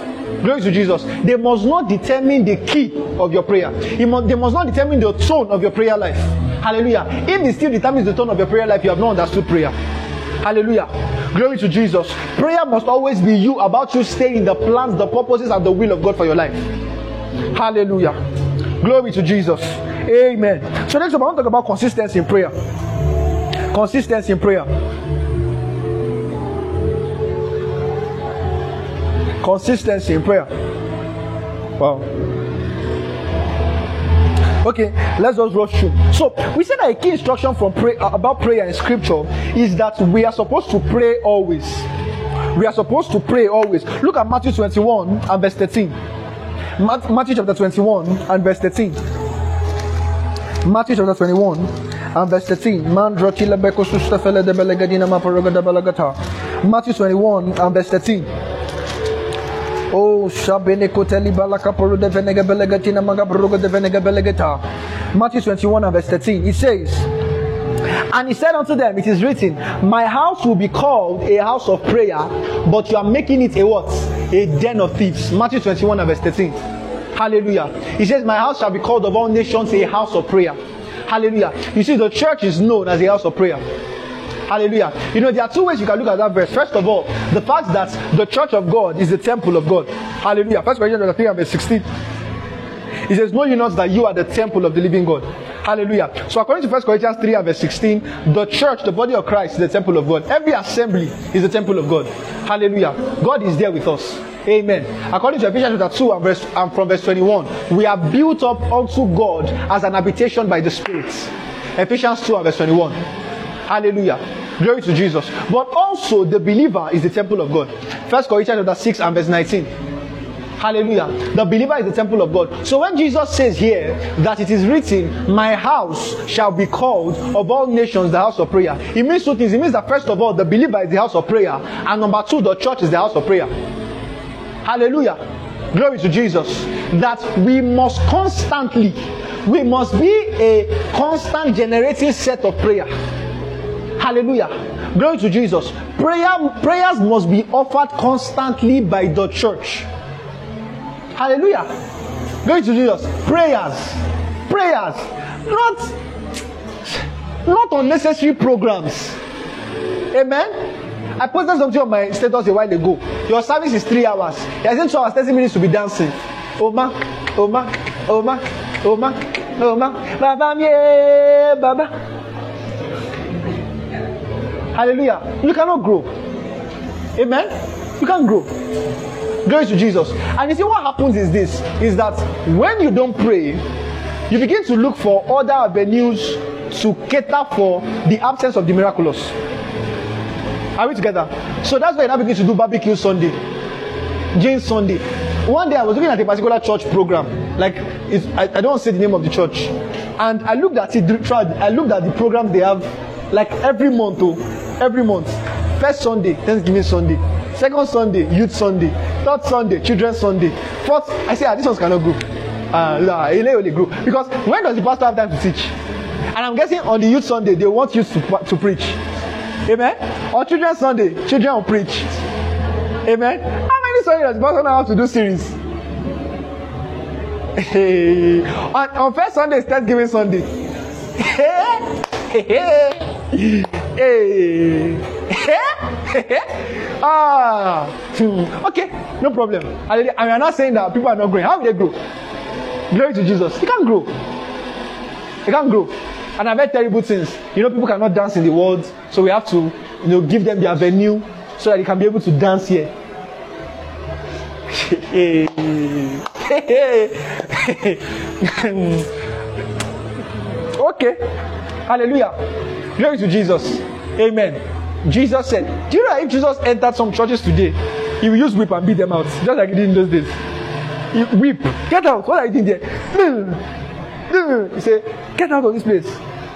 Glory to Jesus. They must not determine the key of your prayer. Must, they must not determine the tone of your prayer life. Hallelujah. If it still determines the tone of your prayer life, you have not understood prayer. Hallelujah. Glory to Jesus. Prayer must always be you about you staying in the plans, the purposes, and the will of God for your life. Hallelujah. Glory to Jesus. Amen. So next up, I want to talk about consistency in prayer. Consistency in prayer. Consistency in prayer. Wow. Okay, let's just rush through. So we said that a key instruction from pray uh, about prayer in scripture is that we are supposed to pray always. We are supposed to pray always. Look at Matthew 21 and verse 13. Mat- Matthew chapter 21 and verse 13. Matthew chapter 21 and verse 13. Matthew 21 and verse 13. Oh, Shabene Koteli Balakapuru de Venega Belegatina Magabruga de Venega Belegata. Matthew 21 and verse 13. It says, And he said unto them, It is written, My house will be called a house of prayer, but you are making it a what? A den of thieves. Matthew 21 and verse 13. Hallelujah. He says, My house shall be called of all nations a house of prayer. Hallelujah. You see, the church is known as a house of prayer. Hallelujah. You know, there are two ways you can look at that verse. First of all, the fact that the church of God is the temple of God. Hallelujah. First Corinthians 3 and verse 16. He says, Know you not that you are the temple of the living God. Hallelujah. So according to First Corinthians 3 and verse 16, the church, the body of Christ, is the temple of God. Every assembly is the temple of God. Hallelujah. God is there with us. Amen. According to Ephesians chapter 2 and, verse, and from verse 21, we are built up unto God as an habitation by the Spirit. Ephesians 2 and verse 21. Hallelujah. Glory to Jesus. But also the believer is the temple of God. First Corinthians chapter 6 and verse 19. Hallelujah. The believer is the temple of God. So when Jesus says here that it is written, My house shall be called of all nations the house of prayer, it means two things. It means that first of all, the believer is the house of prayer, and number two, the church is the house of prayer. Hallelujah. Glory to Jesus. That we must constantly, we must be a constant generating set of prayer. Hallelujah. Glory to Jesus. Prayer, prayers must be offered constantly by the church. Hallelujah. Glory to Jesus. Prayers. Prayers. Not, not unnecessary programs. Amen. I posted something on my status a while ago. Your service is three hours. There's in two hours, 30 minutes to be dancing. Oma, Oma, Oma, Oma, Oma, Baba, yeah, Baba. Hallelujah. You cannot grow. Amen. You can't grow. Glory to Jesus. And you see what happens is this is that when you don't pray, you begin to look for other avenues to cater for the absence of the miraculous. Are we together? So that's why I now begin to do barbecue Sunday, Jane Sunday. One day I was looking at a particular church program, like I, I don't say the name of the church, and I looked at it. I looked at the programs they have, like every month, oh, every month. First Sunday, Thanksgiving Sunday. Second Sunday, Youth Sunday. Third Sunday, Children's Sunday. Fourth, I say, ah, this one's cannot. Ah, uh, it only grow because when does the pastor have time to teach? And I'm guessing on the Youth Sunday they want you to to preach. Amen. On Children's Sunday, children will preach. Amen. How many Sundays does the pastor know how to do series? Hey. on, on first Sunday is Thanksgiving Sunday. Hey. Hey. ah. Hmm. Okay, no problem. And we are not saying that people are not growing. How will they grow? Glory to Jesus. You can't grow. You can't grow. And I've heard terrible things. You know, people cannot dance in the world, so we have to, you know, give them their venue so that they can be able to dance here. okay. Hallelujah. Glory to Jesus. Amen. Jesus said, Do you know if Jesus entered some churches today, he will use whip and beat them out, just like he did in those days. He whip, get out. What are you doing there? He said, Get out of this place.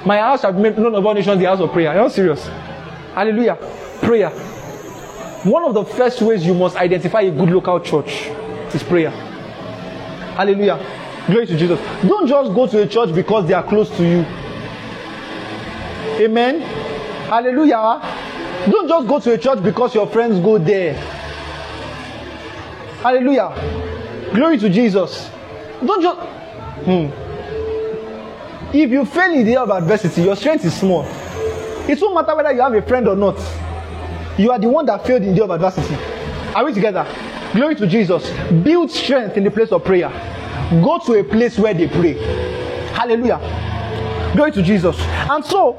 My house shall be made known of all nations the house of prayer. Are you serious? Hallelujah. Prayer. One of the first ways you must identify a good local church is prayer. Hallelujah. Glory to Jesus. Don't just go to a church because they are close to you. Amen. Hallelujah. Don't just go to a church because your friends go there. Hallelujah. Glory to Jesus. Don't just. Hmm. If you fail in the day of adversity, your strength is small. It won't matter whether you have a friend or not. You are the one that failed in the day of adversity. Are we together? Glory to Jesus. Build strength in the place of prayer. Go to a place where they pray. Hallelujah. Glory to Jesus. And so,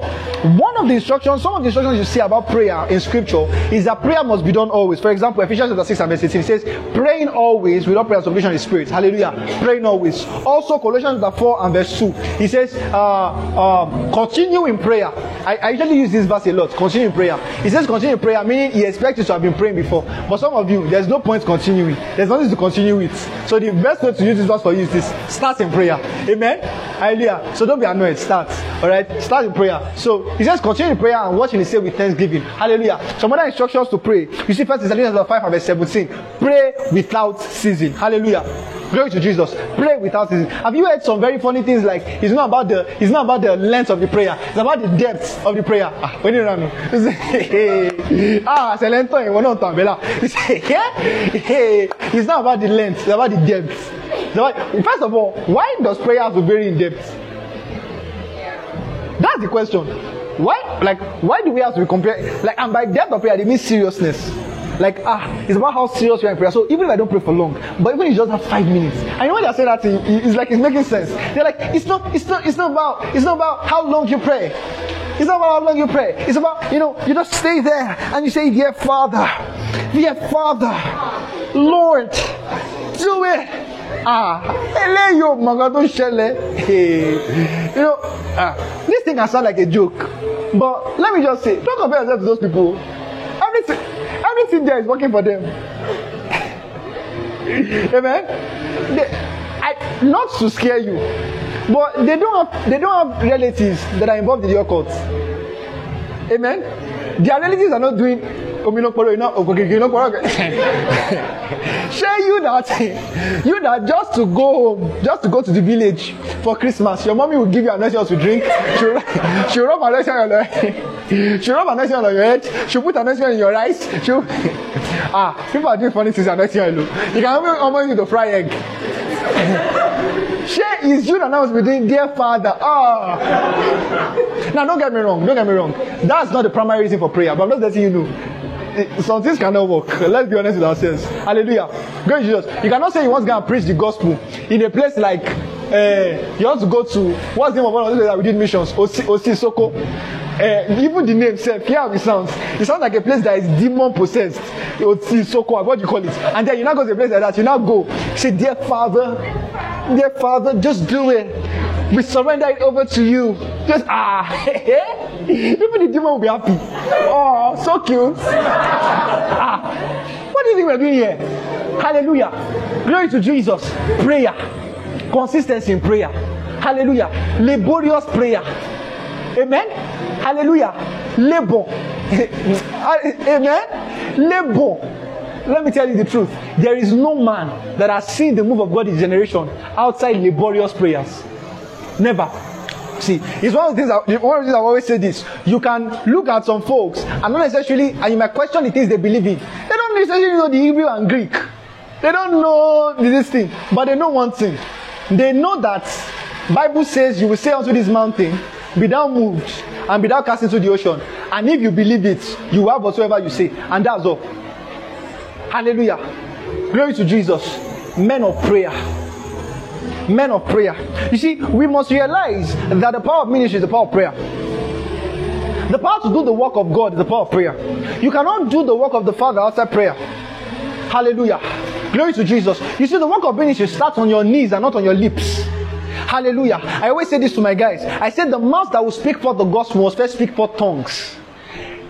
one of the instructions, some of the instructions you see about prayer in scripture is that prayer must be done always. For example, Ephesians chapter 6 and verse 18 says, praying always without prayer supplication in spirit. Hallelujah. Praying always. Also, Colossians chapter 4 and verse 2, he says, uh, uh, continue in prayer. I, I usually use this verse a lot. Continue in prayer. He says continue in prayer, meaning he expects you to have been praying before. But some of you, there's no point continuing. There's nothing to continue with. So the best way to use this verse for you is this. Start in prayer. Amen. Hallelujah. So don't be annoyed. Start. All right. Start in prayer. So he says continue in prayer and watch in the same with thanksgiving. Hallelujah. Some other instructions to pray. You see First Thessalonians 5 and verse 17. Pray without ceasing. Hallelujah. Glory to Jesus. Pray without ceasing. Have you heard some very funny things like it's not about the it's not about the length of the prayer. It's about the depth of the prayer. Ah, when you run. Ah, c'est lento et on entend bella. It's not about the length, it's about the depth. First of all, why does prayer have to vary in depth? That's the question. Why, like, why do we have to be compared? Like, and by depth of prayer, they mean seriousness. Like, ah, it's about how serious you are in prayer. So even if I don't pray for long, but even if you just have five minutes, I know when they say that it's like it's making sense. They're like, it's not, it's not, it's not about, it's not about how long you pray. It's not about how long you pray. It's about, you know, you just stay there and you say, Dear Father, Dear Father, Lord, do it. Ah, eléyìí. You know, ah, this thing can sound like a joke, but let me just say, don't compare yourself to those people. Everything, everything there is working for them. Amen. They, I, not to scare you, but they don't have they don't have relatives that are involved in your occult. Amen. Their relatives are not doing ominokporo ina okokeke inokporo. Share you that you that just to go home, just to go to the village for Christmas, your mommy will give you an anointing to drink. She'll, she'll rub anointing on your head. She'll rub anointing on your head. She'll put anointing in your rice. She'll ah people are doing funny things oil. You can even almost use to fry egg. Share is you that now is between dear father. Ah. Now don't get me wrong. Don't get me wrong. That's not the primary reason for prayer. But I'm just letting you know. Eh, Some things cannot work. Let's be honest with ourselves. Hallelujah. Great Jesus. You cannot say you want to go and preach the gospel in a place like uh, you want to go to what's the name of one of those that we did missions? Osi, Osi Soko. Uh, even the name self, here how it sounds. It sounds like a place that is demon possessed. Osi Soko, what do you call it? And then you now go to a place like that. You now go say, Dear Father, dear Father, just do it. We surrender it over to you. Just ah, even the demon will be happy. Oh, so cute. Ah, what do you think we're doing here? Hallelujah. Glory to Jesus. Prayer. Consistency in prayer. Hallelujah. Laborious prayer. Amen. Hallelujah. Labor. Amen. Labor. Let me tell you the truth. There is no man that has seen the move of God in generation outside laborious prayers. Never. See, it's one of the things. I, one of the things I always say this. You can look at some folks and not necessarily, and you might question the things they believe in. They don't necessarily know the Hebrew and Greek. They don't know this thing, but they know one thing. They know that Bible says you will say unto this mountain, be thou moved and be thou cast into the ocean. And if you believe it, you have whatsoever you say, and that's all. Hallelujah. Glory to Jesus. Men of prayer. Men of prayer. You see, we must realize that the power of ministry is the power of prayer. The power to do the work of God is the power of prayer. You cannot do the work of the Father outside prayer. Hallelujah. Glory to Jesus. You see, the work of ministry starts on your knees and not on your lips. Hallelujah. I always say this to my guys. I said the mouth that will speak forth the gospel must first speak forth tongues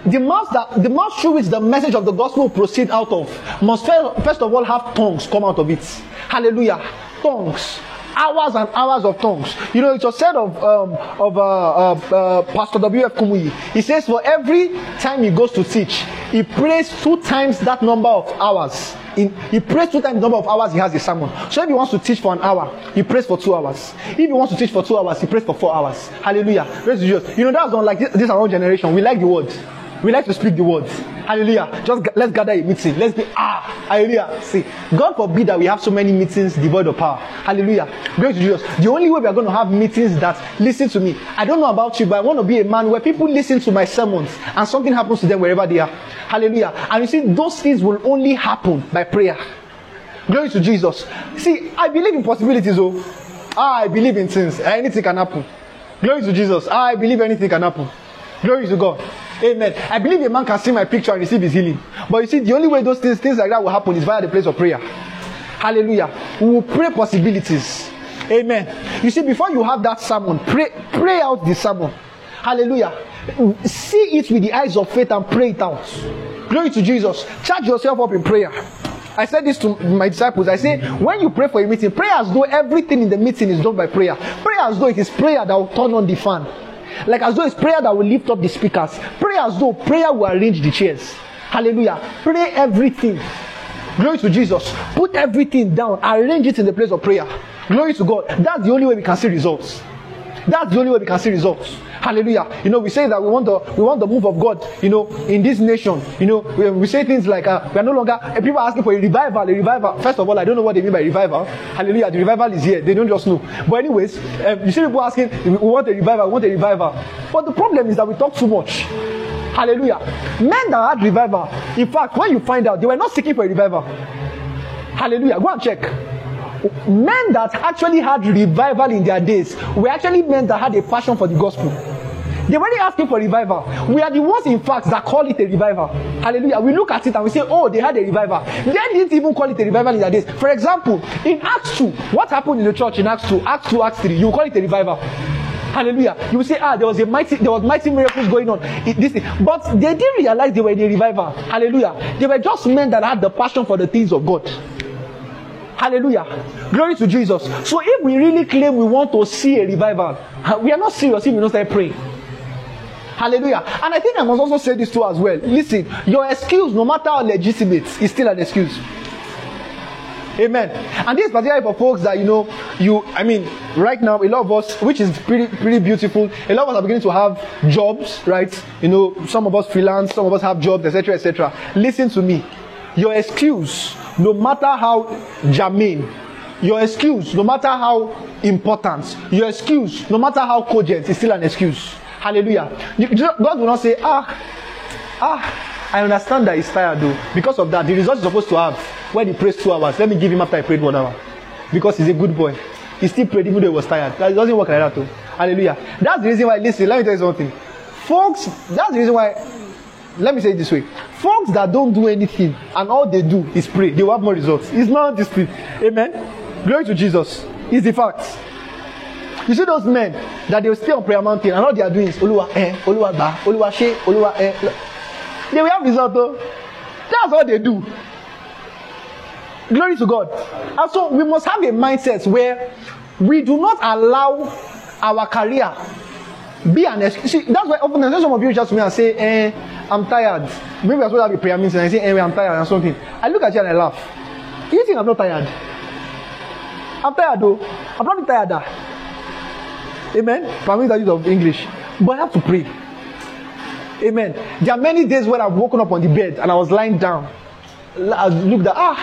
the mouth that the mouth through which the message of the gospel proceed out of must fir- first of all have tongues come out of it. Hallelujah. Tongues. Hours and hours of tongues. You know, it was said of um, of uh, uh, uh, Pastor W. F. Kumuyi. He says for every time he goes to teach, he prays two times that number of hours. In, he prays two times the number of hours he has a sermon. So if he wants to teach for an hour, he prays for two hours. If he wants to teach for two hours, he prays for four hours. Hallelujah. Praise Jesus. You know that's like this, this our own generation. We like the word. We like to speak the words. Hallelujah. Just let's gather a meeting. Let's be ah. Hallelujah. See, God forbid that we have so many meetings devoid of power. Hallelujah. Glory to Jesus. The only way we are going to have meetings that listen to me. I don't know about you, but I want to be a man where people listen to my sermons and something happens to them wherever they are. Hallelujah. And you see, those things will only happen by prayer. Glory to Jesus. See, I believe in possibilities. Oh, ah, I believe in things. Anything can happen. Glory to Jesus. Ah, I believe anything can happen. Glory to God. Amen. I believe a man can see my picture and receive his healing. But you see, the only way those things, things like that will happen is via the place of prayer. Hallelujah. We will pray possibilities. Amen. You see, before you have that sermon, pray, pray out the sermon. Hallelujah. See it with the eyes of faith and pray it out. Glory to Jesus. Charge yourself up in prayer. I said this to my disciples. I say, when you pray for a meeting, pray as though everything in the meeting is done by prayer. Pray as though it is prayer that will turn on the fan. Like as though it's prayer that will lift up the speakers. Pray as though prayer will arrange the chairs. Hallelujah. Pray everything. Glory to Jesus. Put everything down. Arrange it in the place of prayer. Glory to God. That's the only way we can see results. That's the only way we can see results. Hallelujah. You know, we say that we want the we want the move of God. You know, in this nation. You know, we, we say things like uh, we are no longer. uh, people are asking for a revival. A revival. First of all, I don't know what they mean by revival. Hallelujah. The revival is here. They don't just know. But anyways, um, you see people asking, we want a revival. We want a revival. But the problem is that we talk too much. Hallelujah. Men that had revival. In fact, when you find out, they were not seeking for a revival. Hallelujah. Go and check. Men that actually had revival in their days were actually men that had a passion for the gospel. They weren't asking for revival. We are the ones, in fact, that call it a revival. Hallelujah. We look at it and we say, oh, they had a revival. They didn't even call it a revival in their days. For example, in Acts 2, what happened in the church in Acts 2? Acts 2, Acts 3, you call it a revival. Hallelujah. You will say, ah, there was a mighty, there was mighty miracles going on. This. But they didn't realize they were in a revival. Hallelujah. They were just men that had the passion for the things of God. Hallelujah. Glory to Jesus. So if we really claim we want to see a revival, we are not serious if we don't start praying. Hallelujah. And I think I must also say this too as well. Listen, your excuse, no matter how legitimate, is still an excuse. Amen. And this particularly for folks that you know, you I mean, right now, a lot of us, which is pretty pretty beautiful, a lot of us are beginning to have jobs, right? You know, some of us freelance, some of us have jobs, etc. etc. Listen to me. Your excuse, no matter how germane, your excuse, no matter how important, your excuse, no matter how cogent, is still an excuse. Hallelujah. God will not say, ah, ah, I understand that he's tired though. Because of that, the result he's supposed to have when he prays two hours, let me give him after I prayed one hour. Because he's a good boy. He still prayed even though he was tired. That doesn't work like that though. Hallelujah. That's the reason why, listen, let me tell you something. Folks, that's the reason why, let me say it this way. Folks that don't do anything and all they do is pray, they will have more results. It's not this thing. Amen. Glory to Jesus. It's the fact. You see those men that they stay on prayer mountain and all they are doing is Oluwa eh, Oluwa ba, Oluwa she, Oluwa eh. They will have result though. That's all they do. Glory to God. And so we must have a mindset where we do not allow our career be an excuse. See, that's why often some of you just me and say, eh, I'm tired. Maybe supposed to have a prayer meeting and I say, eh, I'm tired and something. I look at you and I laugh. You think I'm not tired? I'm tired though. I'm not tired. ah. Amen. Permit the use of English. But I have to pray. Amen. There are many days when I've woken up on the bed and I was lying down. I looked at ah,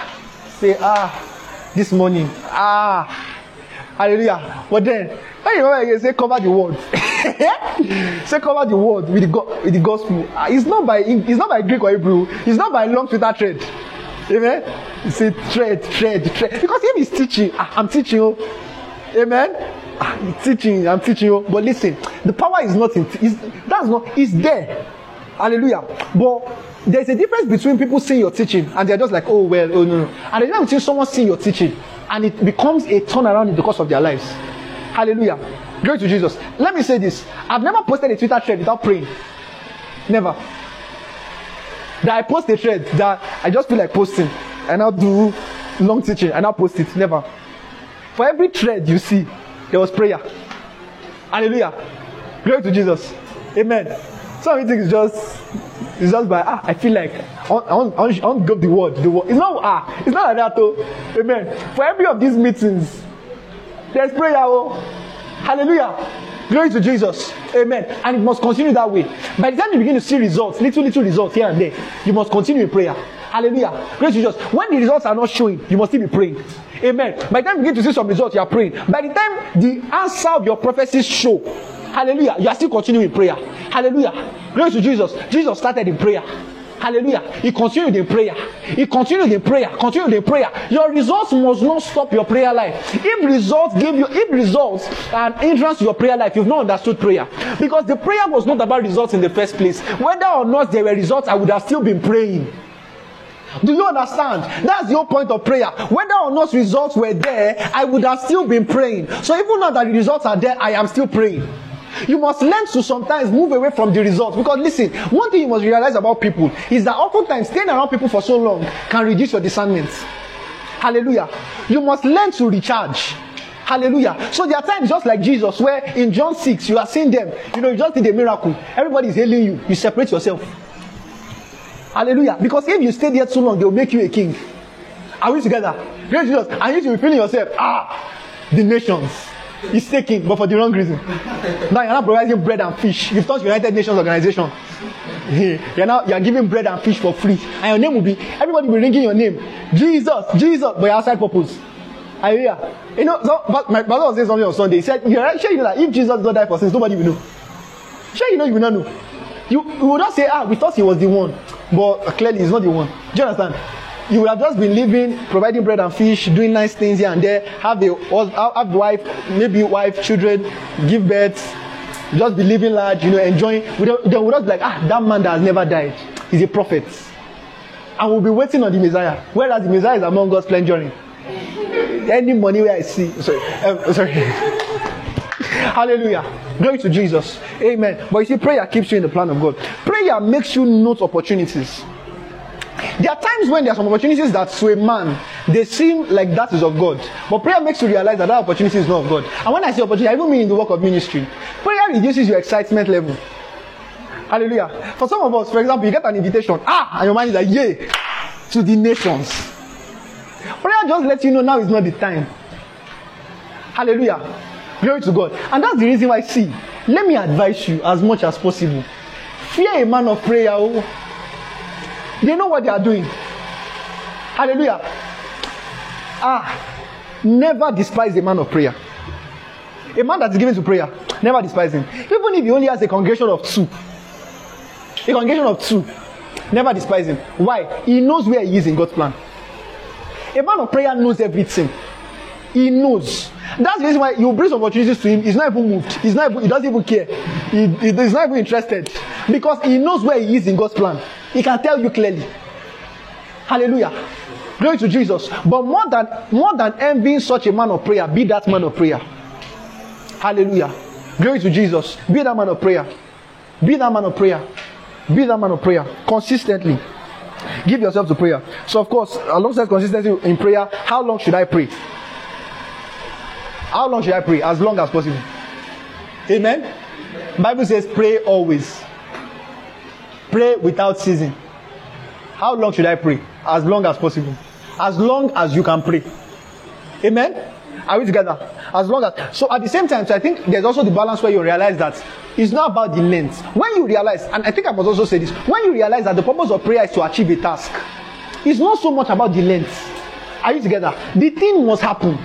say ah, this morning ah, hallelujah. But then when you remember again, say cover the word. say cover the word with the, go- with the gospel. Ah, It's not by it's not by Greek or Hebrew. It's not by long Twitter thread. Amen. You say thread, thread, thread. Because if he's teaching, ah, I'm teaching you. Amen. Ah, he's teaching, I'm teaching you. But listen, the power is not in. Is that's not. It's there. Hallelujah. But there's a difference between people seeing your teaching and they're just like, oh well, oh no, no. And a difference between someone seeing your teaching and it becomes a turnaround in the course of their lives. Hallelujah. Glory to Jesus. Let me say this. I've never posted a Twitter thread without praying. Never. That I post a thread that I just feel like posting and I'll do long teaching and I'll post it. Never. For every thread you see, there was prayer. Hallelujah. Glory to Jesus. Amen. Some think it's just it's just by ah, I feel like I want, I want, give the word. The word. It's not ah, it's not like that though. Amen. For every of these meetings, there's prayer. Oh. Hallelujah. Glory to Jesus. Amen. And it must continue that way. By the time you begin to see results, little, little results here and there, you must continue in prayer. Hallelujah. Glory to Jesus. When the results are not showing, you must still be praying. Amen. By the time you begin to see some results, you are praying. By the time the answer of your prophecies show, hallelujah, you are still continuing in prayer. Hallelujah. Glory to Jesus. Jesus started in prayer. Hallelujah. He continued in prayer. He continued in prayer. Continued in prayer. Your results must not stop your prayer life. If results give you, if results and an entrance to your prayer life, you've not understood prayer. Because the prayer was not about results in the first place. Whether or not there were results, I would have still been praying. Do you understand? That's your point of prayer. Whether or not results were there, I would have still been praying. So even now that the results are there, I am still praying. You must learn to sometimes move away from the results. Because listen, one thing you must realize about people is that oftentimes staying around people for so long can reduce your discernment. Hallelujah. You must learn to recharge. Hallelujah. So there are times just like Jesus, where in John 6, you are seeing them, you know, you just did a miracle. Everybody is hailing you. You separate yourself. Hallelujah. Because if you stay there too long, they will make you a king. Are we together? Praise Jesus. And you should be feeling yourself, ah, the nations. He's taking, but for the wrong reason. Now you're not providing bread and fish. You've touched United Nations Organization. You're now you're giving bread and fish for free. And your name will be everybody will be ringing your name. Jesus, Jesus, but outside purpose. Are You here? You know, so, but my brother was saying something on Sunday. He said, You're sure you know that if Jesus don't die for sins, nobody will know. Sure you know you will not know. You, you would not say, ah, we thought he was the one. But clearly he's not the one. Do you understand? You would have just been living, providing bread and fish, doing nice things here and there, have hus- have wife, maybe wife, children, give birth, just be living large, you know, enjoying. We don't, we'll just be like, ah, that man that has never died. He's a prophet. And we'll be waiting on the Messiah. Whereas the Messiah is among us plenturing. Any money where I see, sorry, um, sorry. Hallelujah. Glory to Jesus. Amen. But you see, prayer keeps you in the plan of God. Prayer makes you note opportunities. There are times when there are some opportunities that to a man they seem like that is of God. But prayer makes you realize that that opportunity is not of God. And when I say opportunity, I even mean in the work of ministry. Prayer reduces your excitement level. Hallelujah. For some of us, for example, you get an invitation, ah, and your mind is like, yay, to the nations. Prayer just lets you know now is not the time. Hallelujah. Glory to God. And that's the reason why, see, let me advise you as much as possible. Fear a man of prayer. Oh. They know what they are doing. Hallelujah. Ah, never despise a man of prayer. A man that is given to prayer, never despise him. Even if he only has a congregation of two, a congregation of two, never despise him. Why? He knows where he is in God's plan. A man of prayer knows everything. He knows. That's the reason why you bring some opportunities to him. He's not even moved. He's not. Even, he doesn't even care. He, he, he's not even interested because he knows where he is in God's plan. He can tell you clearly. Hallelujah. Glory to Jesus. But more than more than envying such a man of prayer, be that man of prayer. Hallelujah. Glory to Jesus. Be that man of prayer. Be that man of prayer. Be that man of prayer consistently. Give yourself to prayer. So, of course, alongside consistency in prayer, how long should I pray? How long should I pray? As long as possible. Amen. Bible says, pray always. Pray without ceasing. How long should I pray? As long as possible. As long as you can pray. Amen. Are we together? As long as so at the same time, so I think there's also the balance where you realize that it's not about the length. When you realize, and I think I must also say this, when you realize that the purpose of prayer is to achieve a task, it's not so much about the length. Are you together? The thing must happen.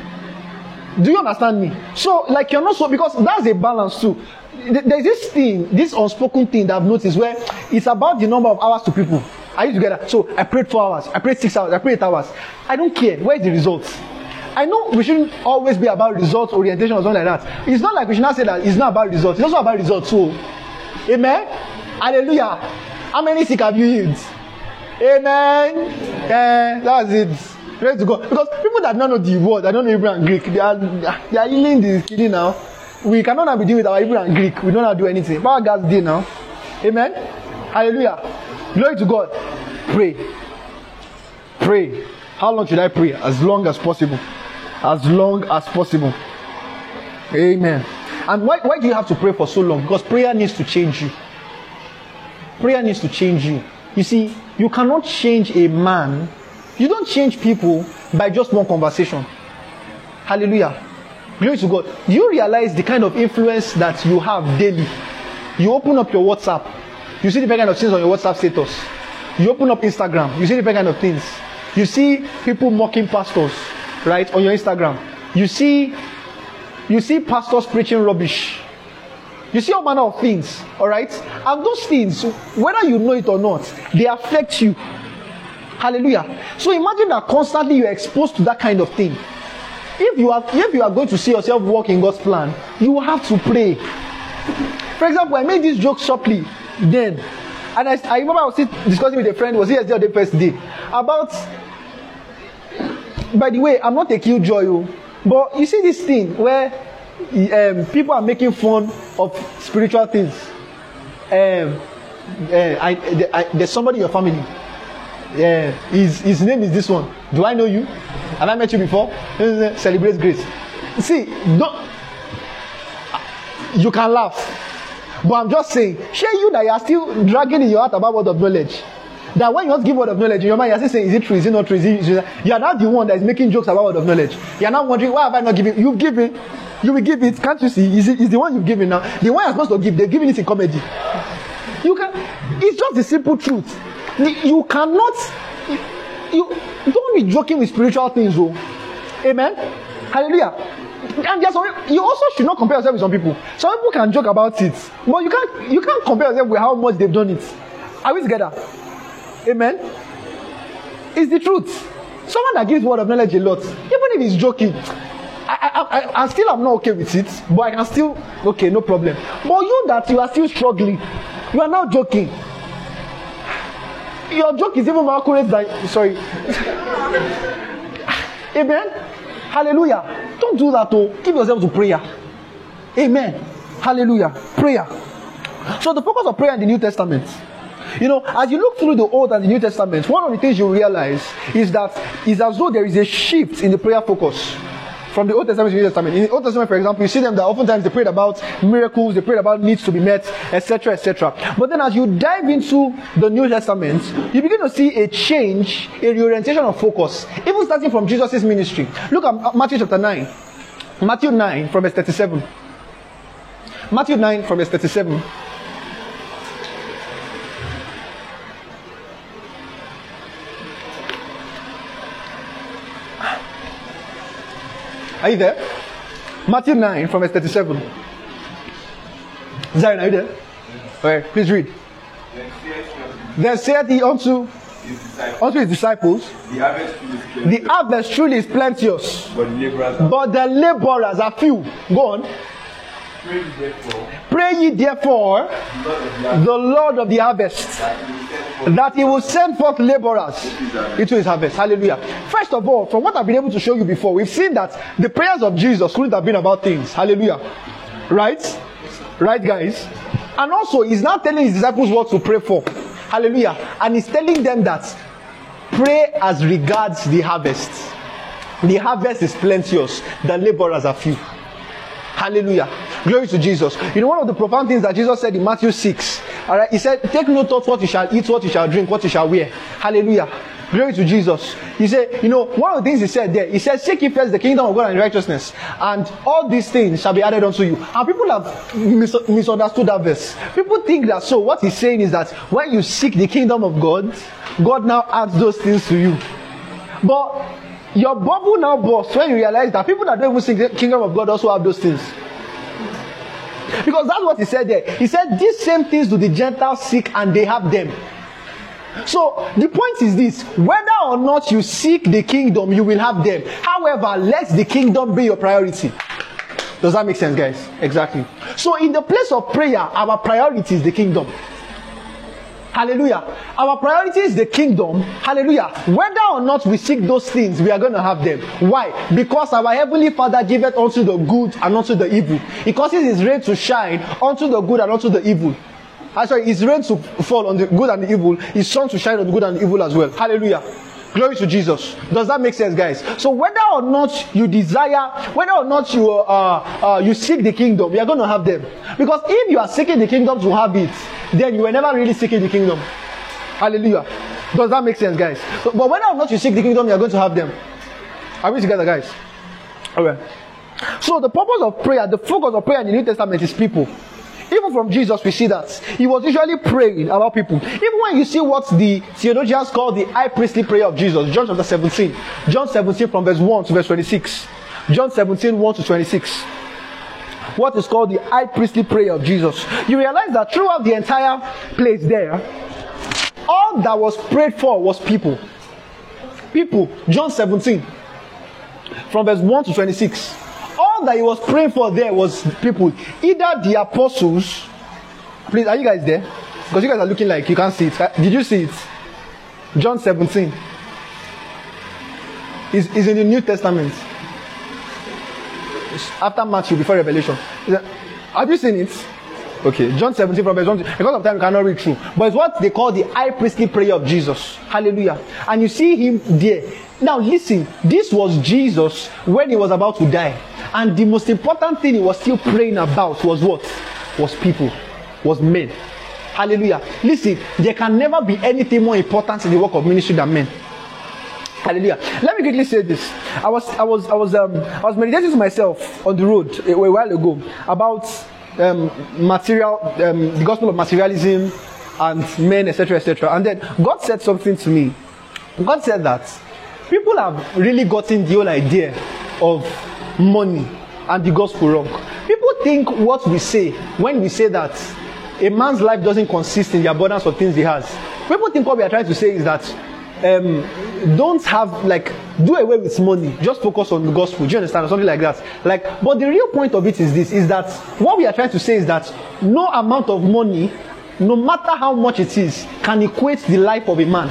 Do you understand me? So, like you're not so because that's a balance too. There's this thing, this unspoken thing that I've noticed where it's about the number of hours to people. Are you together? So I prayed four hours, I prayed six hours, I prayed eight hours. I don't care. Where is the results? I know we shouldn't always be about results orientation or something like that. It's not like we should not say that it's not about results. It's also about results too. Amen. Hallelujah. How many sick have you healed? Amen. Eh, that's it. Praise to God. Because people that don't know the word, that don't know Hebrew and Greek, they are they are healing the kidney now. We cannot be dealing with our Hebrew and Greek. We don't how to do anything. But our God's deal now. Amen. Hallelujah. Glory to God. Pray. Pray. How long should I pray? As long as possible. As long as possible. Amen. And why, why do you have to pray for so long? Because prayer needs to change you. Prayer needs to change you. You see, you cannot change a man. You don't change people by just one conversation. Hallelujah. Glory to God. You realize the kind of influence that you have daily? You open up your WhatsApp, you see different kind of things on your WhatsApp status. You open up Instagram, you see different kind of things. You see people mocking pastors, right, on your Instagram. You see, you see pastors preaching rubbish. You see all manner of things, all right? And those things, whether you know it or not, they affect you. Hallelujah. So imagine that constantly you're exposed to that kind of thing. If you are if you are going to see yourself walk in God's plan, you have to pray. For example, I made this joke shortly then. And I, I remember I was discussing with a friend, was yesterday or the first day, about by the way, I'm not a killjoy, oh, but you see this thing where um, people are making fun of spiritual things. Um, uh, I, I, there's somebody in your family. Yeah, his, his name is this one. Do I know you? Have I met you before? Celebrate grace. See, don't. You can laugh. But I'm just saying, share you that you are still dragging in your heart about word of knowledge. That when you to give word of knowledge in your mind, you're still saying, is it true? Is it not true? Is it, is it, you are not the one that is making jokes about word of knowledge. You are not wondering, why have I not given? You've given. You will give it. Can't you see? Is it is the one you've given now? The one you're supposed to give, they're giving it in comedy. You can. It's just the simple truth. You cannot. You, don't be joking with spiritual things, though. Amen. Hallelujah. And there's some, you also should not compare yourself with some people. Some people can joke about it, but you can't you can't compare yourself with how much they've done it. Are we together? Amen. It's the truth. Someone that gives word of knowledge a lot, even if he's joking, I, I, I, I still am not okay with it, but I can still okay, no problem. But you that you are still struggling, you are now joking. Your joke is even more accurate than sorry. Amen. Hallelujah. Don't do that, though. Give yourself to prayer. Amen. Hallelujah. Prayer. So, the focus of prayer in the New Testament. You know, as you look through the Old and the New Testament, one of the things you realize is that it's as though there is a shift in the prayer focus from the Old Testament to New Testament. In the Old Testament, for example, you see them that oftentimes they prayed about miracles, they prayed about needs to be met, etc., etc. But then as you dive into the New Testament, you begin to see a change, a reorientation of focus, even starting from Jesus' ministry. Look at Matthew chapter 9. Matthew 9 from verse 37. Matthew 9 from verse 37. Are you there? Matthew 9 from verse 37. Zion, are you there? Okay, please read. Then said he unto, His unto his disciples, the harvest The harvest truly is plenteous, but the laborers are few. Go on. Pray ye therefore, the Lord of the harvest, Lord of the harvest that he will send forth that he will send forth laborers into his harvest. Hallelujah. First of all, from what I've been able to show you before, we've seen that the prayers of Jesus couldn't have been about things. Hallelujah. Right? Right, guys? And also, he's now telling his disciples what to pray for. Hallelujah. And he's telling them that pray as regards the harvest. The harvest is plenteous, the laborers are few. Hallelujah. Glory to Jesus. You know, one of the profound things that Jesus said in Matthew 6, all right, he said, Take no thought what you shall eat, what you shall drink, what you shall wear. Hallelujah. Glory to Jesus. He said, You know, one of the things he said there, he said, Seek ye first the kingdom of God and righteousness, and all these things shall be added unto you. And people have mis- misunderstood that verse. People think that so. What he's saying is that when you seek the kingdom of God, God now adds those things to you. But your bubble now bursts when you realize that people that don't even seek the kingdom of God also have those things. Because that's what he said there. He said, These same things do the Gentiles seek and they have them. So the point is this whether or not you seek the kingdom, you will have them. However, let the kingdom be your priority. Does that make sense, guys? Exactly. So, in the place of prayer, our priority is the kingdom. Hallelujah. Our priority is the kingdom. Hallelujah. Whether or not we seek those things, we are going to have them. Why? Because our heavenly Father giveth unto the good and unto the evil. He causes his rain to shine unto the good and unto the evil. I'm sorry, his rain to fall on the good and the evil, his sun to shine on the good and the evil as well. Hallelujah. Glory to Jesus. Does that make sense, guys? So whether or not you desire, whether or not you uh, uh, you seek the kingdom, you are going to have them. Because if you are seeking the kingdom to have it, then you were never really seeking the kingdom. Hallelujah. Does that make sense, guys? But but whether or not you seek the kingdom, you are going to have them. Are we together, guys? All right. So the purpose of prayer, the focus of prayer in the New Testament is people. Even from Jesus, we see that he was usually praying about people. Even when you see what the theologians call the high priestly prayer of Jesus, John chapter 17, John 17 from verse 1 to verse 26, John 17 1 to 26. What is called the high priestly prayer of Jesus. You realize that throughout the entire place there, all that was prayed for was people. People. John 17 from verse 1 to 26 all that he was praying for there was people. Either the apostles please are you guys there? Because you guys are looking like you can't see it. Uh, did you see it? John 17 is is in the new testament after matthew before revelation. Have you seen it? Okay john 17 from verse 1 because of time you cannot read through. But it's what they call the high priestly prayer of jesus. Hallelujah. And you see him there. Now listen this was jesus when he was about to die. And the most important thing he was still praying about was what? Was people. Was men. Hallelujah. Listen there can never be anything more important in the work of ministry than men Hallelujah. Let me quickly say this. I was I was I was um I was meditating to myself on the road a, a while ago about um material um the gospel of materialism and men etc etc and then God said something to me. God said that people have really gotten the whole idea of money and the gospel wrong. People think what we say when we say that a man's life doesn't consist in the abundance of things he has. People think what we are trying to say is that um, don't have like do away with money. Just focus on the gospel. Do you understand? Something like that. Like but the real point of it is this is that what we are trying to say is that no amount of money no matter how much it is can equate the life of a man.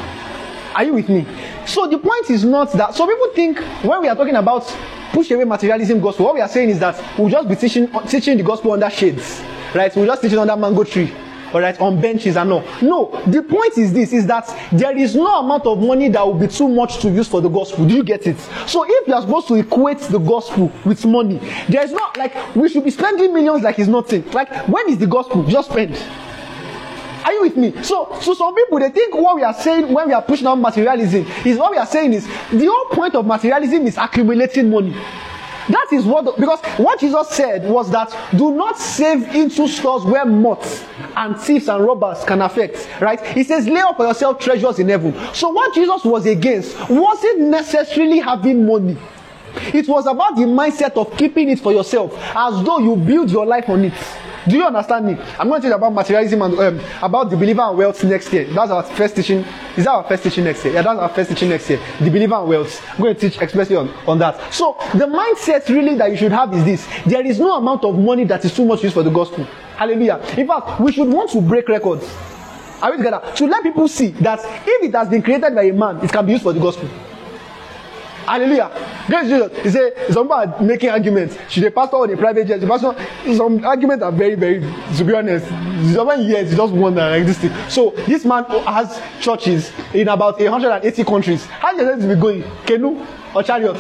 Are you with me? So the point is not that so people think when we are talking about push away materialism gospel what we are saying is that we'll just be teaching teaching the gospel under shades right? We'll just teach it under mango tree all right, on benches and all. No, the point is this: is that there is no amount of money that will be too much to use for the gospel. Do you get it? So if you are supposed to equate the gospel with money, there is not like we should be spending millions like it's nothing. Like when is the gospel? Just spend. Are you with me? So, so some people they think what we are saying when we are pushing on materialism is what we are saying is the whole point of materialism is accumulating money. That is what because what Jesus said was that do not save into stores where moths and thieves and robbers can affect. Right? He says, lay up for yourself treasures in heaven. So what Jesus was against wasn't necessarily having money. It was about the mindset of keeping it for yourself, as though you build your life on it. Do you understand me? I'm going to teach about materialism and um, about the believer and wealth next year. That's our first teaching. Is that our first teaching next year? Yeah, that's our first teaching next year. The believer and wealth. I'm going to teach especially on, on that. So the mindset really that you should have is this: there is no amount of money that is too much used for the gospel. Hallelujah. In fact, we should want to break records. Are we together? To let people see that if it has been created by a man, it can be used for the gospel. Hallelujah. Praise Jesus. He said, some people are making arguments. Should a pastor or a private? The pastor, some arguments are very, very, to be honest, seven years, just wonder like this thing. So this man has churches in about 180 countries. How is it to be going? Canoe or chariot?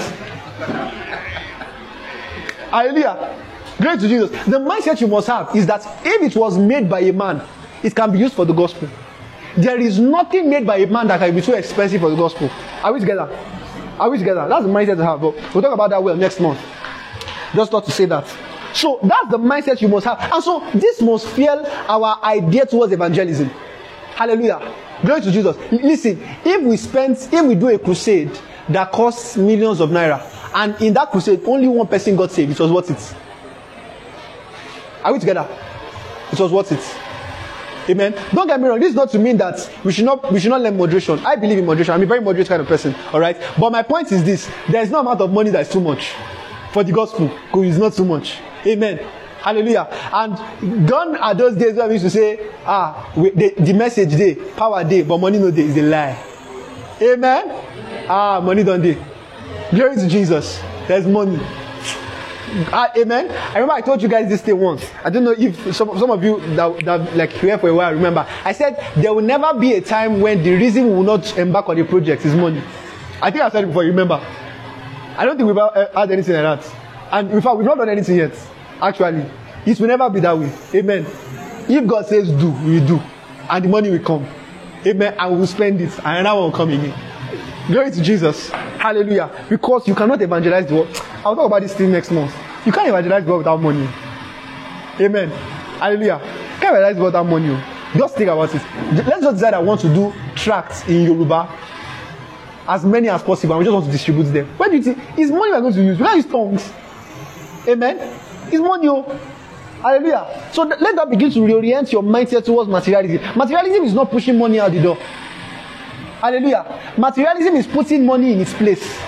Hallelujah. Great to Jesus. The mindset you must have is that if it was made by a man, it can be used for the gospel. There is nothing made by a man that can be too expensive for the gospel. Are we together? Are we together? That's the mindset to have. But we'll talk about that well next month. Just thought to say that. So that's the mindset you must have. And so this must fuel our idea towards evangelism. Hallelujah. Glory to Jesus. Listen, if we spend, if we do a crusade that costs millions of naira, and in that crusade only one person got saved, it was worth it. Are we together? It was worth it. Amen. Don't get me wrong. This is not to mean that we should not we should not learn moderation. I believe in moderation. I'm a very moderate kind of person. All right. But my point is this: there is no amount of money that is too much for the gospel. Because it's not too much. Amen. Hallelujah. And gone are those days where we used to say, ah, we, the, the message day, power day, but money no day is a lie. Amen. Ah, money don't day. Glory to Jesus. There's money. Ah, amen. I remember I told you guys this thing once. I don't know if some, some of you that, that like here for a while remember. I said there will never be a time when the reason we will not embark on the project is money. I think I said it before. Remember? I don't think we've uh, had anything like that. And in fact, we've not done anything yet. Actually, it will never be that way. Amen. If God says do, we do, and the money will come. Amen. We will spend it, and another one will come again. Glory to Jesus. Hallelujah. Because you cannot evangelize the world. I'll talk about this thing next month. You can't evangelize world without money. Amen. Hallelujah. You can't evangelize world without money. Just think about it. Let's just decide I want to do tracts in Yoruba. As many as possible. We just want to distribute them. Where do you think? It's money we're going to use. We can't use tongues. Amen. It's money. Oh. Hallelujah. So th- let that begin to reorient your mindset towards materialism. Materialism is not pushing money out the door. Hallelujah. Materialism is putting money in its place.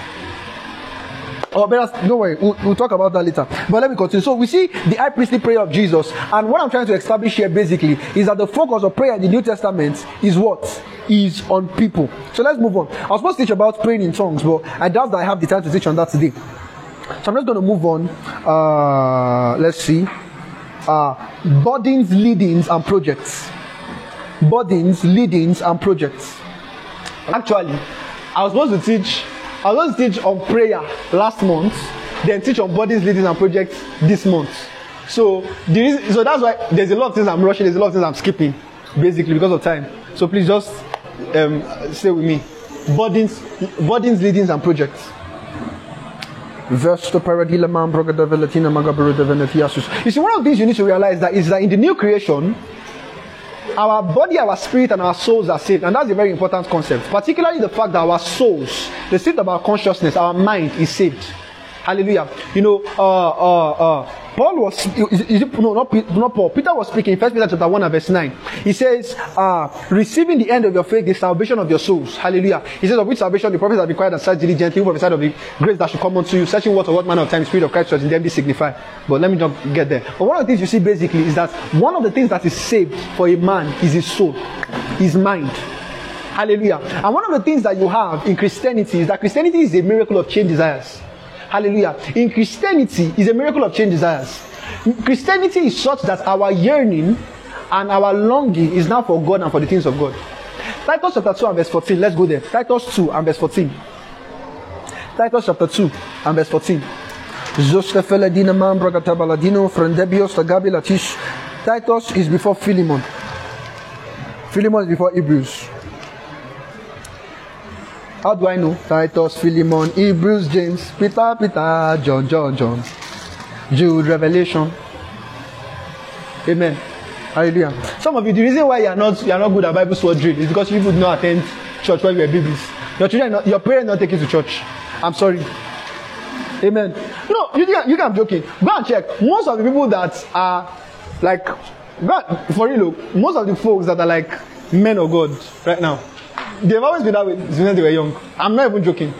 Oh, but don't worry, we'll, we'll talk about that later. But let me continue. So we see the high priestly prayer of Jesus, and what I'm trying to establish here basically is that the focus of prayer in the New Testament is what is on people. So let's move on. I was supposed to teach about praying in tongues, but I doubt that I have the time to teach on that today. So I'm just going to move on. Uh, let's see. Uh, burdens, leadings, and projects. Burdens, leadings, and projects. Actually, I was supposed to teach. I was supposed to teach on prayer last month, then teach on bodies, leadings, and projects this month. So the reason, so that's why there's a lot of things I'm rushing. There's a lot of things I'm skipping, basically because of time. So please just um, stay with me. Burdens, burdens, leadings, and projects. You see, one of the things you need to realize that is that in the new creation, our body, our spirit, and our souls are saved. And that's a very important concept. Particularly the fact that our souls, the state of our consciousness, our mind is saved. Hallelujah. You know, uh, uh, uh, Paul was, is, is it, no, not, not Paul. Peter was speaking in 1 Peter chapter 1 and verse 9. He says, uh, receiving the end of your faith, the salvation of your souls. Hallelujah. He says, of which salvation the prophets have required and searched diligently, who prophesied of the grace that should come unto you, searching what or what manner of time the Spirit of Christ was in them be signified. But let me not get there. But one of the things you see basically is that one of the things that is saved for a man is his soul, his mind. Hallelujah. And one of the things that you have in Christianity is that Christianity is a miracle of change desires. Hallelujah. In Christianity is a miracle of change desires. Christianity is such that our yearning, and our longing is now for God and for the things of God. Titus chapter 2 and verse 14. Let's go there. Titus 2 and verse 14. Titus chapter 2 and verse 14. Zostefele dinamam bragatabaladino frendebios tagabi latish. Titus is before Philemon. Philemon is before Hebrews. How do I know? Titus, Philemon, Hebrews, James, Peter, Peter, John, John, John, Jude, Revelation. Amen. Hallelujah. Some of you, the reason why you are not you are not good at Bible drill is because you would not attend church when you were babies. Your children, not, your parents not take you to church. I'm sorry. Amen. You know, you think, you think joking. Go and check. Most of the people that are like, for real, look, most of the folks that are like men of God right now, they've always been that way since they were young. I'm not even joking.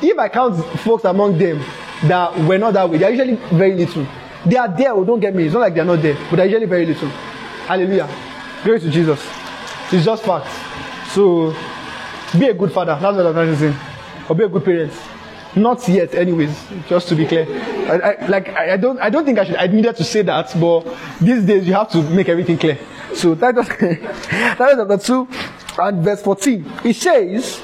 If I count folks among them that were not that way, they're usually very little. They are there, oh, don't get me. It's not like they're not there, but they're usually very little. Hallelujah. Glory to Jesus. It's just fact. So, be a good father. That's what I'm trying to say. Or be a good parent. Not yet, anyways. Just to be clear. I, I, like I, I don't, I don't think I should. I needed to say that, but these days you have to make everything clear. So Titus, Titus chapter two and verse fourteen. It says,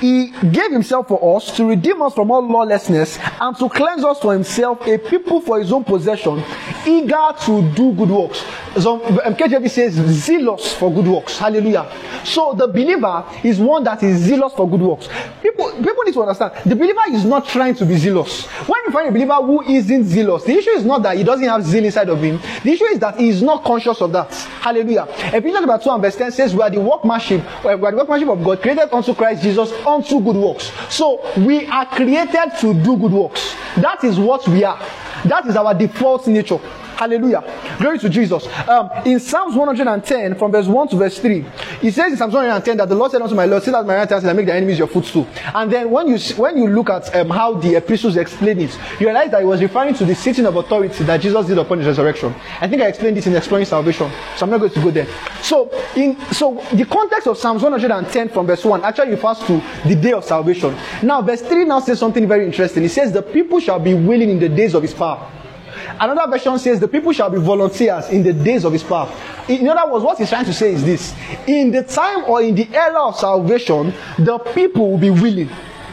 he gave himself for us to redeem us from all lawlessness and to cleanse us for himself a people for his own possession eager to do good works so um, KJV says zealous for good works hallelujah so the believer is one that is zealous for good works people people need to understand the believer is not trying to be zealous when you find a believer who isn't zealous the issue is not that he doesn't have zeal inside of him the issue is that he is not conscious of that hallelujah Ephesians chapter 2 and verse 10 says we are the workmanship we are the workmanship of God created unto Christ Jesus unto good works. So we are created to do good works. That is what we are. That is our default nature. Hallelujah. Glory to Jesus. Um, in Psalms 110, from verse 1 to verse 3, he says in Psalms 110 that the Lord said unto my Lord, Sit at my right hand and make the enemies your footstool. And then when you when you look at um, how the epistles explain it, you realize that he was referring to the sitting of authority that Jesus did upon his resurrection. I think I explained this in Exploring Salvation, so I'm not going to go there. So, in so the context of Psalms 110 from verse 1 actually refers to the day of salvation. Now, verse 3 now says something very interesting. It says, The people shall be willing in the days of his power. Another version says the people shall be volunteers in the days of his power. In other words, what he's trying to say is this in the time or in the era of salvation, the people will be willing.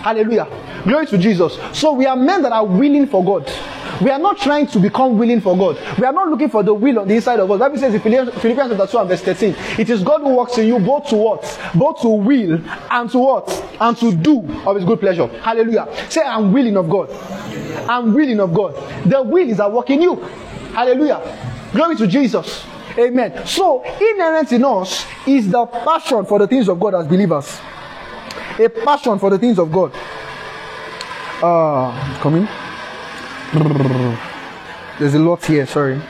Hallelujah. Glory to Jesus. So we are men that are willing for God. We are not trying to become willing for God. We are not looking for the will on the inside of us. Bible says in Philippians, Philippians chapter 2 and verse 13, it is God who works in you both to what? Both to will and to what? And to do of his good pleasure. Hallelujah. Say, I'm willing of God. I'm willing of God. The will is at work in you. Hallelujah. Glory to Jesus. Amen. So, inherent in us is the passion for the things of God as believers. A passion for the things of God. Ah, uh, coming. There's a lot here, sorry.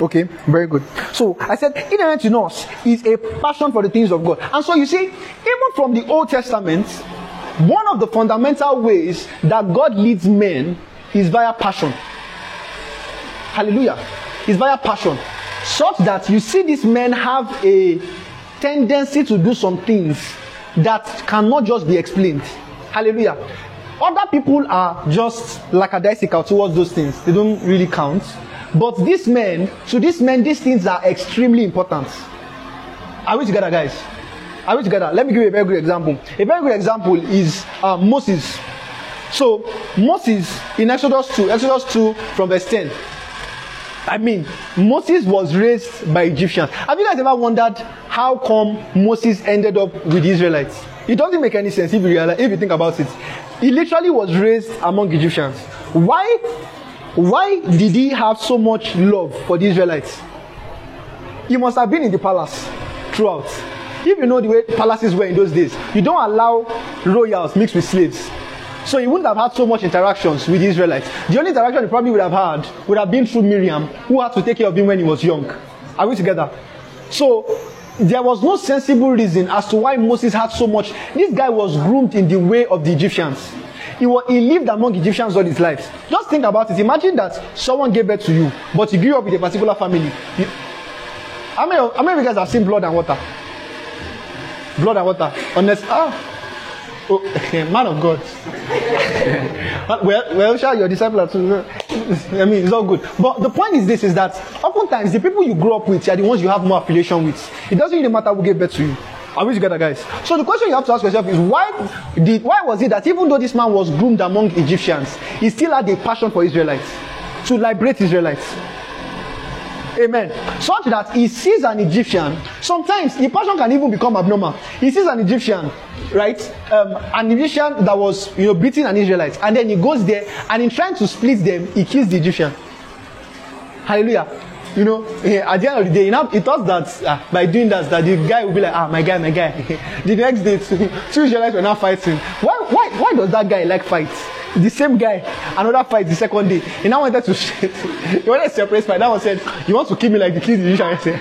Okay, very good. So I said, inherent in us is a passion for the things of God. And so you see, even from the Old Testament, one of the fundamental ways that God leads men is via passion. Hallelujah. Is via passion. Such that you see these men have a tendency to do some things that cannot just be explained. Hallelujah. Other people are just lackadaisical towards those things. They don't really count. But these men, to these men, these things are extremely important. Are we together, guys? Are we together? Let me give you a very good example. A very good example is uh, Moses. So, Moses in Exodus 2, Exodus 2 from verse 10. I mean, Moses was raised by Egyptians. Have you guys ever wondered how come Moses ended up with Israelites? It doesn't make any sense if you realize, if you think about it. He literally was raised among Egyptians. Why? Why did he have so much love for the Israelites? He must have been in the palace throughout. If you know the way palaces were in those days, you don't allow royals mixed with slaves. So he wouldn't have had so much interactions with the Israelites. The only interaction he probably would have had would have been through Miriam, who had to take care of him when he was young. Are we together? So there was no sensible reason as to why Moses had so much. This guy was groomed in the way of the Egyptians. He, was, he lived among Egyptians all his life. Just think about it. Imagine that someone gave birth to you, but you grew up with a particular family. You, how, many, how many of you guys have seen blood and water? Blood and water. Honest. Ah. Oh, man of God. Uh, well, well, sure, your disciple are too. Uh, I mean, it's all good. But the point is this: is that oftentimes the people you grow up with are the ones you have more affiliation with. It doesn't really matter who gave birth to you. Are we together, guys? So the question you have to ask yourself is why did why was it that even though this man was groomed among Egyptians, he still had a passion for Israelites to liberate Israelites? Amen. Such that he sees an Egyptian. Sometimes the passion can even become abnormal. He sees an Egyptian, right? Um, an Egyptian that was, you know, beating an Israelite, and then he goes there and in trying to split them, he kills the Egyptian. Hallelujah. You know, eh, at the end of the day, you know, he thought that ah, by doing that, that the guy will be like, ah, my guy, my guy. the next day, two Israelites were now fighting. Why, why, why does that guy like fights? The same guy, another fight the second day. He now wanted to, he wanted to separate fight. That one said, you want to kill me like the kill the Egyptian? I said,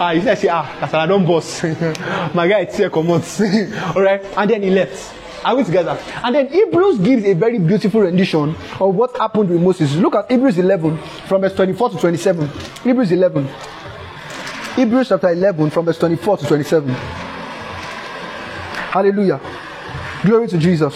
ah, he said, ah, that's I don't boss. my guy, it's here, come on. All right, and then he left. Are we together? And then Hebrews gives a very beautiful rendition of what happened with Moses. Look at Hebrews 11 from verse 24 to 27. Hebrews 11. Hebrews chapter 11 from verse 24 to 27. Hallelujah. Glory to Jesus.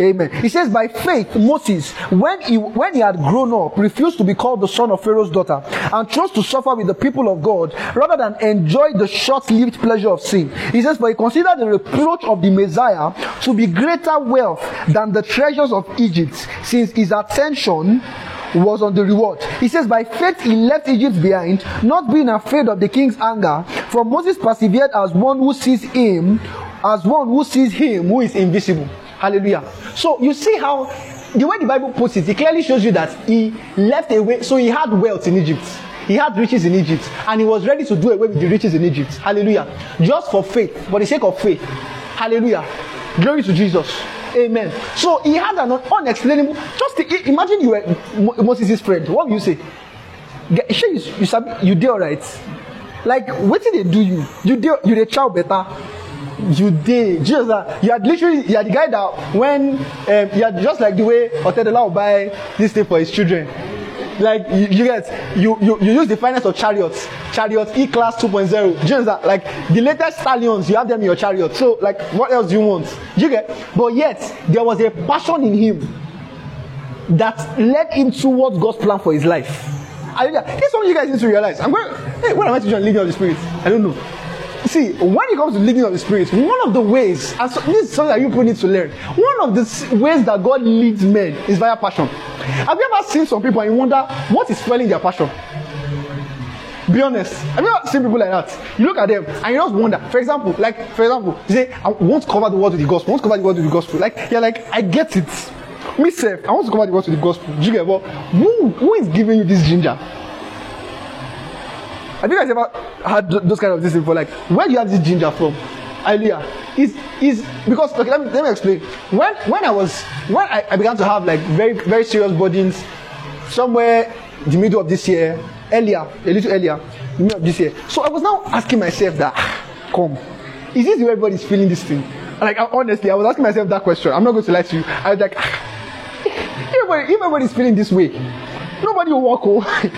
Amen. He says, by faith, Moses, when he when he had grown up, refused to be called the son of Pharaoh's daughter, and chose to suffer with the people of God rather than enjoy the short-lived pleasure of sin. He says, for he considered the reproach of the Messiah to be greater wealth than the treasures of Egypt, since his attention was on the reward. He says, By faith he left Egypt behind, not being afraid of the king's anger. For Moses persevered as one who sees him, as one who sees him who is invisible. Hallelujah. So you see how the way the Bible puts it, it clearly shows you that he left away, so he had wealth in Egypt. He had riches in Egypt, and he was ready to do away with the riches in Egypt. Hallelujah. Just for faith, for the sake of faith. Hallelujah. Glory to Jesus. Amen. So he had an unexplainable. Just imagine you were Mo- Moses' friend. What would you say? Sure, you, you, sabi- you did alright. Like, what did they do you? You did you the child better. You did. That you had literally you had the guy that when um, you had just like the way Otedola will buy this thing for his children. Like you, you get you, you you use the finance of chariots, chariots E class 2.0. Do you understand? Like the latest stallions, you have them in your chariot. So like what else do you want? You get? But yet there was a passion in him that led him towards God's plan for his life. Hallelujah. This is something you guys need to realize. I'm going, hey, when am I teaching leading of the Spirit? I don't know. See, when it comes to leading of the Spirit, one of the ways, and so, this is something that you people need to learn, one of the ways that God leads men is via passion. Have you ever seen some people and you wonder what is fueling their passion? Be honest. Have you ever seen people like that? You look at them and you just wonder. For example, like for example, you say, I want to cover the word with the gospel. I want to cover the word with the gospel. Like you're like, I get it. Me self, I want to cover the word with the gospel. Get what? Who who is giving you this ginger? Have you guys ever had those kind of things before? Like, where do you have this ginger from? Hallelujah. Is is because okay, let me let me explain. When when I was when I, I began to have like very very serious burdens, somewhere the middle of this year, earlier, a little earlier, the middle of this year. So I was now asking myself that, "Ah, come, is this way everybody's feeling this thing? Like honestly, I was asking myself that question. I'm not going to lie to you. I was like, "Ah, if everybody, if everybody's feeling this way, nobody will walk home.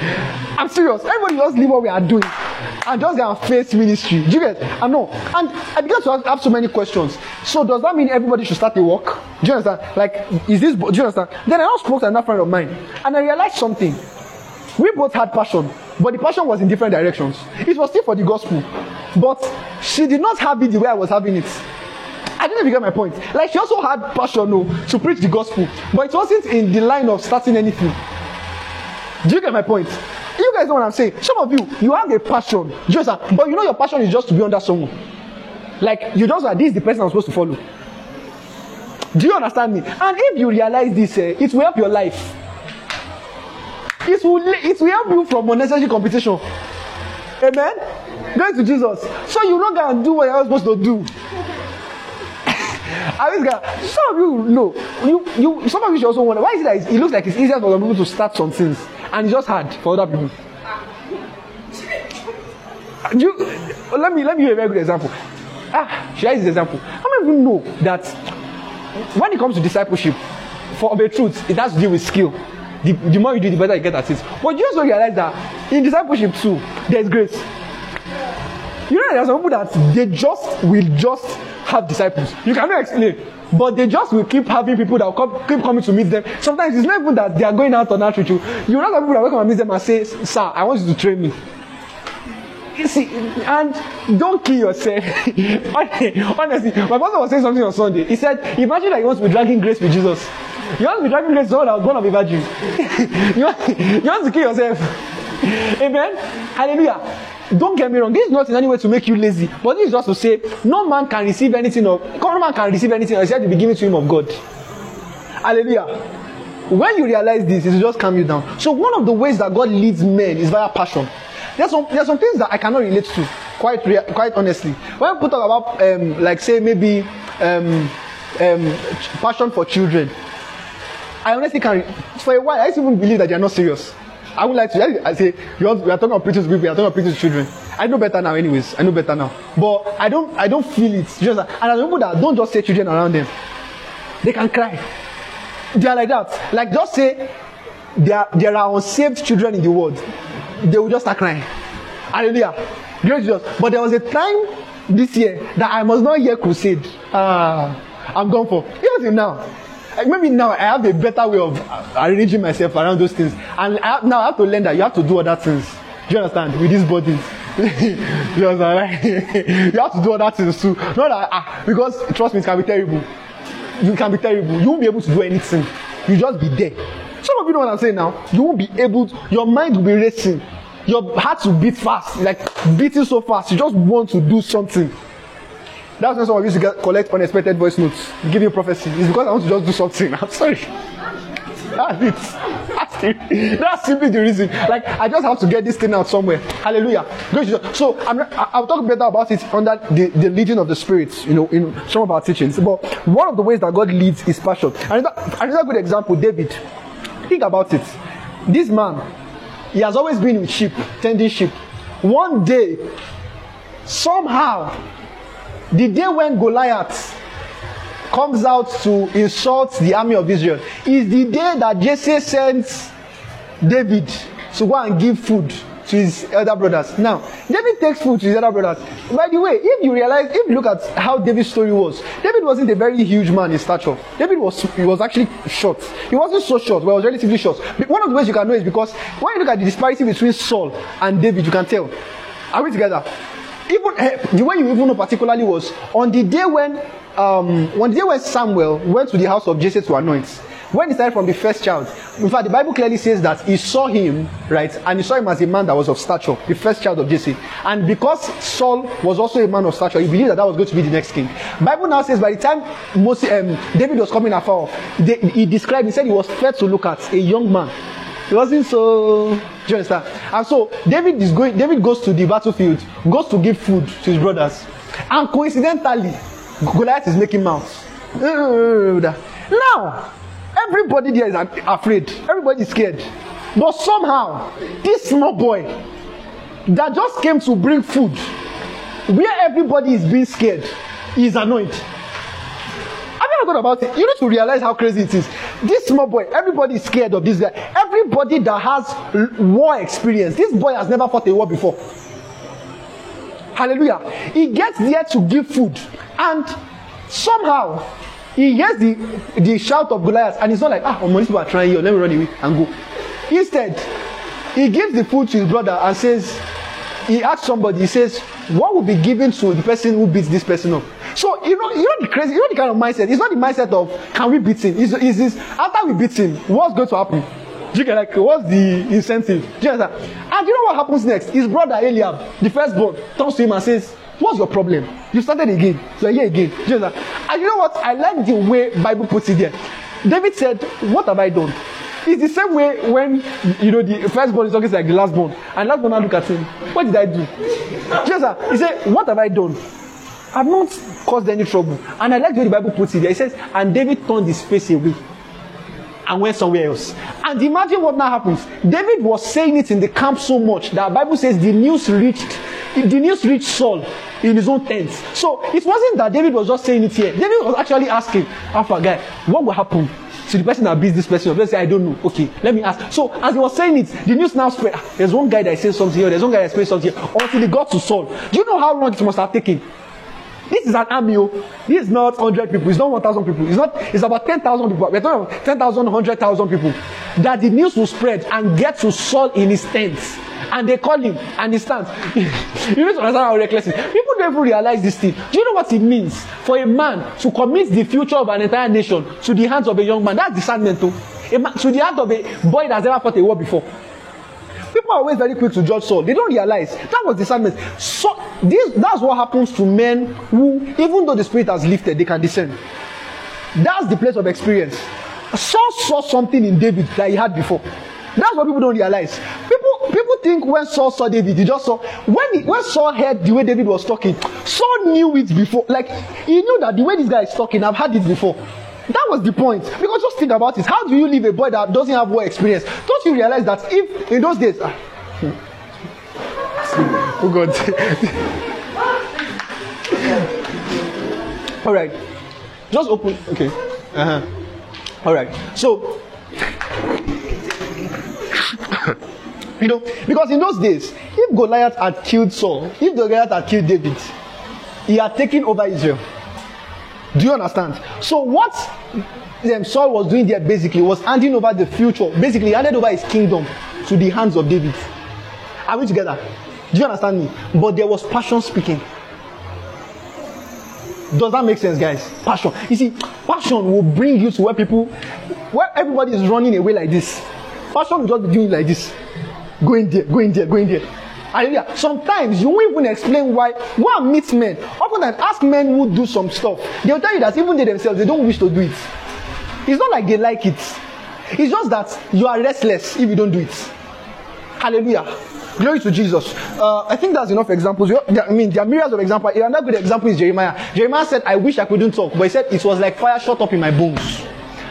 I'm serious. Everybody just leave what we are doing and just go and face ministry. Do you get? I know. And I began to have so many questions. So does that mean everybody should start a walk? Do you understand? Like, is this? Do you understand? Then I now spoke to another friend of mine, and I realized something. We both had passion, but the passion was in different directions. It was still for the gospel, but she did not have it the way I was having it. I didn't even get my point. Like she also had passion no, to preach the gospel, but it wasn't in the line of starting anything. Do you get my point? You guys know what I'm saying. Some of you, you have a passion, just but you know your passion is just to be under someone. Like you just like this is the person I'm supposed to follow. Do you understand me? And if you realize this, eh, it will help your life. It will it will help you from unnecessary competition. Amen. Glory to Jesus. So you not gonna do what you're supposed to do. I gonna, some of you know, you, you, some of you should also wonder why is it that it looks like it's easier for some people to start some things and it's just hard for other people. You, let me let me give you a very good example. Ah, I this example? How many of you know that when it comes to discipleship, for the truth, it has to do with skill. The, the more you do, the better you get at it. But you also realize that in discipleship too, there's grace. You know, there's some people that they just will just have disciples. You cannot explain. But they just will keep having people that will come, keep coming to meet them. Sometimes it's not even that they are going out on outreach. Oh. You You know, some people that will come and meet them and say, Sir, I want you to train me. You see, and don't kill yourself. Honestly, my pastor was saying something on Sunday. He said, Imagine that you want to be dragging grace with Jesus. You want to be dragging grace to someone that was born of a virgin. you want to kill yourself. Amen. Hallelujah. Don't get me wrong. This is not in any way to make you lazy, but this is just to say no man can receive anything of no man can receive anything except to be given to him of God. Hallelujah. When you realize this, it will just calm you down. So one of the ways that God leads men is via passion. There's some there's some things that I cannot relate to, quite rea- quite honestly. When people talk about um, like say maybe um, um, passion for children, I honestly can. For a while, I used to even believe that they are not serious. I would like to. I say you want, we are talking about preaching to people. We are talking about preaching to children. I know better now, anyways. I know better now. But I don't. I don't feel it. Just and are people that don't just say children around them. They can cry. They are like that. Like just say there there are unsaved children in the world. They will just start crying. Hallelujah. Glory Jesus. But there was a time this year that I must not hear crusade. Ah, I'm gone for. Even till now. Maybe now I have a better way of uh, arranging myself around those things. And I have, now I have to learn that you have to do other things. Do you understand? With these bodies. you understand? Right? you have to do other things too. Not that, ah, because trust me, it can be terrible. You can be terrible. You won't be able to do anything. You just be there. Some of you know what I'm saying now. You won't be able. To, your mind will be racing. Your heart will beat fast, like beating so fast. You just want to do something. That's when some of you to get, collect unexpected voice notes, give you prophecy. It's because I want to just do something. I'm sorry. That's it. That's, simply the reason. Like I just have to get this thing out somewhere. Hallelujah. So I'm, I- I'll talk better about it under the, the leading of the Spirit. You know, in some of our teachings. But one of the ways that God leads is passion. Another, another good example, David. Think about it. This man, he has always been with sheep, tending sheep. One day, somehow, the day when Goliath comes out to insult the army of Israel is the day that Jesse sends David to go and give food to his elder brothers. Now, David takes food to his elder brothers. By the way, if you realize, if you look at how David's story was, David wasn't a very huge man in stature. David was he was actually short. He wasn't so short, but he was relatively short. But One of the ways you can know is because when you look at the disparity between Saul and David, you can tell. Are we together? Even eh, the way you even know particularly was on the day when um on the day when Samuel went to the house of Jesse to anoint. When he started from the first child, in fact, the Bible clearly says that he saw him, right, and he saw him as a man that was of stature, the first child of Jesse. And because Saul was also a man of stature, he believed that that was going to be the next king. Bible now says by the time Moses, um, David was coming afar, off, they, he described, he said he was fair to look at, a young man. He wasn't so. Do you understand? And so David is going. David goes to the battlefield, goes to give food to his brothers, and coincidentally, Goliath is making mouths. Now, everybody there is afraid. Everybody is scared. But somehow, this small boy that just came to bring food, where everybody is being scared, is annoyed. Thought about it? You need to realize how crazy it is. This small boy, everybody is scared of this guy. Everybody that has war experience, this boy has never fought a war before. Hallelujah. He gets there to give food, and somehow he hears the, the shout of Goliath, and he's not like, ah, oh, these people are trying here, let me run away and go. Instead, he gives the food to his brother and says, he asks somebody, he says, what will be given to the person who beats this person up? So you know, you know the crazy, you know the kind of mindset. It's not the mindset of can we beat him? It's, it's this after we beat him, what's going to happen? Do you get like what's the incentive? Do you understand? And you know what happens next? His brother Eliab, the firstborn, turns to him and says, What's your problem? You started again. You're here again. Do you understand? And you know what? I like the way Bible puts it there. David said, What have I done? It's the same way when you know the firstborn is always like the lastborn, and lastborn now look at him. What did I do? That he said, What have I done? I've not caused any trouble. And I like the way the Bible puts it there. It says, And David turned his face away and went somewhere else. And imagine what now happens. David was saying it in the camp so much that Bible says the news reached the news reached Saul in his own tent. So it wasn't that David was just saying it here. David was actually asking Alpha guy, what will happen to the person that beats this person. Let's say I don't know. Okay, let me ask. So as he was saying it, the news now spread. Ah, There's one guy that says something here. There's one guy that says something here. Until he got to Saul. Do you know how long it must have taken? This is an army. oh. This is not 100 people. It's not 1,000 people. It's not. It's about 10,000 people. We're talking about 10,000, 100,000 people. That the news will spread and get to Saul in his tent. And they call him and he stands. you need to understand how reckless it is. People don't even realize this thing. Do you know what it means for a man to commit the future of an entire nation to the hands of a young man? That's discernment, too. A man, to the hand of a boy that's never fought a war before. People are always very quick to judge Saul. They don't realize that was discernment. So this that's what happens to men who, even though the spirit has lifted, they can discern. That's the place of experience. Saul saw something in David that he had before. That's what people don't realize. People people think when Saul saw David, he just saw when he, when Saul heard the way David was talking, Saul knew it before. Like he knew that the way this guy is talking, I've had it before. That was the point. Because just think about it. How do you leave a boy that doesn't have war experience? Don't you realize that if in those days, ah, oh God. All right, just open. Okay. Uh-huh. All right. So, you know, because in those days, if Goliath had killed Saul, if Goliath had killed David, he had taken over Israel. Do you understand? So what um, Saul was doing there basically was handing over the future, basically he handed over his kingdom to the hands of David. Are we together? Do you understand me? But there was passion speaking. Does that make sense, guys? Passion. You see, passion will bring you to where people, where everybody is running away like this. Passion will just be doing like this. Going there, going there, going there. Hallelujah. Sometimes you won't even explain why. Go and meet men. Often than ask men who do some stuff. They'll tell you that even they themselves they don't wish to do it. It's not like they like it. It's just that you are restless if you don't do it. Hallelujah. Glory to Jesus. Uh, I think that's enough examples. I mean, there are myriads of examples. Another good example is Jeremiah. Jeremiah said, I wish I couldn't talk, but he said it was like fire shot up in my bones.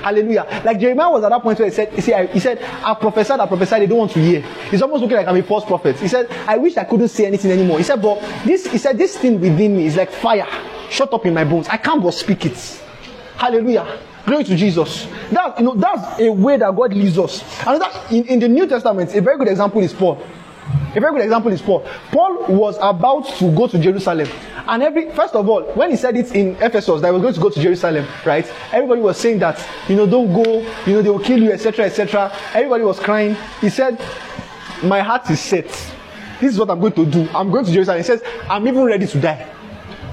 Hallelujah. Like Jeremiah was at that point where he said, he said, he said I prophesied, I prophesied, they don't want to hear. He's almost looking like I'm a false prophet. He said, I wish I couldn't say anything anymore. He said, but this, he said, this thing within me is like fire shut up in my bones. I can't but speak it. Hallelujah. Glory to Jesus. That you know, that's a way that God leads us. Another in, in the New Testament, a very good example is Paul. A very good example is Paul. Paul was about to go to Jerusalem. And every first of all, when he said it in Ephesus that he was going to go to Jerusalem, right? Everybody was saying that, you know, don't go, you know, they will kill you, etc. etc. Everybody was crying. He said, My heart is set. This is what I'm going to do. I'm going to Jerusalem. He says, I'm even ready to die.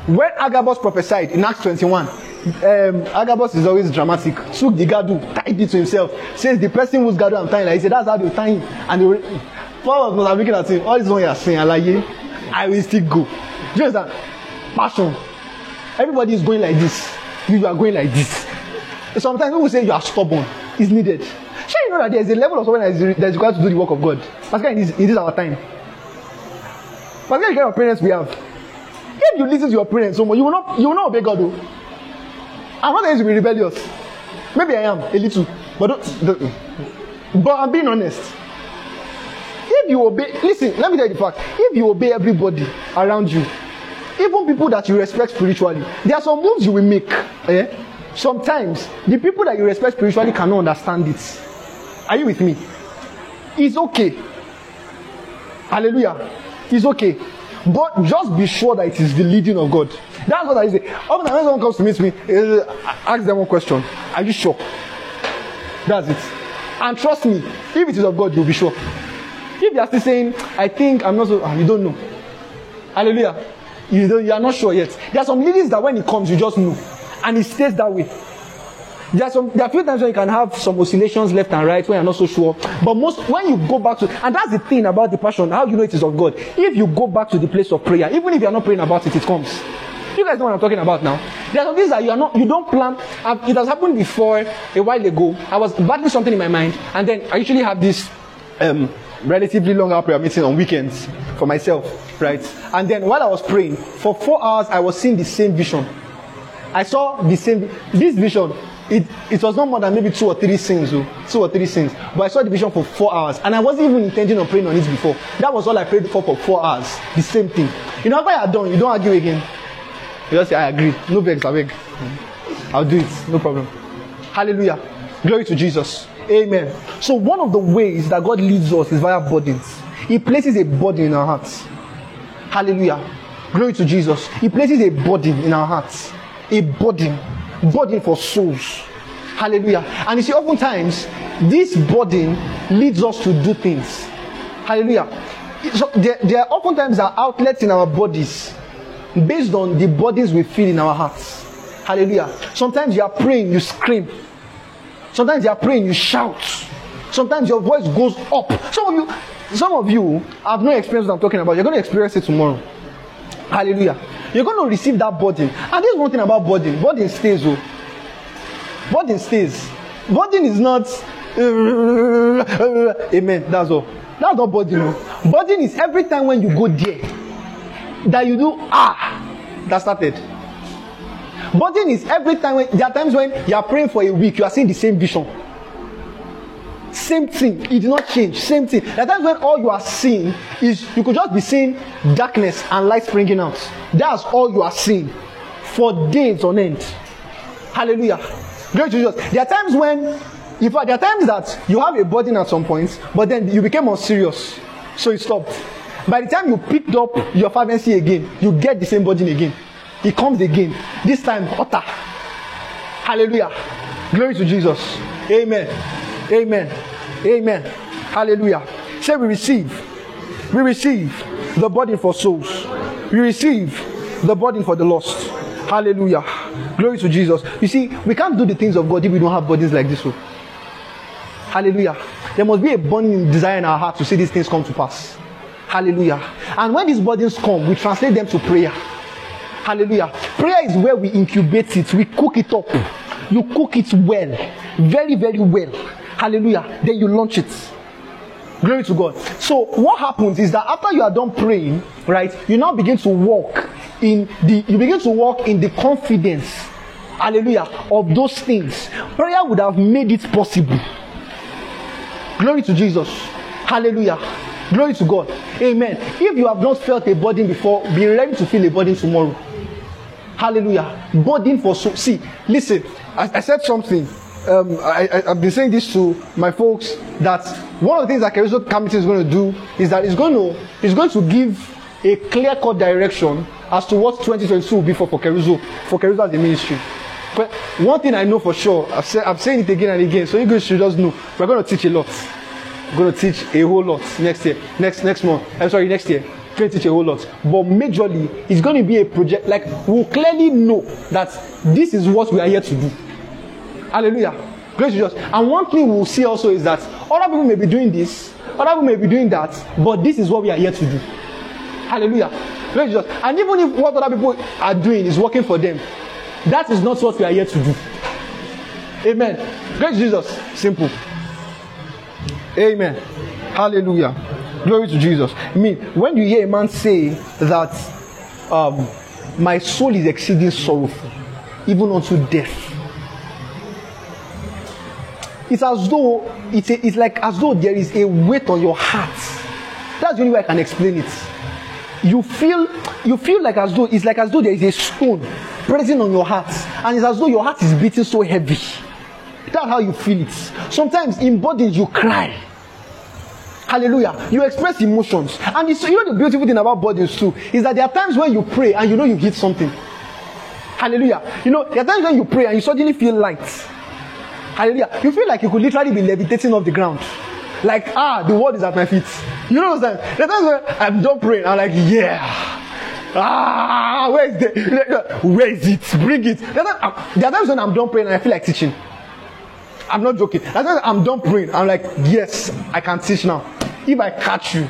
When Agabus prophesied in Acts 21, um, Agabus is always dramatic. Took the gadu, tied it to himself. Says the person whose gadu I'm tying, like he said, that's how they tie him. And they were, Paul was looking at him. All this one you are saying, Alaye, I will still go. Do you understand? Passion. Everybody is going like this. You, are going like this. Sometimes people say you are stubborn. It's needed. Sure, you know that there is a level of someone that is, is required to do the work of God. Pascal, in this, in this our time. Pascal, the kind of parents we have. If you listen to your parents so much, you will not you will not obey God. Though. I'm not going to be rebellious. Maybe I am a little, but don't, don't, but I'm being honest. If you obey, listen, let me tell you the fact. If you obey everybody around you, even people that you respect spiritually, there are some moves you will make. Eh? Sometimes the people that you respect spiritually cannot understand it. Are you with me? It's okay. Hallelujah. It's okay. But just be sure that it is the leading of God. That's what I say. Often when someone comes to meet me, eh, ask them one question. Are you sure? That's it. And trust me, if it is of God, you'll be sure. If you are still saying, I think I'm not so, ah, you don't know. Hallelujah. You, don't, you are not sure yet. There are some leaders that when it comes, you just know. And it stays that way. There are some there are a few times when you can have some oscillations left and right when you're not so sure. But most when you go back to and that's the thing about the passion, how you know it is of God. If you go back to the place of prayer, even if you're not praying about it, it comes. You guys know what I'm talking about now. There are some things that you are not you don't plan. It has happened before a while ago. I was battling something in my mind, and then I usually have this um relatively long hour prayer meeting on weekends for myself, right? And then while I was praying, for four hours I was seeing the same vision. I saw the same this vision. It it was not more than maybe two or three scenes, oh, two or three scenes. But I saw the vision for four hours, and I wasn't even intending on praying on it before. That was all I prayed for for four hours. The same thing. You know, after you're done, you don't argue again. You just say, "I agree." No vex, I beg. I'll do it. No problem. Hallelujah. Glory to Jesus. Amen. So, one of the ways that God leads us is via burdens. He places a burden in our hearts. Hallelujah. Glory to Jesus. He places a burden in our hearts. A burden. Burden for souls. Hallelujah. And you see, oftentimes, this burden leads us to do things. Hallelujah. So there, there are oftentimes are outlets in our bodies based on the burdens we feel in our hearts. Hallelujah. Sometimes you are praying, you scream. Sometimes you are praying, you shout. Sometimes your voice goes up. Some of you, some of you have no experience what I'm talking about. You're going to experience it tomorrow. Hallelujah. You're going to receive that burden. And there's one thing about burden. Burden stays. Oh. Burden stays. Burden is not. amen. That's all. That's not burden. Oh. Burden is every time when you go there that you do ah. That started. Burden is every time when there are times when you are praying for a week, you are seeing the same vision. Same thing, it did not change. Same thing. There are times when all you are seeing is you could just be seeing darkness and light springing out. That's all you are seeing for days on end. Hallelujah. Great Jesus. There are times when, in fact, there are times that you have a burden at some point, but then you became more serious. so you stopped. By the time you picked up your fervency again, you get the same burden again. It comes again. This time, utter. Hallelujah. Glory to Jesus. Amen. Amen. Amen. Hallelujah. Say we receive. We receive the burden for souls. We receive the burden for the lost. Hallelujah. Glory to Jesus. You see, we can't do the things of God if we don't have burdens like this one. Hallelujah. There must be a burning desire in our heart to see these things come to pass. Hallelujah. And when these burdens come, we translate them to prayer. Hallelujah. Prayer is where we incubate it, we cook it up. You cook it well, very, very well. Hallelujah. Then you launch it. Glory to God. So what happens is that after you are done praying, right, you now begin to walk in the you begin to walk in the confidence, hallelujah, of those things. Prayer would have made it possible. Glory to Jesus. Hallelujah. Glory to God. Amen. If you have not felt a burden before, be ready to feel a burden tomorrow. Hallelujah. Burden for so. See, listen. I, I said something. Um, I, have been saying this to my folks that one of the things that Keruso Committee is going to do is that it's going to it's going to give a clear cut direction as to what 2022 will be for, for Keruso, for Keruso as a ministry. But one thing I know for sure, I've said I've said it again and again, so you guys should just know we're going to teach a lot. We're going to teach a whole lot next year, next next month. I'm sorry, next year. To teach a whole lot. But majorly, it's going to be a project like we'll clearly know that this is what we are here to do. Hallelujah. To Jesus. And one thing we'll see also is that other people may be doing this, other people may be doing that, but this is what we are here to do. Hallelujah. To Jesus. And even if what other people are doing is working for them, that is not what we are here to do. Amen. To Jesus. Simple. Amen. Hallelujah. Glory to Jesus. I mean, when you hear a man say that um, my soul is exceeding sorrowful, even unto death. It's as though it's, a, it's like as though there is a weight on your heart. That's the only way I can explain it. You feel you feel like as though it's like as though there is a stone pressing on your heart, and it's as though your heart is beating so heavy. That's how you feel it. Sometimes in bodies you cry. Hallelujah. You express emotions. And you know the beautiful thing about bodies too is that there are times when you pray and you know you hit something. Hallelujah. You know, there are times when you pray and you suddenly feel light. Hallelujah. You feel like you could literally be levitating off the ground. Like, ah, the world is at my feet. You know what I'm saying? There are times when I'm done praying. I'm like, yeah. Ah, where is the where is it? Bring it. There are, times, times when I'm done praying and I feel like teaching. I'm not joking. I'm done praying. I'm like, yes, I can teach now. If I catch you.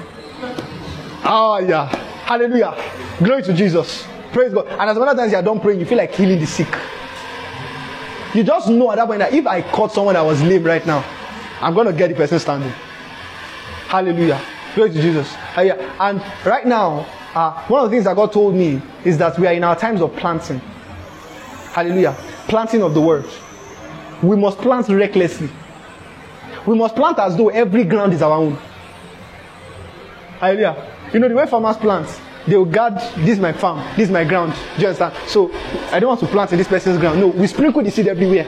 Oh yeah. Hallelujah. Glory to Jesus. Praise God. And as many times you are done praying, you feel like healing the sick. You just know at that point that if I caught someone that was lame right now, I'm to get the person standing. Hallelujah. Glory to Jesus. And right now, uh, one of the things that God told me is that we are in our times of planting. Hallelujah. Planting of the word. We must plant recklessly. We must plant as though every ground is our own. Hallelujah. You know, the way farmers plant, they will guard this is my farm, this is my ground. Do you understand? So I don't want to plant in this person's ground. No, we sprinkle the seed everywhere.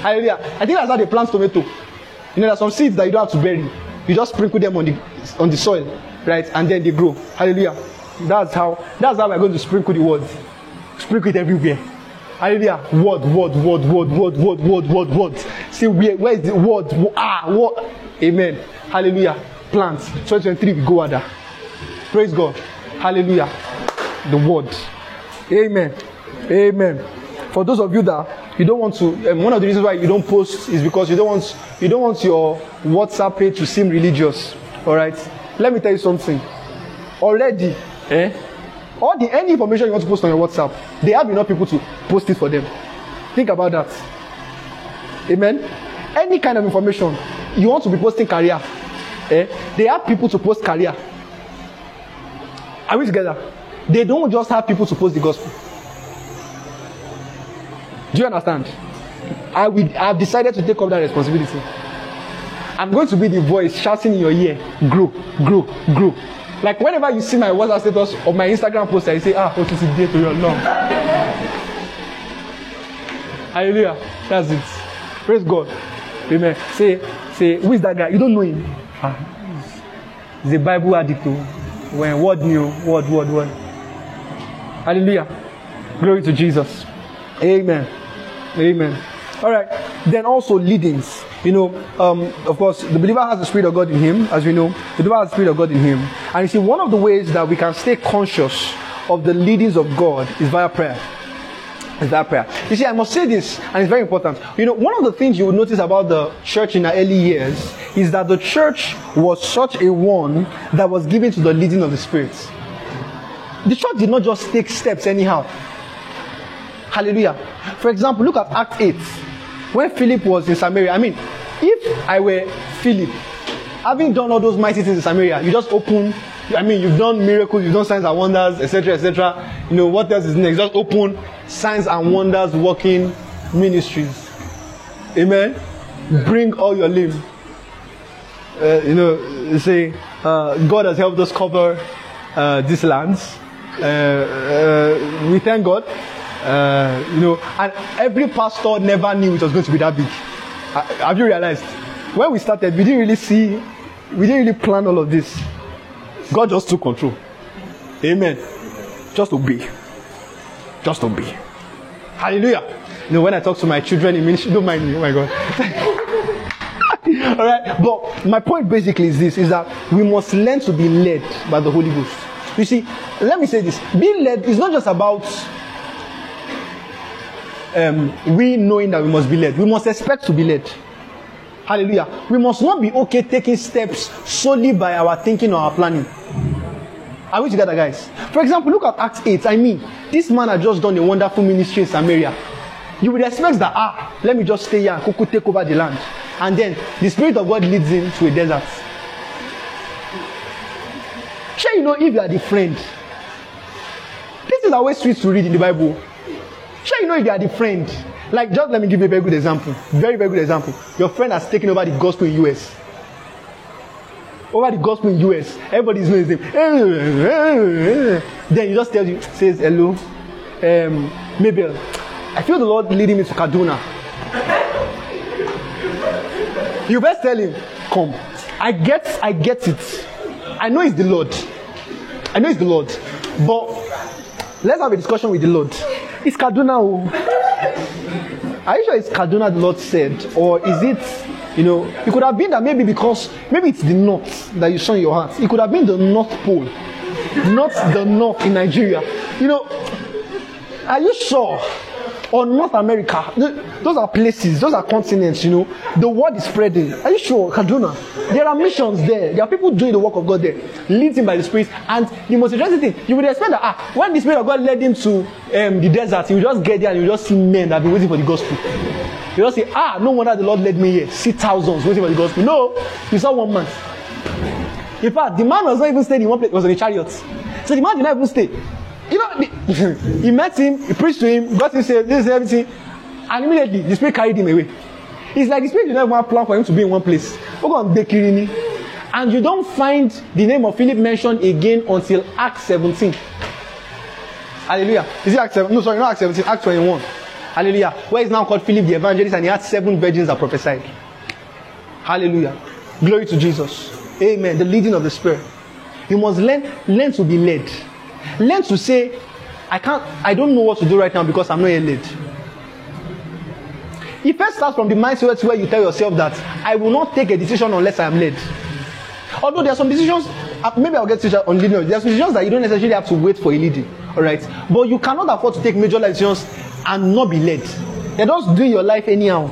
Hallelujah. I think that's how they plant tomato. You know, there's some seeds that you don't have to bury. You just sprinkle them on the on the soil, right? And then they grow. Hallelujah. That's how that's how we're going to sprinkle the word. Sprinkle it everywhere. Hallelujah. Word, word, word, word, word, word, word, word, word. See where where is the word? Ah, word. Amen. Hallelujah. Plants. 2023 we go other. Praise God. Hallelujah. The word. Amen. Amen. For those of you that you don't want to, um, one of the reasons why you don't post is because you don't want you don't want your WhatsApp page to seem religious. All right. Let me tell you something. Already, eh? All the any information you want to post on your WhatsApp, they have enough people to post it for them. Think about that. Amen. Any kind of information you want to be posting career, eh? They have people to post career. Are we together? They don't just have people to post the gospel. Do you understand? I will, I've decided to take up that responsibility. I'm going to be the voice shouting in your ear, grow, grow, grow. Like whenever you see my WhatsApp status or my Instagram post, I say, ah, what is it to your long? Hallelujah. That's it. Praise God. Amen. Say, say, who is that guy? You don't know him. Ah, he's a Bible addict. oh. When word new, word, word, word. Hallelujah. Glory to Jesus. Amen. Amen. All right. Then also leadings. You know, um, of course, the believer has the Spirit of God in him, as we know. The believer has the Spirit of God in him. And you see, one of the ways that we can stay conscious of the leadings of God is via prayer. Is that prayer? You see, I must say this, and it's very important. You know, one of the things you would notice about the church in the early years is that the church was such a one that was given to the leading of the Spirit. The church did not just take steps anyhow. Hallelujah. For example, look at Act 8. When Philip was in Samaria, I mean, if I were Philip, having done all those mighty things in Samaria, you just open, I mean, you've done miracles, you've done signs and wonders, etc., etc. You know, what else is next? Just open signs and wonders working ministries. Amen. Bring all your limb. Uh, you know, you say, uh, God has helped us cover uh, these lands. Uh, uh, we thank God. Uh, you know, and every pastor never knew it was going to be that big. Have you realized? When we started, we didn't really see, we didn't really plan all of this. God just took control. Amen. Just obey. Just obey. Hallelujah. You know, when I talk to my children in ministry, don't mind me. Oh my God. All right. But my point basically is this: is that we must learn to be led by the Holy Ghost. You see, let me say this: being led is not just about um, we knowing that we must be led. We must expect to be led. Hallelujah. We must not be okay taking steps solely by our thinking or our planning. Are we together, guys? For example, look at Acts 8. I mean, this man had just done a wonderful ministry in Samaria. You would expect that, ah, let me just stay here and Kuku take over the land. And then the Spirit of God leads him to a desert. Sure, you know, if you are the friend, this is always sweet to read in the Bible. Sure, you know if you are the friend. Like, just let me give you a very good example. Very, very good example. Your friend has taken over the gospel in US. Over the gospel in US. Everybody is knowing his name. Then he just tells you, says, hello, um, Mabel, I feel the Lord leading me to Kaduna. You best tell him, come. I get, I get it. I know it's the Lord. I know it's the Lord. But let's have a discussion with the Lord. It's Kaduna. Are you sure it's Kaduna the Lord said? Or is it, you know, it could have been that maybe because, maybe it's the north that you saw in your heart. It could have been the North Pole, not the north in Nigeria. You know, are you sure? Or North America, th- those are places, those are continents, you know. The word is spreading. Are you sure? Kaduna. There are missions there. There are people doing the work of God there, leading by the Spirit. And the most interesting thing, you would expect that ah, when the Spirit of God led him to um, the desert, would just get there and you just see men that have been waiting for the gospel. You just say, ah, no wonder the Lord led me here. See thousands waiting for the gospel. No, you saw one man. In fact, the man was not even staying in one place, he was in a chariot. So the man did not even stay. You know, he met him, he preached to him, got him saved, this is everything. And immediately, the spirit carried him away. It's like the spirit did not have plan for him to be in one place. And you don't find the name of Philip mentioned again until Acts 17. Hallelujah. Is it Acts 7? No, sorry, not Acts 17, Acts 21. Hallelujah. Where is now called Philip the evangelist, and he had seven virgins that prophesied. Hallelujah. Glory to Jesus. Amen. The leading of the Spirit. You must learn, learn to be led. Learn to say, I can't, I don't know what to do right now because I'm not yet led. It first starts from the mindset where you tell yourself that I will not take a decision unless I am led. Although there are some decisions, uh, maybe I'll get to on leading. There are some decisions that you don't necessarily have to wait for a leading. All right, but you cannot afford to take major decisions and not be led. You're just doing your life anyhow.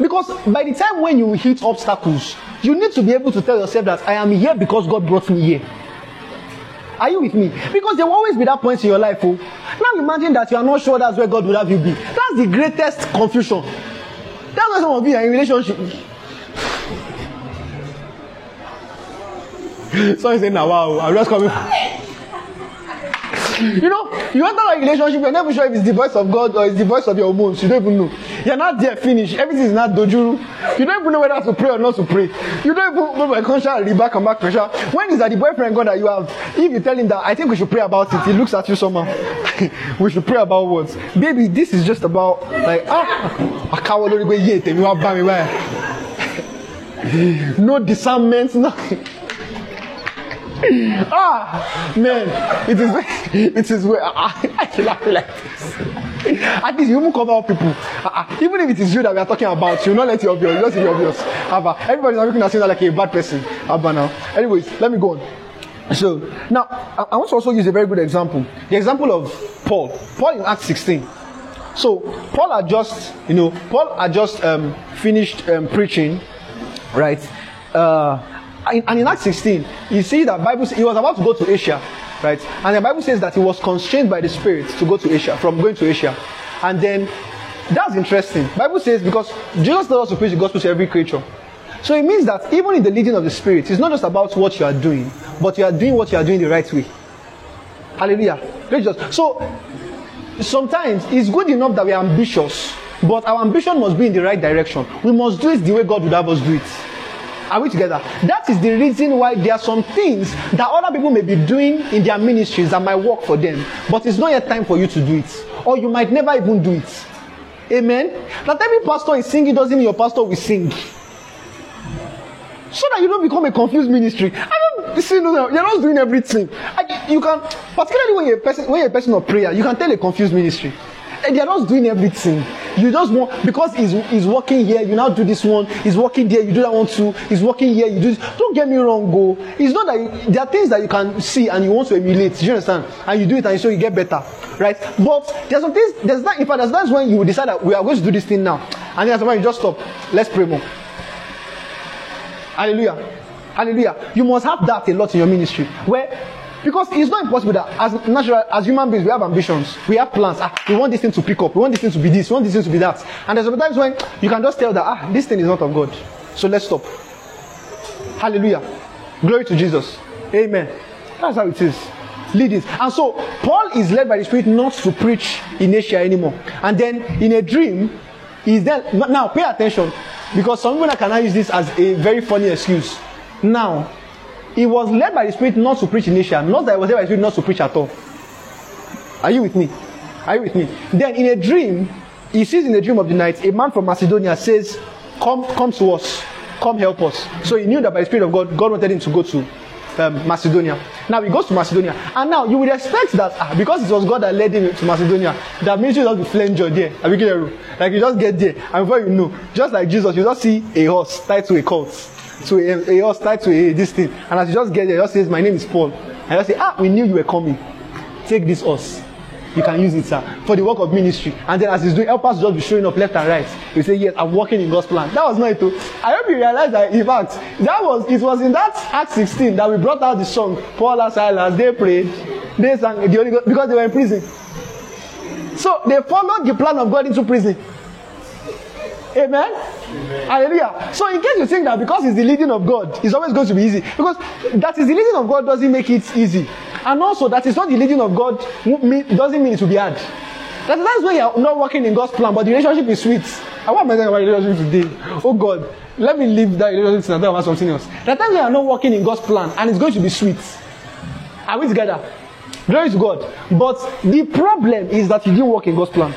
Because by the time when you hit obstacles, you need to be able to tell yourself that I am here because God brought me here. Are you with me? Because there will always be that point in your life. Oh. Now imagine that you are not sure that's where God would have you be. That's the greatest confusion. That's why some of you are in relationship. Someone saying, now wow, I'm just coming. You know, you enter a relationship, you're never sure if it's the voice of God or it's the voice of your hormones. You don't even know. You're not there, finished. Everything is not dojuru. You don't even know whether to pray or not to pray. You don't even know by conscience, back and back pressure. When is that the boyfriend God that you have? If you tell him that I think we should pray about it, he looks at you somehow. we should pray about what? Baby, this is just about like ah, I can't no discernment, nothing ah, man, it is it is where I, I laugh like this. At least you won't cover up people. Uh, even if it is you that we are talking about, you not let it obvious. Just be obvious. Abba, everybody's looking at you like a bad person. Abba now. Anyways, let me go on. So now I, I want to also use a very good example. The example of Paul. Paul in Acts 16. So Paul had just, you know, Paul had just um, finished um, preaching, right? Uh, and in Acts 16, you see that Bible he was about to go to Asia, right? And the Bible says that he was constrained by the Spirit to go to Asia, from going to Asia. And then that's interesting. Bible says because Jesus told us to preach the gospel to every creature. So it means that even in the leading of the Spirit, it's not just about what you are doing, but you are doing what you are doing the right way. Hallelujah. So sometimes it's good enough that we are ambitious, but our ambition must be in the right direction. We must do it the way God would have us do it. Are we together? That is the reason why there are some things that other people may be doing in their ministries that might work for them, but it's not yet time for you to do it, or you might never even do it. Amen. That every pastor is singing doesn't mean your pastor will sing. So that you don't become a confused ministry. I don't see you're not doing everything. I, you can, particularly when you're a person when you're a person of prayer, you can tell a confused ministry. And they're just doing everything. You just want because he's, he's working here, you now do this one. He's working there, you do that one too. He's working here, you do. This. Don't get me wrong, go. It's not that you, there are things that you can see and you want to emulate. Do you understand? And you do it and so you get better, right? But there's some things. There's that. In fact, there's times when you decide that we are going to do this thing now, and then when you just stop. Let's pray more. Hallelujah. Hallelujah. You must have that a lot in your ministry where because it's not impossible that as natural as human beings we have ambitions, we have plans. Ah, we want this thing to pick up, we want this thing to be this, we want this thing to be that. And there's sometimes when you can just tell that ah, this thing is not of God. So let's stop. Hallelujah. Glory to Jesus. Amen. That's how it is. Leading. And so Paul is led by the Spirit not to preach in Asia anymore. And then in a dream, is then now pay attention because some people can use this as a very funny excuse. Now he was led by the Spirit not to preach in Asia, not that he was led by the Spirit not to preach at all. Are you with me? Are you with me? Then in a dream, he sees in the dream of the night, a man from Macedonia says, Come, come to us, come help us. So he knew that by the Spirit of God, God wanted him to go to um, Macedonia. Now he goes to Macedonia, and now you would expect that ah, because it was God that led him to Macedonia, that means ministry just be flanger there. Like you just get there, and before you know, just like Jesus, you just see a horse tied to a colt to a, a horse tied to a, this thing. And as you just get there, just says, My name is Paul. And just say, Ah, we knew you were coming. Take this horse. You can use it, sir, for the work of ministry. And then as he's doing, help us just be showing up left and right. You say, Yes, I'm working in God's plan. That was not it. I hope you realize that in fact, that was it was in that Act 16 that we brought out the song, Paul and Silas, they prayed, they sang the Holy Ghost because they were in prison. So they followed the plan of God into prison. Amen? Amen? Hallelujah. So, in case you think that because it's the leading of God, it's always going to be easy, because that is the leading of God doesn't make it easy. And also, that is not the leading of God doesn't mean it will be hard. That, that's when you're not working in God's plan, but the relationship is sweet. I want about relationship today. Oh God, let me leave that relationship and talk about something else. That time we are not working in God's plan, and it's going to be sweet. Are we together? Glory to God. But the problem is that you didn't work in God's plan.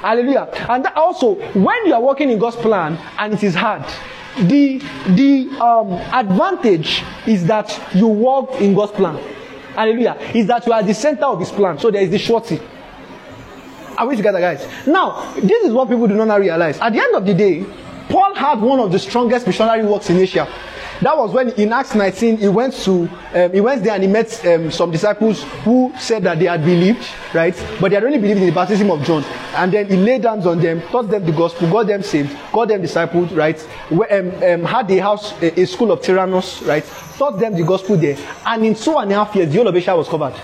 Hallelujah. And also, when you are working in God's plan and it is hard, the the um, advantage is that you work in God's plan. Hallelujah. Is that you are the center of His plan. So there is the shorty. Are we together, guys? Now, this is what people do not realize. At the end of the day, Paul had one of the strongest missionary works in Asia. That was when in Acts 19 he went to um, he went there and he met um, some disciples who said that they had believed, right? But they had only believed in the baptism of John. And then he laid hands on them, taught them the gospel, got them saved, got them discipled, right? Um, um, had a house, a, a school of Tyrannus, right? Taught them the gospel there. And in two and a half years, the whole of Asia was covered.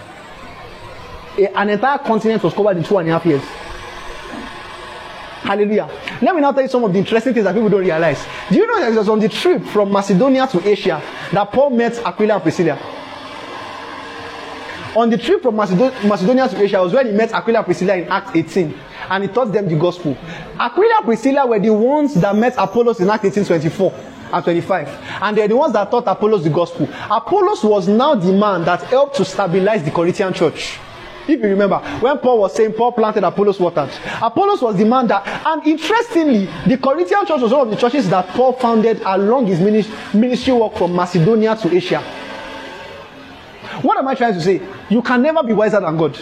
A- an entire continent was covered in two and a half years. Hallelujah. Let me now tell you some of the interesting things that people don't realize. Do you know that it was on the trip from Macedonia to Asia that Paul met Aquila and Priscilla? On the trip from Macedonia to Asia was when he met Aquila and Priscilla in Acts 18 and he taught them the gospel. Aquila and Priscilla were the ones that met Apollos in Acts 18 24 and 25. And they're the ones that taught Apollos the gospel. Apollos was now the man that helped to stabilize the Corinthian church. If you remember, when Paul was saying Paul planted, Apollos watered. Apollos was the man that, and interestingly, the Corinthian church was one of the churches that Paul founded along his minis- ministry work from Macedonia to Asia. What am I trying to say? You can never be wiser than God.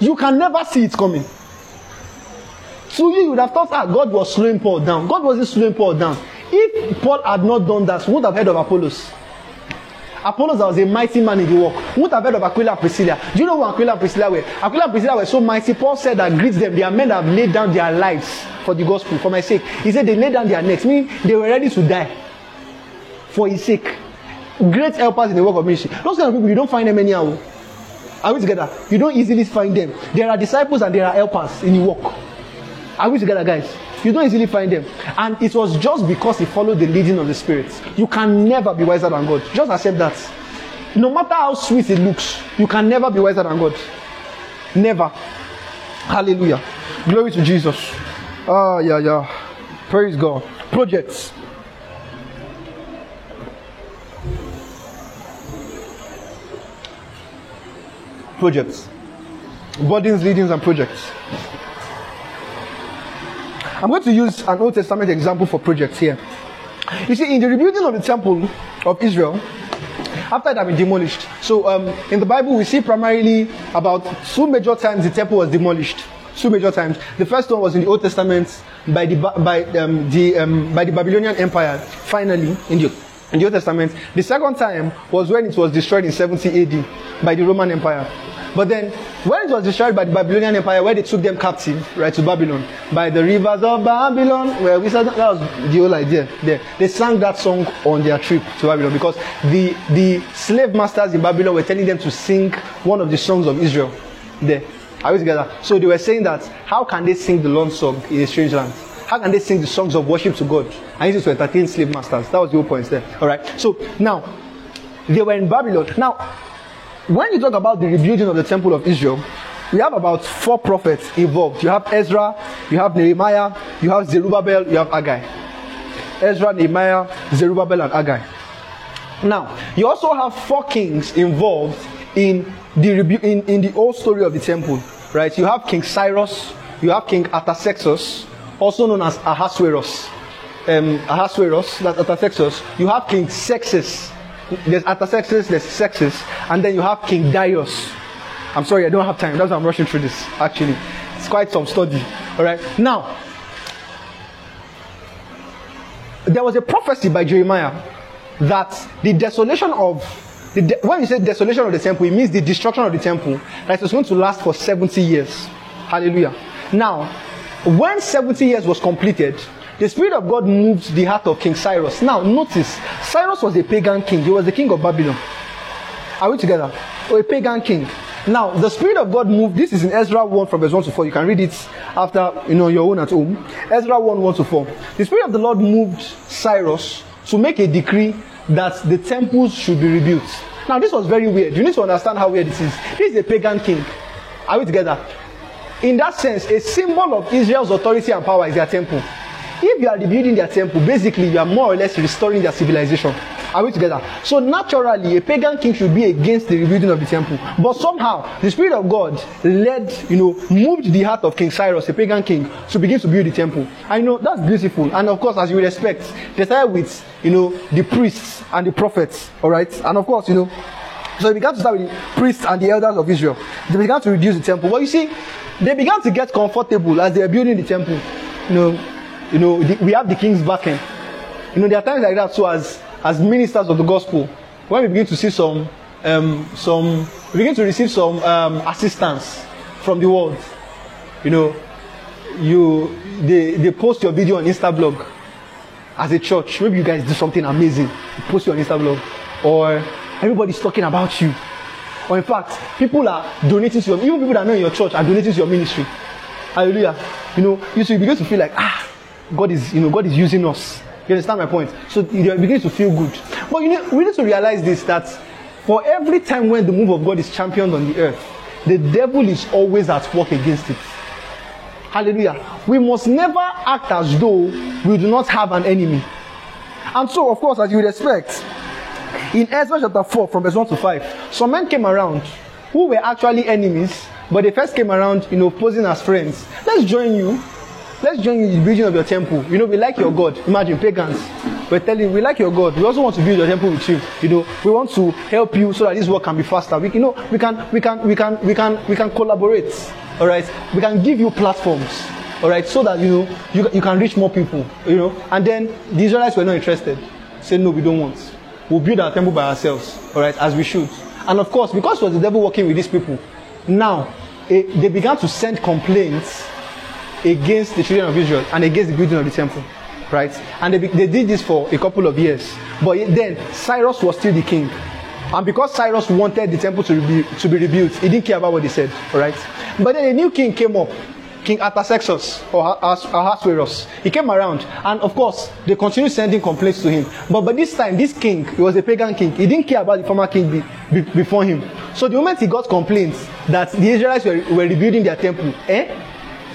You can never see it coming. To you, would have thought that God was slowing Paul down. God wasn't slowing Paul down. If Paul had not done that, would have heard of Apollos. Apollos was a mighty man in the work. Who would have heard of Aquila and Priscilla? Do you know who Aquila and Priscilla were? Aquila and Priscilla were so mighty. Paul said that greets them. They are men that have laid down their lives for the gospel, for my sake. He said they laid down their necks, meaning they were ready to die for his sake. Great helpers in the work of ministry. Those kind of people, you don't find them anyhow. Are we together? You don't easily find them. There are disciples and there are helpers in the work. Are we together, guys? You don't easily find them. And it was just because he followed the leading of the Spirit. You can never be wiser than God. Just accept that. No matter how sweet it looks, you can never be wiser than God. Never. Hallelujah. Glory to Jesus. Ah, yeah, yeah. Praise God. Projects. Projects. Burdens, leadings, and projects. I'm going to use an Old Testament example for projects here. You see, in the rebuilding of the temple of Israel, after it had been demolished, so um, in the Bible we see primarily about two major times the temple was demolished. Two major times. The first one was in the Old Testament by the by um, the um, by the Babylonian Empire. Finally, in the in the Old Testament, the second time was when it was destroyed in 70 AD by the Roman Empire. But then, when it was destroyed by the Babylonian Empire, where they took them captive, right, to Babylon, by the rivers of Babylon, where we said that was the whole idea there. They sang that song on their trip to Babylon because the, the slave masters in Babylon were telling them to sing one of the songs of Israel there. Are we together? So they were saying that, how can they sing the Lord's song in a strange land? How can they sing the songs of worship to God? And this is to entertain slave masters. That was the whole point there. All right. So now, they were in Babylon. Now, when you talk about the rebuilding of the temple of Israel, we have about four prophets involved. You have Ezra, you have Nehemiah, you have Zerubbabel, you have Haggai. Ezra, Nehemiah, Zerubbabel, and Haggai. Now, you also have four kings involved in the rebu- in, in the whole story of the temple, right? You have King Cyrus, you have King Artaxerxes, also known as Ahasuerus. Um, Ahasuerus, that's Artaxerxes. You have King Xerxes. There's Artaxerxes, there's Xerxes, and then you have King Darius. I'm sorry, I don't have time. That's why I'm rushing through this. Actually, it's quite some study. All right. Now, there was a prophecy by Jeremiah that the desolation of the de- when you say desolation of the temple, it means the destruction of the temple that was going to last for 70 years. Hallelujah. Now, when 70 years was completed, the Spirit of God moved the heart of King Cyrus. Now, notice, Cyrus was a pagan king, he was the king of Babylon. Are we together? Or a pagan king. Now, the Spirit of God moved. This is in Ezra 1 from verse 1 to 4. You can read it after, you know, your own at home. Ezra 1 1 to 4. The Spirit of the Lord moved Cyrus to make a decree that the temples should be rebuilt. Now, this was very weird. You need to understand how weird this is. This is a pagan king. Are we together? In that sense, a symbol of Israel's authority and power is their temple. If you are rebuilding their temple, basically you are more or less restoring their civilization. Are we together? So naturally, a pagan king should be against the rebuilding of the temple. But somehow, the Spirit of God led, you know, moved the heart of King Cyrus, a pagan king, to begin to build the temple. I know that's beautiful. And of course, as you would expect, they started with, you know, the priests and the prophets. All right. And of course, you know, so they began to start with the priests and the elders of Israel. They began to reduce the temple. But you see, they began to get comfortable as they were building the temple. You know, you know, the, we have the king's backing. You know, there are times like that. So as as ministers of the gospel, when we begin to see some um, some we begin to receive some um, assistance from the world, you know, you they they post your video on Instablog as a church. Maybe you guys do something amazing. You post your Instablog, or everybody's talking about you. Or in fact, people are donating to your even people that know your church are donating to your ministry. Hallelujah. You know, you you begin to feel like ah, God is you know God is using us. You understand my point? So you begin to feel good. But you know, we need to realize this that for every time when the move of God is championed on the earth, the devil is always at work against it. Hallelujah. We must never act as though we do not have an enemy. And so, of course, as you would expect, in Ezra chapter 4, from verse 1 to 5, some men came around who were actually enemies, but they first came around, you know, posing as friends. Let's join you. Let's join in the building of your temple. You know, we like your God. Imagine pagans. We're telling we like your God. We also want to build your temple with you. You know, we want to help you so that this work can be faster. We, you know, we can, we can, we can, we can, we can collaborate. All right, we can give you platforms. All right, so that you know you, you can reach more people. You know, and then the Israelites were not interested. Said no, we don't want. We'll build our temple by ourselves. All right, as we should. And of course, because it was the devil working with these people, now eh, they began to send complaints against the children of Israel and against the building of the temple. Right? And they, they did this for a couple of years. But then, Cyrus was still the king. And because Cyrus wanted the temple to, rebu- to be rebuilt, he didn't care about what they said. Right? But then a new king came up, King Artaxerxes or Ahas- Ahasuerus. He came around, and of course, they continued sending complaints to him. But by this time, this king, he was a pagan king. He didn't care about the former king be, be, before him. So the moment he got complaints that the Israelites were, were rebuilding their temple, eh?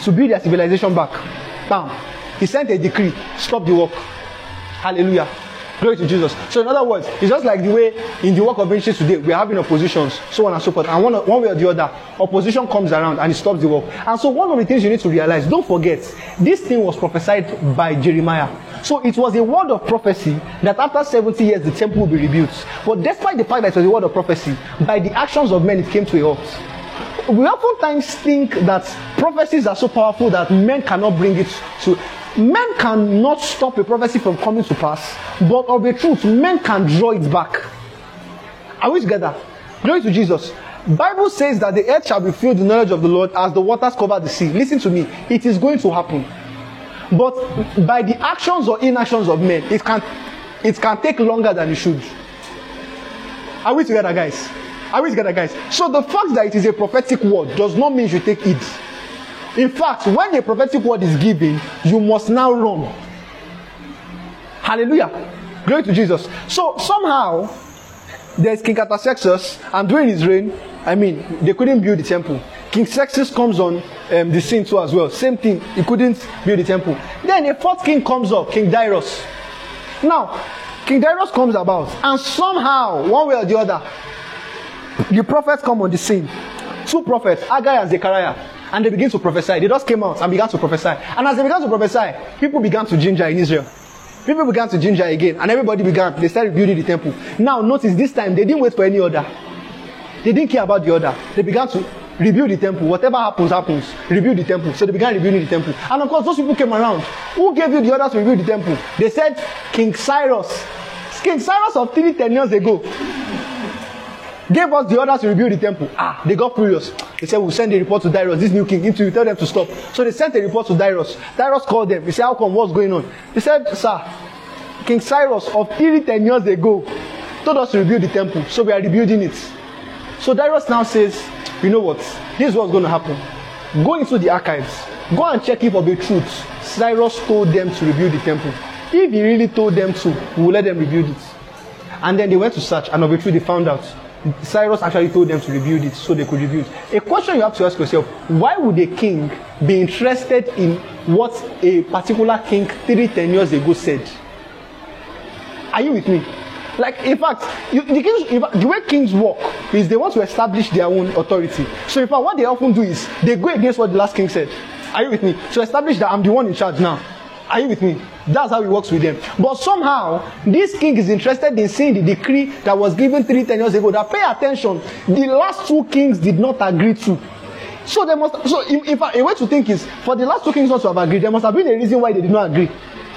To build their civilization back. Bam. He sent a decree, stop the work. Hallelujah. Glory to Jesus. So, in other words, it's just like the way in the work of ministry today, we're having oppositions, so on and so forth. And one, one way or the other, opposition comes around and it stops the work. And so, one of the things you need to realize, don't forget, this thing was prophesied by Jeremiah. So, it was a word of prophecy that after 70 years, the temple will be rebuilt. But despite the fact that it was a word of prophecy, by the actions of men, it came to a halt we oftentimes think that prophecies are so powerful that men cannot bring it to men cannot stop a prophecy from coming to pass but of a truth men can draw it back. Are we together? Glory to jesus. Bible says that the earth shall be filled with the knowledge of the lord as the waters cover the sea. Listen to me. It is going to happen. But by the actions or inactions of men it can it can take longer than it should. Are we together guys are we together, guys? So the fact that it is a prophetic word does not mean you take it. In fact, when a prophetic word is given, you must now run. Hallelujah. Glory to Jesus. So somehow, there's King Artaxerxes, and during his reign, I mean, they couldn't build the temple. King Xerxes comes on um, the scene too as well. Same thing, he couldn't build the temple. Then a fourth king comes up, King Darius. Now, King Darius comes about, and somehow, one way or the other, the prophets come on the scene. Two prophets, Haggai and Zechariah, and they begin to prophesy. They just came out and began to prophesy. And as they began to prophesy, people began to ginger in Israel. People began to ginger again, and everybody began. They started building the temple. Now, notice this time they didn't wait for any order. They didn't care about the order. They began to rebuild the temple. Whatever happens, happens. Rebuild the temple. So they began rebuilding the temple. And of course, those people came around. Who gave you the order to rebuild the temple? They said King Cyrus. King Cyrus of three ten years ago gave us the orders to rebuild the temple. Ah, they got furious. They said, We'll send a report to Darius, this new king, you, tell them to stop. So they sent a report to Darius. Darius called them. He said, How come? What's going on? They said, Sir, King Cyrus of 30 10 years ago told us to rebuild the temple. So we are rebuilding it. So Darius now says, You know what? This is what's going to happen. Go into the archives. Go and check if of a truth Cyrus told them to rebuild the temple. If he really told them to, we will let them rebuild it. And then they went to search, and of a truth, they found out Cyrus actually told them to rebuild it so they could rebuild. A question you have to ask yourself why would a king be interested in what a particular king three ten years ago said? Are you with me? Like, in fact, you, the, kings, in fact, the way kings work is they want to establish their own authority. So, in fact, what they often do is they go against what the last king said. Are you with me? To establish that I'm the one in charge now. Are you with me? That's how it works with them. But somehow, this king is interested in seeing the decree that was given three ten years ago. That pay attention, the last two kings did not agree to. So they must. So in, in fact, a way to think is for the last two kings not to have agreed, there must have been a reason why they did not agree.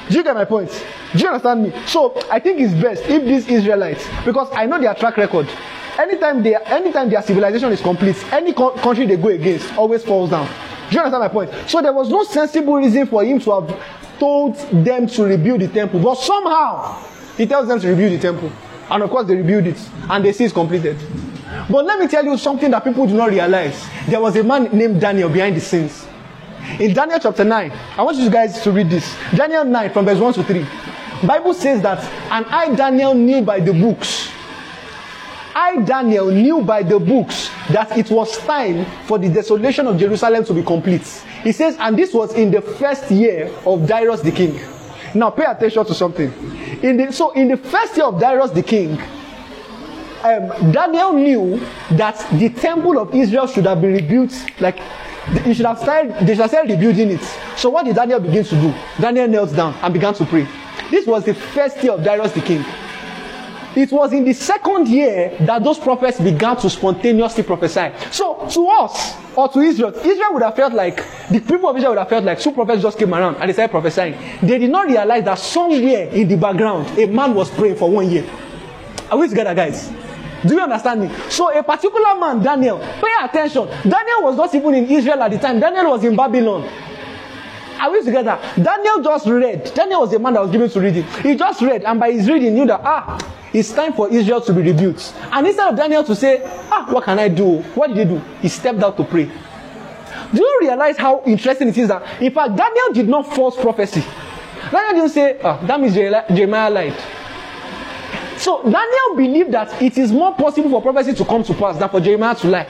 Do you get my point? Do you understand me? So I think it's best if these Israelites, because I know their track record. Anytime they, anytime their civilization is complete, any co- country they go against always falls down. Do you understand my point? So there was no sensible reason for him to have told them to rebuild the temple, but somehow he tells them to rebuild the temple, and of course they rebuild it, and they see it's completed. But let me tell you something that people do not realize. There was a man named Daniel behind the scenes. In Daniel chapter 9, I want you guys to read this. Daniel 9 from verse 1 to 3. Bible says that, and I Daniel knew by the books. I Daniel knew by the books that it was time for the desolation of Jerusalem to be complete. He says, and this was in the first year of Darius the king. Now pay attention to something. In the, so in the first year of Darius the king, um, Daniel knew that the temple of Israel should have been rebuilt. Like he should have started, they should have started rebuilding it. So what did Daniel begin to do? Daniel knelt down and began to pray. This was the first year of Darius the king. It was in the second year that those prophets began to spontaneously prophesy. So to us or to Israel, Israel would have felt like the people of Israel would have felt like two prophets just came around and they started prophesying. They did not realize that somewhere in the background a man was praying for one year. Are we together, guys? Do you understand me? So a particular man, Daniel, pay attention. Daniel was not even in Israel at the time. Daniel was in Babylon. Are we together? Daniel just read. Daniel was a man that was given to reading. He just read, and by his reading, knew that ah, it's time for Israel to be rebuilt. And instead of Daniel to say, ah, what can I do? What did he do? He stepped out to pray. Do you realize how interesting it is that, in fact, Daniel did not false prophecy. Daniel didn't say, ah, that means Jeremiah lied. So Daniel believed that it is more possible for prophecy to come to pass than for Jeremiah to lie.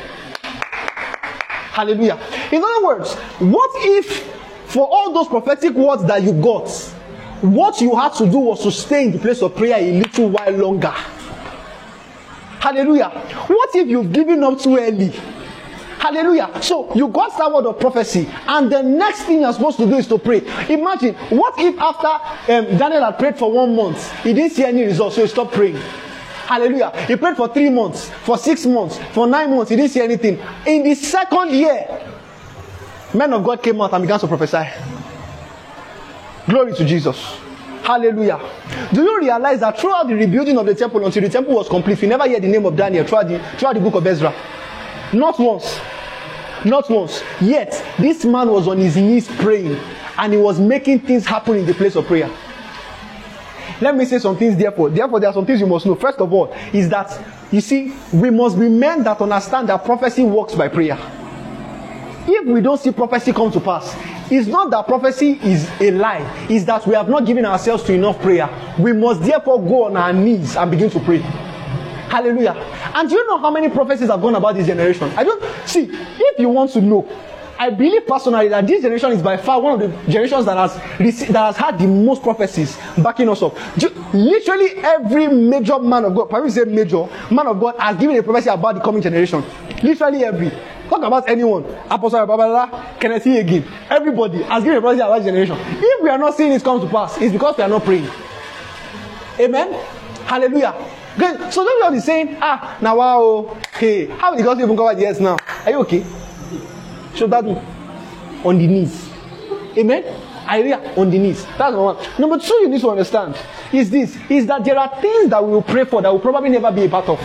Hallelujah. In other words, what if for all those prophetic words that you got, what you had to do was to stay in the place of prayer a little while longer? Hallelujah. What if you've given up too early? Hallelujah. So you got that word of prophecy, and the next thing you're supposed to do is to pray. Imagine what if after um, Daniel had prayed for one month, he didn't see any results, so he stopped praying. Hallelujah. He prayed for three months, for six months, for nine months, he didn't see anything. In the second year, men of God came out and began to prophesy. Glory to Jesus. Hallelujah. Do you realize that throughout the rebuilding of the temple until the temple was complete, we never heard the name of Daniel throughout the, throughout the book of Ezra? Not once. Not once. Yet, this man was on his knees praying and he was making things happen in the place of prayer. Let me say some things, therefore. Therefore, there are some things you must know. First of all, is that, you see, we must be men that understand that prophecy works by prayer. If we don't see prophecy come to pass, it's not that prophecy is a lie, it's that we have not given ourselves to enough prayer. We must therefore go on our knees and begin to pray. Hallelujah. And do you know how many prophecies have gone about this generation? I don't see if you want to know. I believe personally that this generation is by far one of the generations that has received, that has had the most prophecies backing us up. Literally every major man of God, probably say major man of God, has given a prophecy about the coming generation. Literally every. Talk about anyone. Apostle Babala, Kenneth Hagin. Everybody has given a prophecy about generation. If we are not seeing it come to pass, it's because we are not praying. Amen. Hallelujah. Good. So don't be saying, ah, now wow, hey, how did the gospel even cover the earth now? Are you okay? So that on the knees. Amen. Hallelujah. On the knees. That's one. Number two, you need to understand is this: is that there are things that we will pray for that will probably never be a part of.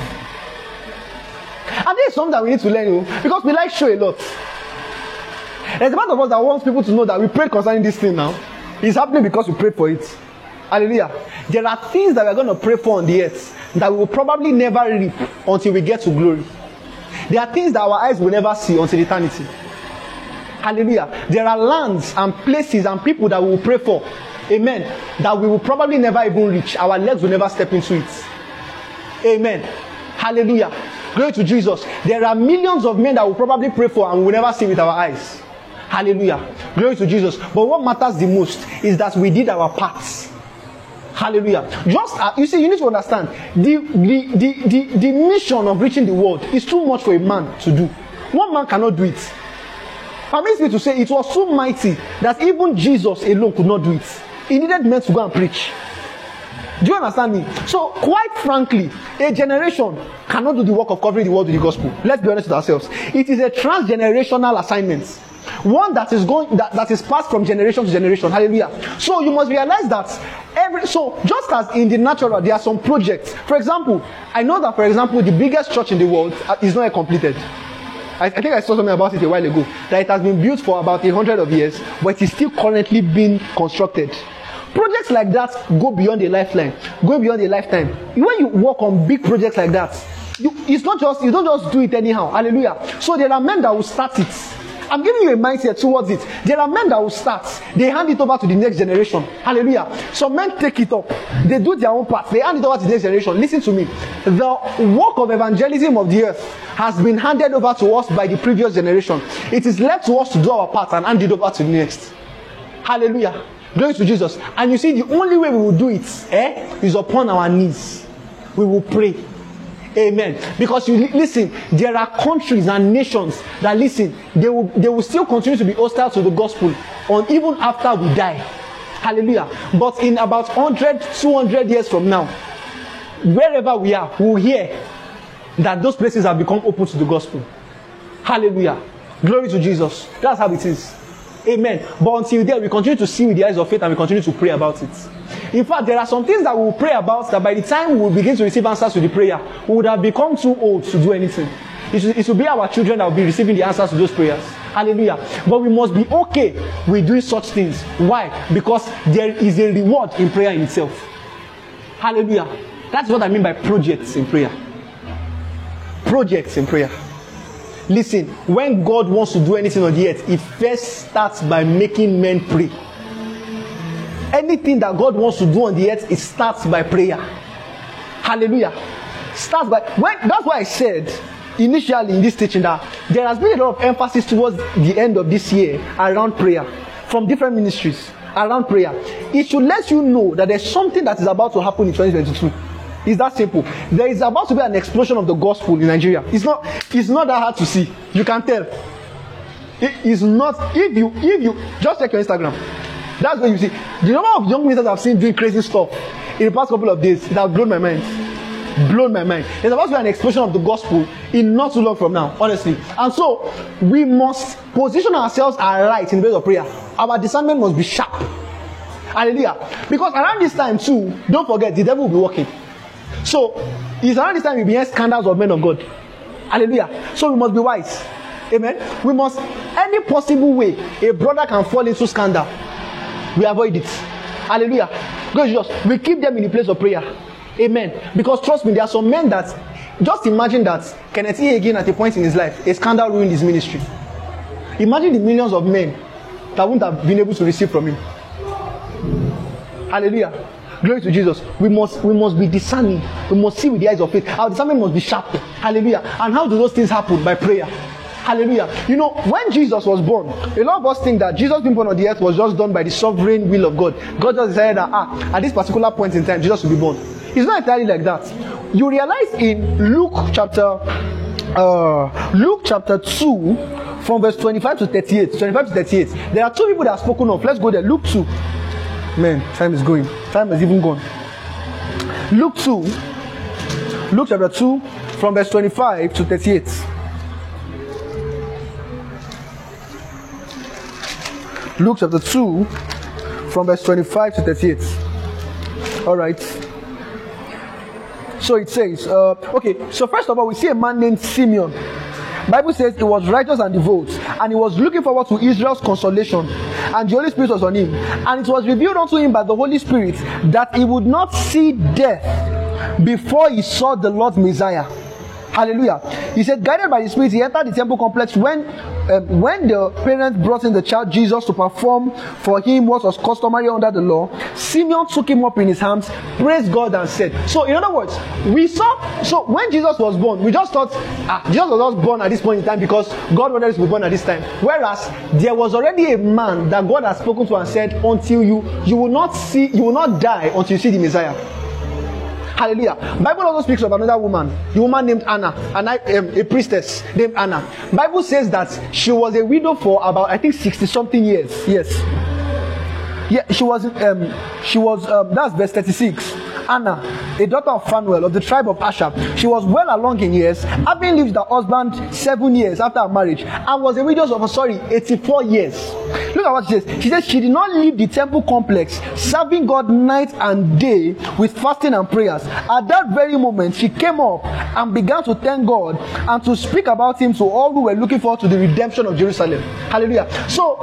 There's something that we need to learn oh. because we like show a lot. There's a part of us that wants people to know that we prayed concerning this thing now. It's happening because we prayed for it. Hallelujah. There are things that we're going to pray for on the earth that we will probably never reap until we get to glory. There are things that our eyes will never see until eternity. Hallelujah. There are lands and places and people that we will pray for. Amen. That we will probably never even reach. Our legs will never step into it. Amen. Hallelujah. Glory to Jesus. There are millions of men that will probably pray for and we will never see with our eyes. Hallelujah. Glory to Jesus. But what matters the most is that we did our parts. Hallelujah. Just uh, you see, you need to understand the, the the the the mission of reaching the world is too much for a man to do. One man cannot do it. Permits me to say it was so mighty that even Jesus alone could not do it. He needed men to go and preach. Do you understand me? So, quite frankly, a generation cannot do the work of covering the world with the gospel. Let's be honest with ourselves. It is a transgenerational assignment. One that is going that, that is passed from generation to generation. Hallelujah. So you must realize that every so just as in the natural there are some projects. For example, I know that for example the biggest church in the world uh, is not yet completed. I, I think I saw something about it a while ago that it has been built for about a hundred of years, but it is still currently being constructed. Projects like that go beyond a lifeline, go beyond a lifetime. When you work on big projects like that, you, it's not just you don't just do it anyhow. Hallelujah. So there are men that will start it. I'm giving you a mindset towards it. There are men that will start, they hand it over to the next generation. Hallelujah. Some men take it up, they do their own part, they hand it over to the next generation. Listen to me. The work of evangelism of the earth has been handed over to us by the previous generation. It is left to us to do our part and hand it over to the next. Hallelujah. Glory to Jesus. And you see, the only way we will do it eh, is upon our knees. We will pray. Amen. Because you listen, there are countries and nations that listen, they will they will still continue to be hostile to the gospel on even after we die. Hallelujah. But in about 100, 200 years from now, wherever we are, we'll hear that those places have become open to the gospel. Hallelujah. Glory to Jesus. That's how it is. Amen. But until then, we continue to see with the eyes of faith and we continue to pray about it. In fact, there are some things that we will pray about that by the time we begin to receive answers to the prayer, we would have become too old to do anything. It should, it should be our children that will be receiving the answers to those prayers. Hallelujah. But we must be okay with doing such things. Why? Because there is a reward in prayer in itself. Hallelujah. That's what I mean by projects in prayer. Projects in prayer. Listen, when God wants to do anything on the earth, He first starts by making men pray. Anything that God wants to do on the earth, it starts by prayer. Hallelujah. Starts by when that's why I said initially in this teaching that there has been a lot of emphasis towards the end of this year around prayer from different ministries around prayer. It should let you know that there's something that is about to happen in 2022. It's that simple. There is about to be an explosion of the gospel in Nigeria. It's not. It's not that hard to see. You can tell. It is not. If you if you just check your Instagram, that's what you see the number of young ministers I've seen doing crazy stuff in the past couple of days. It has blown my mind. Blown my mind. There's about to be an explosion of the gospel in not too long from now, honestly. And so we must position ourselves aright in the place of prayer. Our discernment must be sharp. Hallelujah. Because around this time too, don't forget the devil will be working. So it's around this time we hear scandals of men of God. Hallelujah. So we must be wise. Amen. We must any possible way a brother can fall into scandal, we avoid it. Hallelujah. God Jesus, we keep them in the place of prayer. Amen. Because trust me, there are some men that just imagine that Kenneth E. Hagin at a point in his life, a scandal ruined his ministry. Imagine the millions of men that wouldn't have been able to receive from him. Hallelujah. Glory to Jesus. We must we must be discerning. We must see with the eyes of faith. Our discernment must be sharp. Hallelujah. And how do those things happen? By prayer. Hallelujah. You know, when Jesus was born, a lot of us think that Jesus being born on the earth was just done by the sovereign will of God. God just decided that ah, at this particular point in time, Jesus will be born. It's not entirely like that. You realize in Luke chapter uh, Luke chapter 2, from verse 25 to 38, 25 to 38, there are two people that are spoken of. Let's go there. Luke 2. Man, time is going. Time has even gone. Luke 2. Luke chapter 2, from verse 25 to 38. Luke chapter 2, from verse 25 to 38. All right. So it says, uh, okay, so first of all, we see a man named Simeon. Bible says he was righteous and devout, and he was looking forward to Israel's consolation, and the Holy Spirit was on him. And it was revealed unto him by the Holy Spirit that he would not see death before he saw the Lord's Messiah. Hallelujah. He said, guided by the Spirit, he entered the temple complex when um, when the parents brought in the child Jesus to perform for him what was customary under the law, Simeon took him up in his arms, praised God, and said, So, in other words, we saw, so when Jesus was born, we just thought, ah, Jesus was not born at this point in time because God wanted us to be born at this time. Whereas there was already a man that God had spoken to and said, Until you, you will not see, you will not die until you see the Messiah. Hallelujah. Bible also speaks of another woman, the woman named Anna, and I, um, a priestess named Anna. Bible says that she was a widow for about I think sixty something years. Yes. Yeah, she was. Um, she was. Um, that's verse thirty-six. Anna, a daughter of Phanuel of the tribe of Asher, she was well along in years, having lived her husband seven years after her marriage, and was a widow of sorry eighty-four years. Look at what she says. She says she did not leave the temple complex, serving God night and day with fasting and prayers. At that very moment, she came up and began to thank God and to speak about Him to all who were looking forward to the redemption of Jerusalem. Hallelujah. So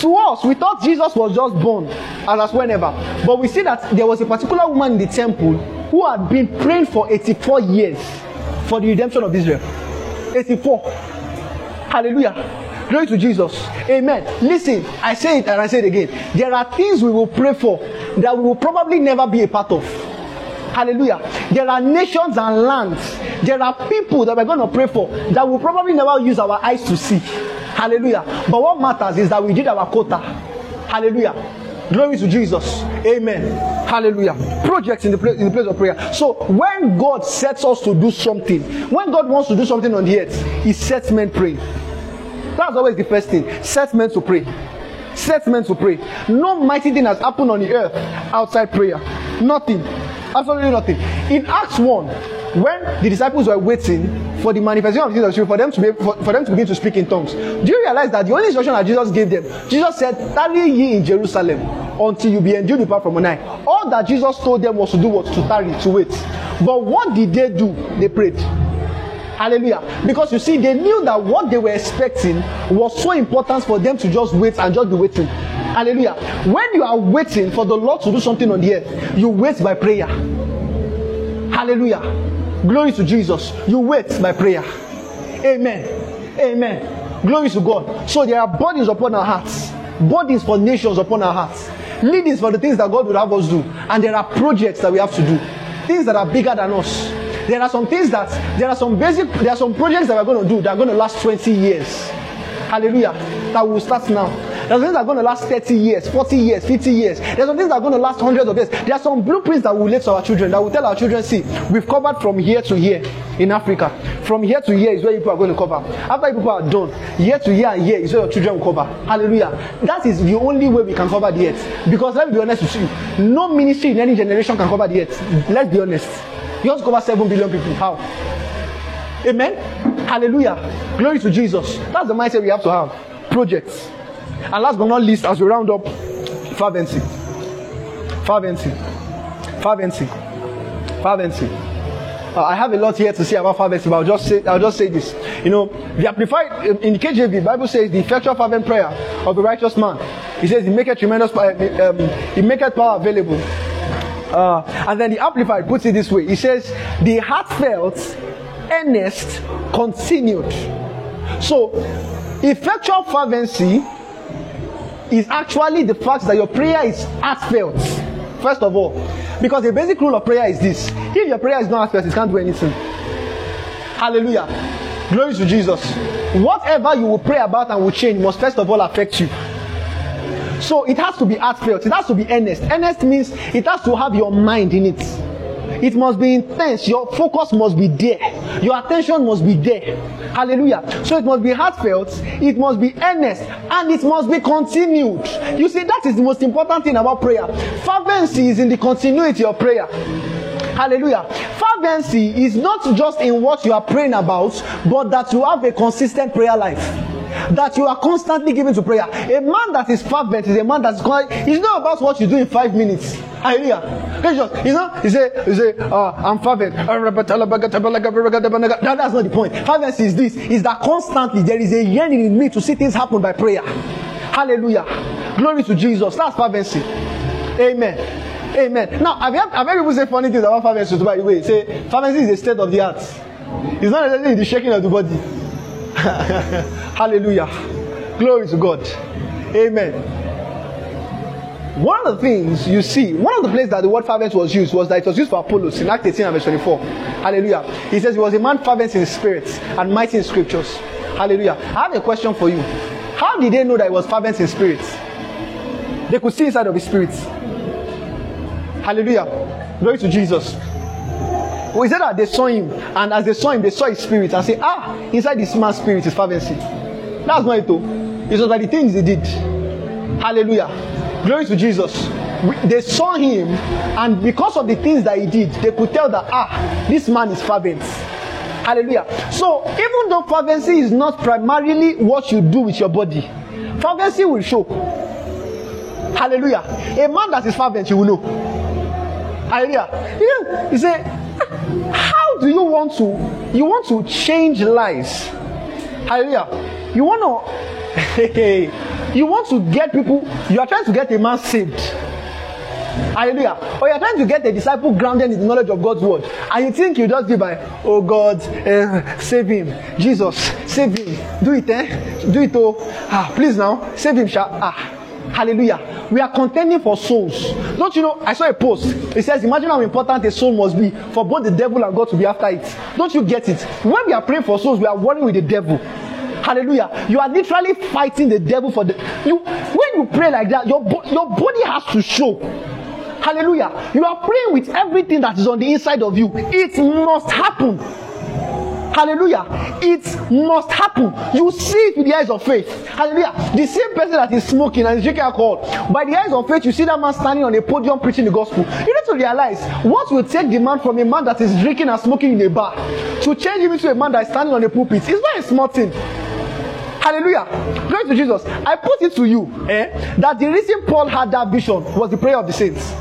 to us, we thought Jesus was just born and as whenever. But we see that there was a particular woman in the temple who had been praying for 84 years for the redemption of Israel. 84. Hallelujah. Glory to Jesus. Amen. Listen, I say it and I say it again. There are things we will pray for that we will probably never be a part of. Hallelujah. There are nations and lands. There are people that we're going to pray for that we'll probably never use our eyes to see. Hallelujah. But what matters is that we did our quota. Hallelujah. Glory to Jesus. Amen. Hallelujah. Projects in the place in the place of prayer. So when God sets us to do something, when God wants to do something on the earth, He sets men praying. That's always the first thing. Set men to pray. Set men to pray. No mighty thing has happened on the earth outside prayer. Nothing. Absolutely nothing. In Acts 1, when the disciples were waiting for the manifestation of Jesus for them to be for, for them to begin to speak in tongues, do you realize that the only instruction that Jesus gave them, Jesus said, Tarry ye in Jerusalem until you be endued with power from on high. All that Jesus told them was to do was to tarry, to wait. But what did they do? They prayed. Hallelujah. Because you see, they knew that what they were expecting was so important for them to just wait and just be waiting. Hallelujah. When you are waiting for the Lord to do something on the earth, you wait by prayer. Hallelujah. Glory to Jesus. You wait by prayer. Amen. Amen. Glory to God. So there are bodies upon our hearts, bodies for nations upon our hearts, leadings for the things that God would have us do, and there are projects that we have to do, things that are bigger than us. There are some things that there are some basic there are some projects that we're going to do that are going to last 20 years. Hallelujah. That will start now. There's things that are going to last 30 years, 40 years, 50 years. There's some things that are going to last hundreds of years. There are some blueprints that we lay to our children that will tell our children, see, we've covered from here to here in Africa. From here to here is where people are going to cover. After people are done, year to year and here is where your children will cover. Hallelujah. That is the only way we can cover the earth. Because let me be honest with you, no ministry in any generation can cover the earth. Let's be honest. You just cover 7 billion people. How? Amen. Hallelujah. Glory to Jesus. That's the mindset we have to have. Projects. And last but not least, as we round up, fervency. Fervency. Fervency. Fervency. Uh, I have a lot here to say about fervency, but I'll just say I'll just say this. You know, the amplified in the KJV Bible says the effectual fervent prayer of a righteous man. He says he maketh tremendous power, um, he maketh power available. Uh, and then the amplified puts it this way. He says the heartfelt, earnest, continued. So, effectual fervency is actually the fact that your prayer is heartfelt. First of all, because the basic rule of prayer is this: if your prayer is not heartfelt, it can't do anything. Hallelujah. Glory to Jesus. Whatever you will pray about and will change must first of all affect you. So it has to be heartfelt. It has to be earnest. Earnest means it has to have your mind in it. It must be intense. Your focus must be there. Your attention must be there. Hallelujah. So it must be heartfelt, it must be earnest, and it must be continued. You see, that is the most important thing about prayer. Fervency is in the continuity of prayer. Hallelujah. Fervency is not just in what you are praying about, but that you have a consistent prayer life that you are constantly giving to prayer. A man that is fervent is a man that's. It's not about what you do in five minutes. Hallelujah. Just, you know, you say, you say, uh, I'm fervent. That, that's not the point. Fervency is this: is that constantly there is a yearning in me to see things happen by prayer. Hallelujah. Glory to Jesus. That's fervency. Amen. Amen. Now, I've heard, I've heard people say funny things about fervency. By the way, say fervency is a state of the heart. It's not necessarily the shaking of the body. Hallelujah. Glory to God. Amen. One of the things you see, one of the places that the word fervent was used was that it was used for Apollos in Act 18 and verse 24. Hallelujah. He says he was a man fervent in spirit and mighty in scriptures. Hallelujah. I have a question for you. How did they know that he was fervent in spirit? They could see inside of his spirit. Hallelujah. Glory to Jesus. Well, is it that they saw him, and as they saw him, they saw his spirit and say, Ah, inside this man's spirit is fervency. That's not it, though. It was by the things he did. Hallelujah. Glory to Jesus. We- They saw him, and because of the things that he did, they could tell that, Ah, this man is fervent. Hallelujah. So, even though fervency is not primarily what you do with your body, fervency will show. Hallelujah. A man that is fervent, you will know. Hallelujah. You, say, how do you want to you want to change lives? Hallelujah. You want to you want to get people, you are trying to get a man saved. Hallelujah. Or you are trying to get a disciple grounded in the knowledge of God's word. And you think you just be by, oh God, eh, save him. Jesus, save him. Do it, eh? Do it, oh. Ah, please now, save him, sha. Ah. Hallelujah. We are contending for souls. Don't you know? I saw a post. It says, Imagine how important a soul must be for both the devil and God to be after it. Don't you get it? When we are praying for souls, we are warring with the devil. Hallelujah. You are literally fighting the devil for the you when you pray like that, your, bo- your body has to show. Hallelujah. You are praying with everything that is on the inside of you. It must happen. Hallelujah. It must happen. You see it with the eyes of faith. Hallelujah. The same person that is smoking and is drinking alcohol, by the eyes of faith, you see that man standing on a podium preaching the gospel. You need to realize what will take the man from a man that is drinking and smoking in a bar to change him into a man that is standing on a pulpit. It's not a small thing. Hallelujah. Glory to Jesus. I put it to you eh, that the reason Paul had that vision was the prayer of the saints.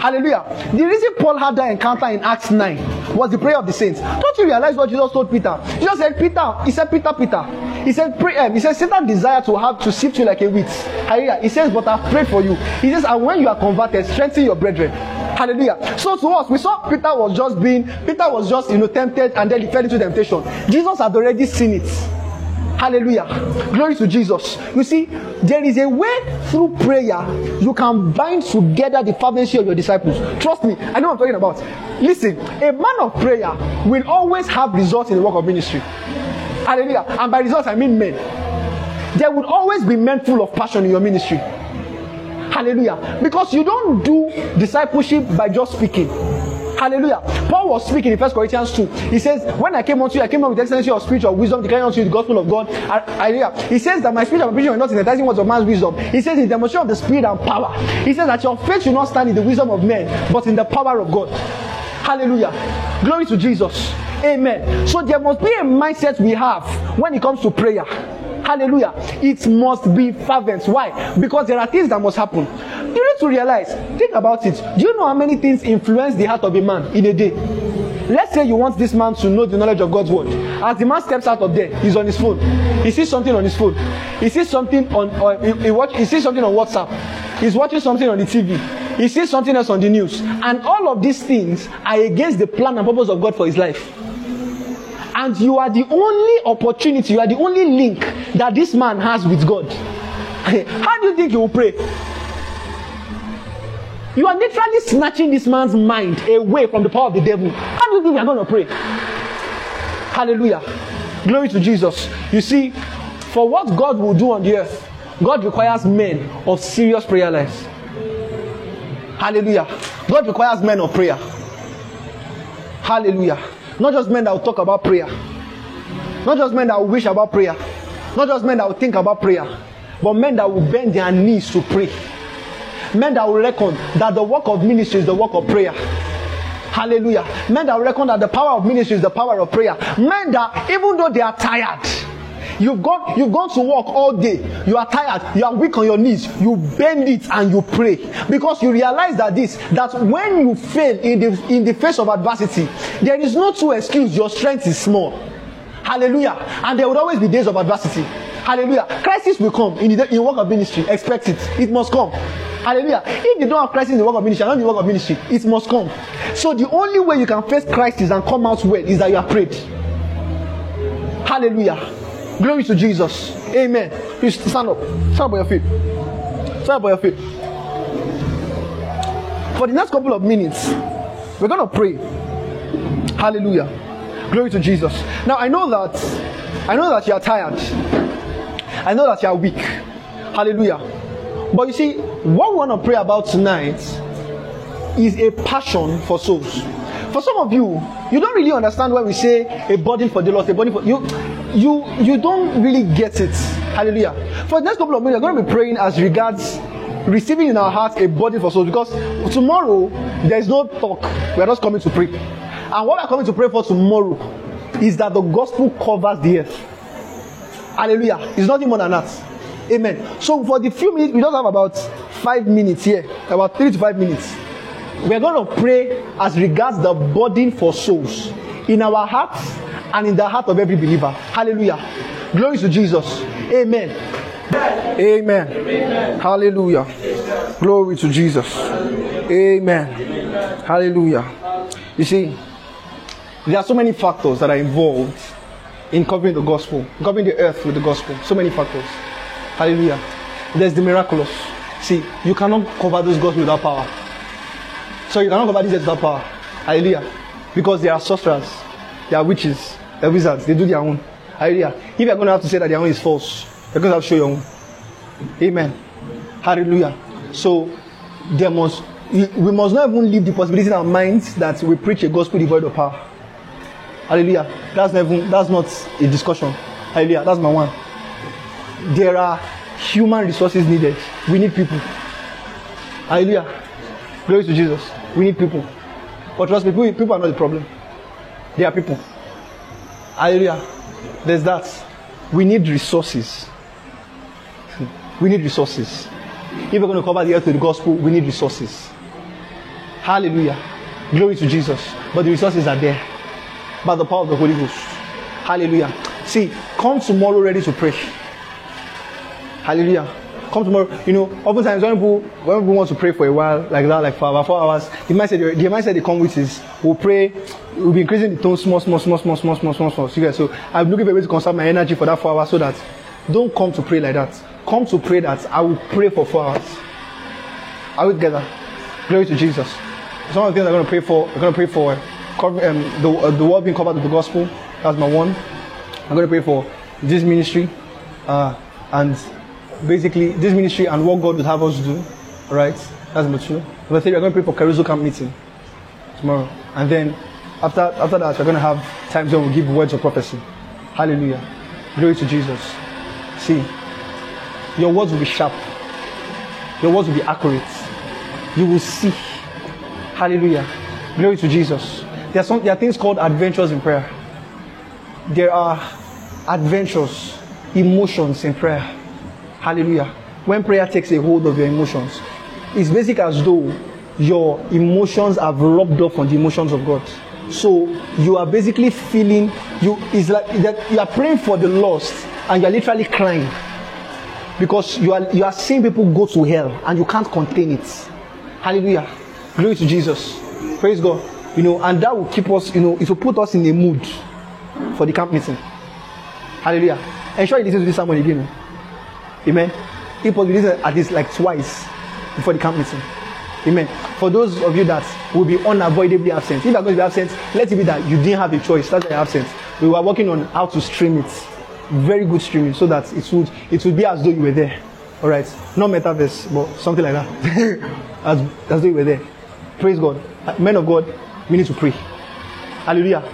Hallelujah. The reason Paul had that encounter in Acts 9 was the prayer of the saints. Don't you realize what Jesus told Peter? Jesus said, Peter, he said, Peter, Peter. He said, pray, um, he said, Satan desire to have to sift you like a wheat. Hallelujah. He says, but I've prayed for you. He says, and when you are converted, strengthen your brethren. Hallelujah. So to us, we saw Peter was just being, Peter was just, you know, tempted and then he fell into temptation. Jesus had already seen it. Hallelujah. Glory to Jesus. You see, there is a way through prayer you can bind together the fervency of your disciples. Trust me, I know I'm talking about. Listen, a man of prayer will always have results in the work of ministry. Hallelujah. And by results, I mean men. There would always be men full of passion in your ministry. Hallelujah. Because you don't do discipleship by just speaking. Hallelujah. Paul was speaking in 1 Corinthians 2. He says, When I came unto you, I came up with excellency of spiritual wisdom, declaring unto you the gospel of God. Hallelujah. He says that my spirit and my preaching were not in enticing words of man's wisdom. He says, In demonstration of the spirit and power. He says that your faith should not stand in the wisdom of men, but in the power of God. Hallelujah. Glory to Jesus. Amen. So there must be a mindset we have when it comes to prayer. Hallelujah. It must be fervent. Why? Because there are things that must happen. You need to realize, think about it. Do you know how many things influence the heart of a man in a day? Let's say you want this man to know the knowledge of God's word. As the man steps out of there, he's on his phone. He sees something on his phone. He sees something on, or he, he, watch, he sees something on WhatsApp. He's watching something on the TV. He sees something else on the news. And all of these things are against the plan and purpose of God for his life and you are the only opportunity, you are the only link that this man has with God. How do you think he will pray? You are literally snatching this man's mind away from the power of the devil. How do you think you are going to pray? Hallelujah. Glory to Jesus. You see, for what God will do on the earth, God requires men of serious prayer lives. Hallelujah. God requires men of prayer. Hallelujah. Not just men that will talk about prayer. Not just men that will wish about prayer. Not just men that will think about prayer. But men that will bend their knees to pray. Men that will reckon that the work of ministry is the work of prayer. Hallelujah. Men that will reckon that the power of ministry is the power of prayer. Men that, even though they are tired, You've gone, you've gone to work all day. You are tired. You are weak on your knees. You bend it and you pray because you realize that this that when you fail in the in the face of adversity, there is no true excuse. Your strength is small. Hallelujah. And there will always be days of adversity. Hallelujah. Crisis will come in the in work of ministry. Expect it. It must come. Hallelujah. If you don't have crisis in the work of ministry, not in the work of ministry, it must come. So the only way you can face crisis and come out well is that you are prayed. Hallelujah. Glory to Jesus. Amen. Please stand up. Stand up on your feet. Stand up on your feet. For the next couple of minutes, we're going to pray. Hallelujah. Glory to Jesus. Now I know that I know that you are tired. I know that you are weak. Hallelujah. But you see, what we want to pray about tonight is a passion for souls. For some of you, you don't really understand when we say a burden for the lost, a burden for you, you, you don't really get it. Hallelujah. For the next couple of minutes, we're going to be praying as regards receiving in our hearts a burden for souls because tomorrow there is no talk. We are just coming to pray. And what we're coming to pray for tomorrow is that the gospel covers the earth. Hallelujah. It's nothing more than that. Amen. So for the few minutes, we just have about five minutes here, about three to five minutes. We're going to pray as regards the burden for souls in our hearts and in the heart of every believer. Hallelujah. Glory to Jesus. Amen. Amen. Amen. Hallelujah. Amen. Glory to Jesus. Amen. Amen. Hallelujah. You see, there are so many factors that are involved in covering the gospel, covering the earth with the gospel. So many factors. Hallelujah. There's the miraculous. See, you cannot cover this gospel without power. So you cannot cover this without ah, power. Hallelujah. Because they are sorcerers, they are witches, they are wizards, they do their own. Hallelujah. If you're going to have to say that their own is false, you're going to have to show your own. Amen. Hallelujah. So there must we must not even leave the possibility in our minds that we preach a gospel devoid of power. Hallelujah. That's not even, that's not a discussion. Hallelujah. That's my one. There are human resources needed. We need people. Hallelujah. Glory to Jesus. We need people. But trust me, people, are not the problem. They are people. Hallelujah. There's that. We need resources. We need resources. If we're going to cover the earth with the gospel, we need resources. Hallelujah. Glory to Jesus. But the resources are there by the power of the Holy Ghost. Hallelujah. See, come tomorrow ready to pray. Hallelujah. Come tomorrow. You know, oftentimes when people when people want to pray for a while, like that, like for about four hours, the mindset the mindset they come with is we'll pray, we'll be increasing the tone small, small, small, small, small, small, small, small. So, so I'm looking for a way to conserve my energy for that four hours so that don't come to pray like that. Come to pray that I will pray for four hours. Are we together? Glory to Jesus. Some of the things I'm going to pray for, I'm going to pray for um, the, uh, the world being covered with the gospel. That's my one. I'm going to pray for this ministry uh, and basically this ministry and what God would have us do. Right? That's number two. Number three, we're going to pray for Caruso Camp meeting tomorrow. And then after, after that, we're going to have times when we give words of prophecy. Hallelujah. Glory to Jesus. See, your words will be sharp. Your words will be accurate. You will see. Hallelujah. Glory to Jesus. There are, some, there are things called adventures in prayer. There are adventures, emotions in prayer. Hallelujah. When prayer takes a hold of your emotions, it's basic as though your emotions have rubbed off on the emotions of God. So you are basically feeling you is like that you are praying for the lost and you are literally crying because you are you are seeing people go to hell and you can't contain it. Hallelujah. Glory to Jesus. Praise God. You know, and that will keep us, you know, it will put us in a mood for the camp meeting. Hallelujah. Ensure you listen to this sermon again. Amen. If possible, listen at least like twice before the camp meeting. Amen. For those of you that will be unavoidably absent, if you are going to be absent, let it be that you didn't have a choice. That's why you're absent. We were working on how to stream it. Very good streaming, so that it would it would be as though you were there. All right. Not metaverse, but something like that. as, as though you were there. Praise God. Men of God, we need to pray. Hallelujah.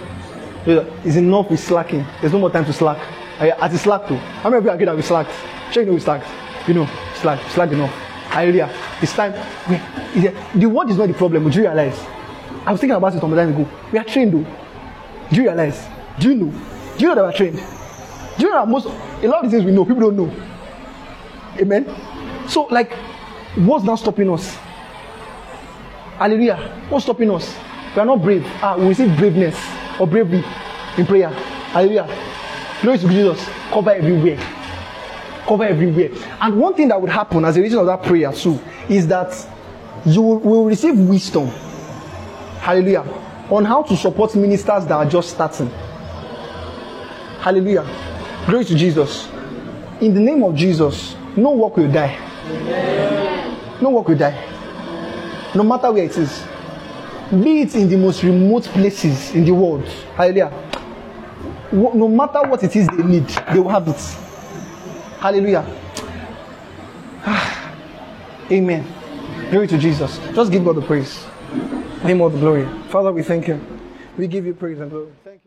It's enough with slacking. There's no more time to slack. At the slack too. How many of you agree that we slacked? Sure you know we slacked. You know, slack, slack enough. Hallelujah. It's time. We, the word is not the problem. Do you realize? I was thinking about it some time ago. We are trained though. Do you realize? Do you know? Do you know that we are trained? Do you know that most a lot of things we know, people don't know. Amen. So, like, what's now stopping us? Hallelujah. What's stopping us? We are not brave. Ah, we receive braveness or bravery in prayer. Hallelujah. Glory to Jesus. Cover everywhere. Cover everywhere. And one thing that would happen as a result of that prayer too is that you will, receive wisdom. Hallelujah. On how to support ministers that are just starting. Hallelujah. Glory to Jesus. In the name of Jesus, no work will die. No work will die. No matter where it is. Be it in the most remote places in the world. Hallelujah. No matter what it is they need, they will have it. Hallelujah. Amen. Glory to Jesus. Just give God the praise. Name all the glory. Father, we thank you. We give you praise and glory. Thank you.